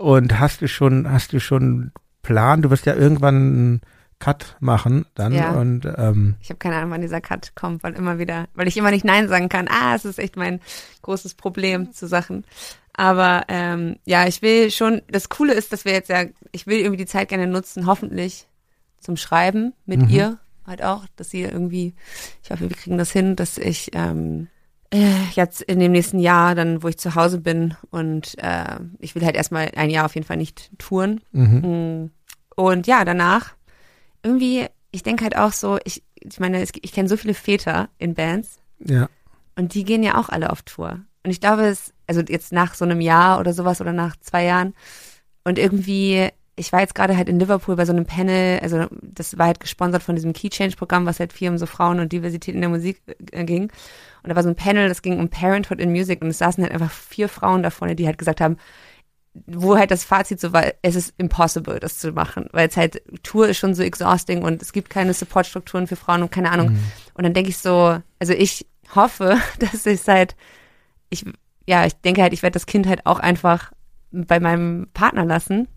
Und, hast du schon, hast du schon Plan? Du wirst ja irgendwann einen Cut machen dann Ja. und ähm, Ich habe keine Ahnung, wann dieser Cut kommt, weil immer wieder, weil ich immer nicht Nein sagen kann. Ah, es ist echt mein großes Problem zu Sachen. Aber ähm, ja, ich will schon, das Coole ist, dass wir jetzt ja, ich will irgendwie die Zeit gerne nutzen, hoffentlich zum Schreiben mit Mhm. ihr. halt auch, dass sie irgendwie, ich hoffe, wir kriegen das hin, dass ich ähm, äh, jetzt in dem nächsten Jahr, dann wo ich zu Hause bin und äh, ich will halt erstmal ein Jahr auf jeden Fall nicht touren. Mhm. Mm. Und ja, danach irgendwie, ich denke halt auch so, ich, ich meine, es, ich kenne so viele Väter in Bands Ja. und die gehen ja auch alle auf Tour. Und ich glaube, es, also jetzt nach so einem Jahr oder sowas oder nach zwei Jahren und irgendwie, ich war jetzt gerade halt in Liverpool bei so einem Panel, also das war halt gesponsert von diesem Key Change Programm, was halt viel um so Frauen und Diversität in der Musik äh, ging. Und da war so ein Panel, das ging um Parenthood in Music und es saßen halt einfach vier Frauen da vorne, die halt gesagt haben, wo halt das Fazit so war, es ist impossible, das zu machen, weil es halt, Tour ist schon so exhausting und es gibt keine Supportstrukturen für Frauen und keine Ahnung. Und dann denke ich so, also ich hoffe, dass ich halt, ich, ja, ich denke halt, ich werde das Kind halt auch einfach bei meinem Partner lassen,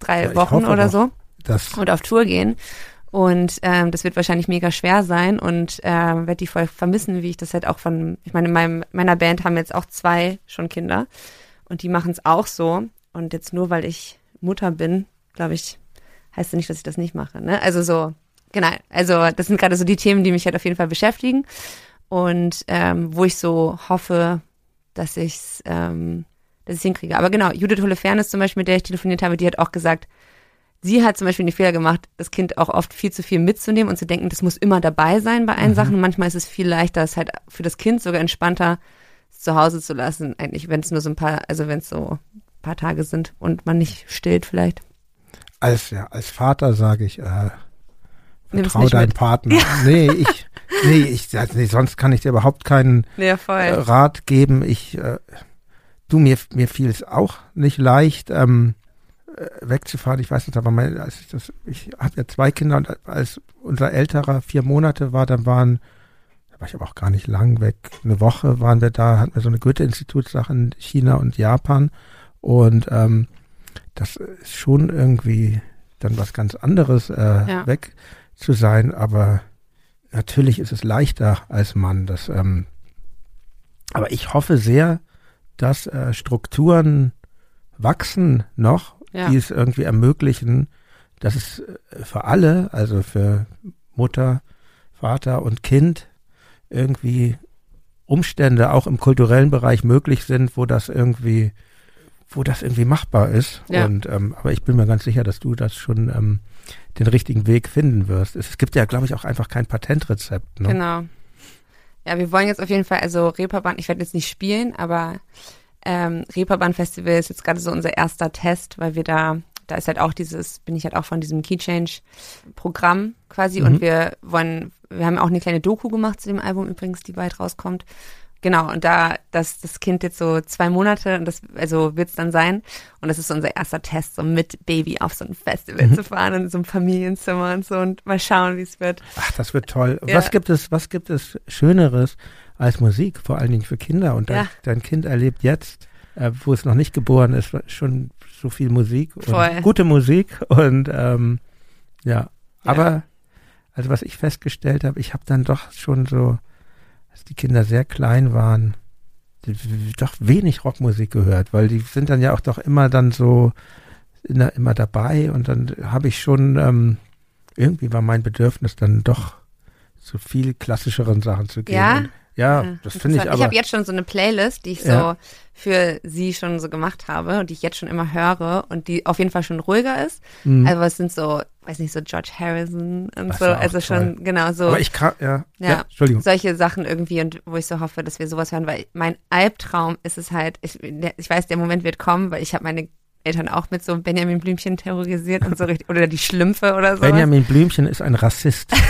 drei Ja, ich Wochen oder doch. so Das, und auf Tour gehen. Und ähm, das wird wahrscheinlich mega schwer sein und äh, werde die voll vermissen, wie ich das halt auch von, ich meine, in meinem, meiner Band haben jetzt auch zwei schon Kinder und die machen es auch so. Und jetzt nur weil ich Mutter bin, glaube ich, heißt ja nicht, dass ich das nicht mache. Ne? Also so, genau, also das sind gerade so die Themen, die mich halt auf jeden Fall beschäftigen und ähm, wo ich so hoffe, dass ich's, ähm, dass ich hinkriege. Aber genau, Judith Holofernes zum Beispiel, mit der ich telefoniert habe, die hat auch gesagt, sie hat zum Beispiel den Fehler gemacht, das Kind auch oft viel zu viel mitzunehmen und zu denken, das muss immer dabei sein bei allen Sachen. Und manchmal ist es viel leichter, es halt für das Kind sogar entspannter, es zu Hause zu lassen, eigentlich, wenn es nur so ein paar, also wenn es so ein paar Tage sind und man nicht stillt vielleicht. als, ja, als Vater sage ich, äh, vertrau deinem mit. Partner. Nee, ich, nee, ich, also nee, sonst kann ich dir überhaupt keinen Ja, äh, Rat geben. Ich, äh, du, mir, mir fiel es auch nicht leicht, ähm, äh, wegzufahren. Ich weiß nicht, aber mein, als ich das, ich habe ja zwei Kinder und als unser älterer vier Monate war, dann waren, da war ich aber auch gar nicht lang weg. Eine Woche waren wir da, hatten wir so eine Goethe-Institutssache in China und Japan und ähm, das ist schon irgendwie dann was ganz anderes, äh, Ja. weg zu sein, aber natürlich ist es leichter als Mann. Das, ähm, aber ich hoffe sehr, dass äh, Strukturen wachsen noch, Ja. die es irgendwie ermöglichen, dass es äh, für alle, also für Mutter, Vater und Kind, irgendwie Umstände auch im kulturellen Bereich möglich sind, wo das irgendwie, wo das irgendwie machbar ist. Ja. Und ähm, aber ich bin mir ganz sicher, dass du das schon ähm, den richtigen Weg finden wirst. Es, es gibt ja, glaube ich, auch einfach kein Patentrezept. Ne? Genau. Ja, wir wollen jetzt auf jeden Fall, also Reeperbahn, ich werde jetzt nicht spielen, aber ähm, Reeperbahn Festival ist jetzt gerade so unser erster Test, weil wir da, da ist halt auch dieses, bin ich halt auch von diesem Key Change Programm quasi Mhm. und wir wollen, wir haben auch eine kleine Doku gemacht zu dem Album übrigens, die bald rauskommt. Genau, und da, dass das Kind jetzt so zwei Monate, und das, also wird's dann sein, und das ist unser erster Test, so mit Baby auf so ein Festival Mhm. zu fahren, in so einem Familienzimmer und so, und mal schauen, wie es wird. Ach, das wird toll. Ja. Was gibt es, was gibt es Schöneres als Musik, vor allen Dingen für Kinder? Und dein, Ja. dein Kind erlebt jetzt, äh, wo es noch nicht geboren ist, schon so viel Musik und Voll. gute Musik und ähm, ja. Aber also was ich festgestellt habe, ich habe dann doch schon so, als die Kinder sehr klein waren, doch wenig Rockmusik gehört, weil die sind dann ja auch doch immer dann so in, immer dabei und dann habe ich schon ähm, irgendwie war mein Bedürfnis dann doch zu viel klassischeren Sachen zu gehen. Ja? Ja, Ja, das finde ich aber. Ich habe jetzt schon so eine Playlist, die ich Ja. so für sie schon so gemacht habe und die ich jetzt schon immer höre und die auf jeden Fall schon ruhiger ist. Mhm. Also es sind so, weiß nicht, so George Harrison und Das so, also schon genau so aber ich kann, ja, ja. Ja. Entschuldigung. solche Sachen irgendwie und wo ich so hoffe, dass wir sowas hören, weil mein Albtraum ist es halt, ich, ich weiß, der Moment wird kommen, weil ich habe meine Eltern auch mit so Benjamin Blümchen terrorisiert und so richtig, oder die Schlümpfe oder so. Benjamin Blümchen ist ein Rassist.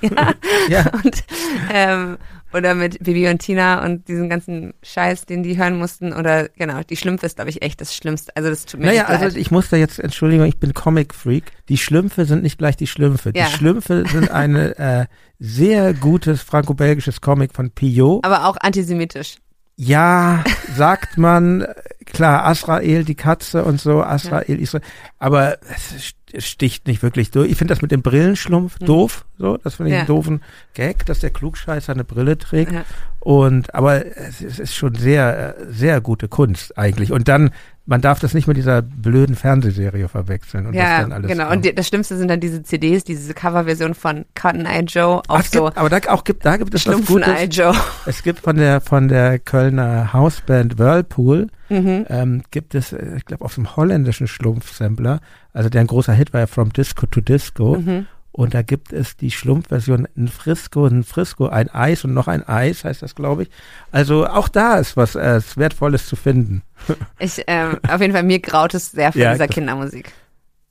Ja. ja, Und, ähm, oder mit Bibi und Tina und diesen ganzen Scheiß, den die hören mussten. Oder genau, die Schlümpfe ist, glaube ich, echt das Schlimmste. Also das tut mir naja, leid. also ich muss da jetzt, Entschuldigung, ich bin Comic-Freak. Die Schlümpfe sind nicht gleich die Schlümpfe. Ja. Die Schlümpfe sind eine äh, sehr gutes franco-belgisches Comic von Pio. aber auch antisemitisch. Ja, sagt man, äh, klar, Asrael, die Katze und so, Asrael, Israel, aber es sticht nicht wirklich durch. Ich finde das mit dem Brillenschlumpf Mhm. doof, so, das finde ich Ja. einen doofen Gag, dass der Klugscheißer eine Brille trägt. Ja. Und, aber es, ist schon sehr, äh, sehr gute Kunst eigentlich. Und dann man darf das nicht mit dieser blöden Fernsehserie verwechseln. Und ja, was dann alles genau. kommt. Und die, das Schlimmste sind dann diese CDs, diese Coverversion von Cotton Eye Joe Ach, auf es so gibt, aber da auch gibt, da gibt es was Schlumpfen Eye Gutes. Joe. Es gibt von der von der Kölner Hausband Whirlpool Mhm. ähm, gibt es, äh, ich glaube, auf dem holländischen Schlumpf-Sampler, also der ein großer Hit war ja From Disco to Disco. Mhm. Und da gibt es die Schlumpfversion ein Frisco, ein Frisco, ein Eis und noch ein Eis, heißt das, glaube ich. Also auch da ist was äh, Wertvolles zu finden. Ich, ähm, auf jeden Fall, mir graut es sehr vor Ja, dieser das- Kindermusik.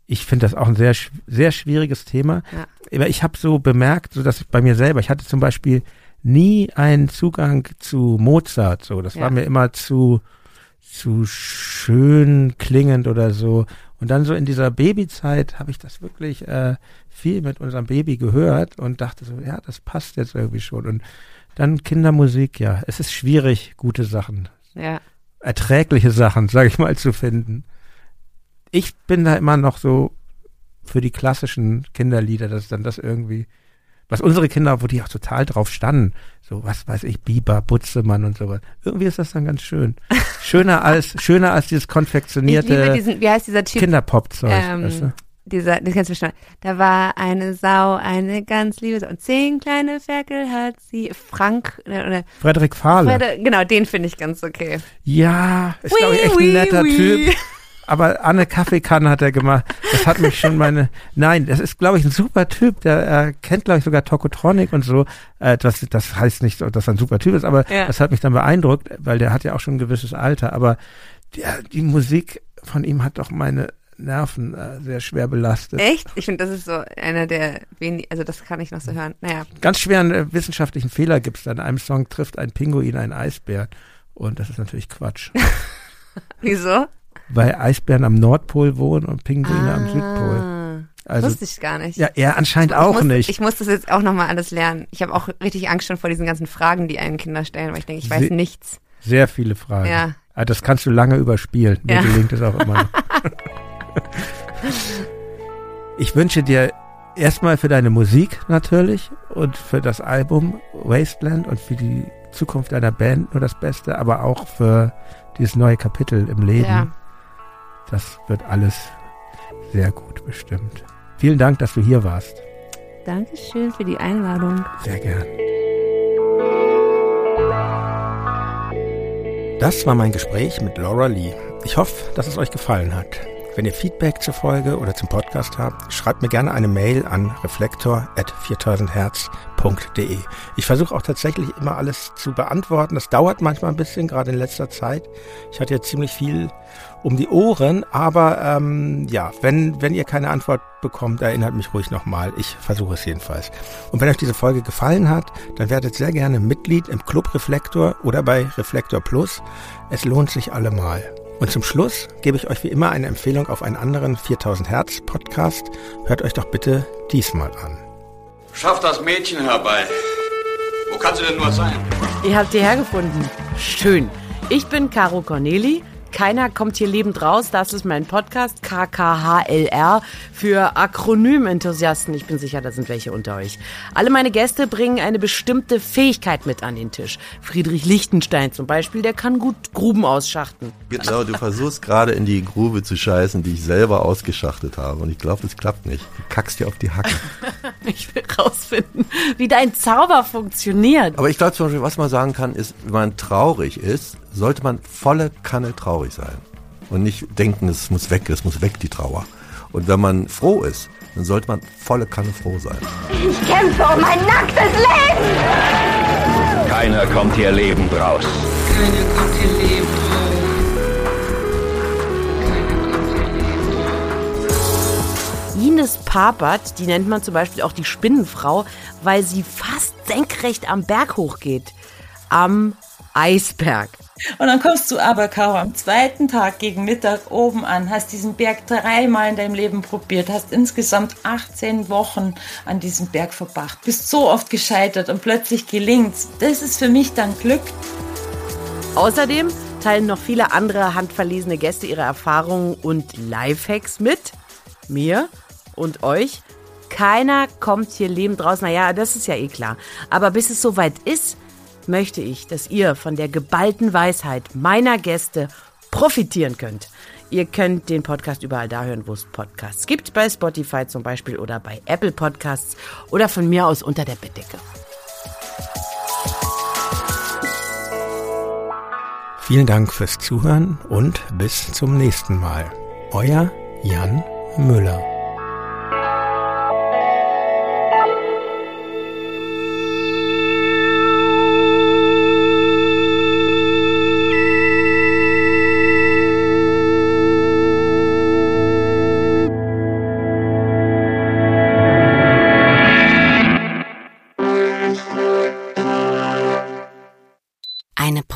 Ich finde das auch ein sehr, sehr schwieriges Thema. Ja. Aber ich habe so bemerkt, so dass ich bei mir selber, ich hatte zum Beispiel nie einen Zugang zu Mozart. So, das Ja. war mir immer zu zu schön klingend oder so. Und dann so in dieser Babyzeit habe ich das wirklich äh, viel mit unserem Baby gehört und dachte so, ja, das passt jetzt irgendwie schon. Und dann Kindermusik, ja, es ist schwierig, gute Sachen, Ja. erträgliche Sachen, sage ich mal, zu finden. Ich bin da immer noch so für die klassischen Kinderlieder, dass dann das irgendwie, was unsere Kinder, wo die auch total drauf standen, so was weiß ich, Biber, Butzemann und sowas. Irgendwie ist das dann ganz schön. Schöner als, schöner als dieses konfektionierte diesen, wie heißt dieser Typ? Kinderpop-Zeug. Ähm, weißt du? Dieser, das kennst du bestimmt. Da war eine Sau, eine ganz liebe Sau. Und zehn kleine Ferkel hat sie. Frank, oder, oder Frederik Fahle. Frede- genau, den finde ich ganz okay. Ja, ist glaube ich echt ein netter Typ. Aber Anne Kaffeekanne hat er gemacht. Das hat mich schon meine. Nein, das ist, glaube ich, ein super Typ. Der äh, kennt, glaube ich, sogar Tokotronic und so. Äh, das, das heißt nicht, so, dass er ein super Typ ist, aber Ja. das hat mich dann beeindruckt, weil der hat ja auch schon ein gewisses Alter. Aber die, die Musik von ihm hat doch meine Nerven äh, sehr schwer belastet. Echt? Ich finde, das ist so einer der wenig, also das kann ich noch so hören. Naja, Ganz schweren äh, wissenschaftlichen Fehler gibt es da. In einem Song trifft ein Pinguin einen Eisbär. Und das ist natürlich Quatsch. wieso? Weil Eisbären am Nordpol wohnen und Pinguine am Südpol. Ah, Also wusste ich gar nicht. ja, er anscheinend ich auch muss, nicht. Ich muss das jetzt auch nochmal alles lernen. Ich habe auch richtig Angst schon vor diesen ganzen Fragen, die einen Kinder stellen, weil ich denke, ich weiß Sie- nichts. Sehr viele Fragen. Ja. Ah, Das kannst du lange überspielen. Mir Ja. gelingt es auch immer ich wünsche dir erstmal für deine Musik natürlich und für das Album Wasteland und für die Zukunft deiner Band nur das Beste, aber auch für dieses neue Kapitel im Leben. Ja. Das wird alles sehr gut bestimmt. Vielen Dank, dass du hier warst. Dankeschön für die Einladung. Sehr gern. Das war mein Gespräch mit Laura Lee. Ich hoffe, dass es euch gefallen hat. Wenn ihr Feedback zur Folge oder zum Podcast habt, schreibt mir gerne eine Mail an reflektor.4000herz.de. Ich versuche auch tatsächlich immer alles zu beantworten. Das dauert manchmal ein bisschen, gerade in letzter Zeit. Ich hatte jetzt ziemlich viel um die Ohren, aber ähm, ja, wenn, wenn ihr keine Antwort bekommt, erinnert mich ruhig nochmal. Ich versuche es jedenfalls. Und wenn euch diese Folge gefallen hat, dann werdet sehr gerne Mitglied im Club Reflektor oder bei Reflektor Plus. Es lohnt sich allemal. Und zum Schluss gebe ich euch wie immer eine Empfehlung auf einen anderen 4000 Hertz Podcast. Hört euch doch bitte diesmal an. Schaff das Mädchen herbei. Wo kann sie denn nur sein? Ihr habt hierher gefunden. Schön. Ich bin Caro Corneli. Keiner kommt hier lebend raus. Das ist mein Podcast KKHLR für Akronym-Enthusiasten. Ich bin sicher, da sind welche unter euch. Alle meine Gäste bringen eine bestimmte Fähigkeit mit an den Tisch. Friedrich Lichtenstein zum Beispiel, der kann gut Gruben ausschachten. Genau, du versuchst gerade in die Grube zu scheißen, die ich selber ausgeschachtet habe. Und ich glaube, es klappt nicht. Du kackst dir auf die Hacken. Ich will rausfinden, wie dein Zauber funktioniert. Aber ich glaube zum Beispiel, was man sagen kann, ist, wenn man traurig ist, sollte man volle Kanne traurig sein. Und nicht denken, es muss weg, es muss weg, die Trauer. Und wenn man froh ist, dann sollte man volle Kanne froh sein. Ich kämpfe um mein nacktes Leben! Keiner kommt hier lebend raus. Keiner kommt hier lebend Ines Papert, die nennt man zum Beispiel auch die Spinnenfrau, weil sie fast senkrecht am Berg hochgeht. Am Eisberg. Und dann kommst du aber, Caro, am zweiten Tag gegen Mittag oben an, hast diesen Berg dreimal in deinem Leben probiert, hast insgesamt 18 Wochen an diesem Berg verbracht, bist so oft gescheitert und plötzlich gelingt's. Das ist für mich dann Glück. Außerdem teilen noch viele andere handverlesene Gäste ihre Erfahrungen und Lifehacks mit. Mir und euch. Keiner kommt hier lebend raus. Naja, das ist ja eh klar. Aber bis es soweit ist, möchte ich, dass ihr von der geballten Weisheit meiner Gäste profitieren könnt. Ihr könnt den Podcast überall da hören, wo es Podcasts gibt, bei Spotify zum Beispiel oder bei Apple Podcasts oder von mir aus unter der Bettdecke. Vielen Dank fürs Zuhören und bis zum nächsten Mal. Euer Jan Müller.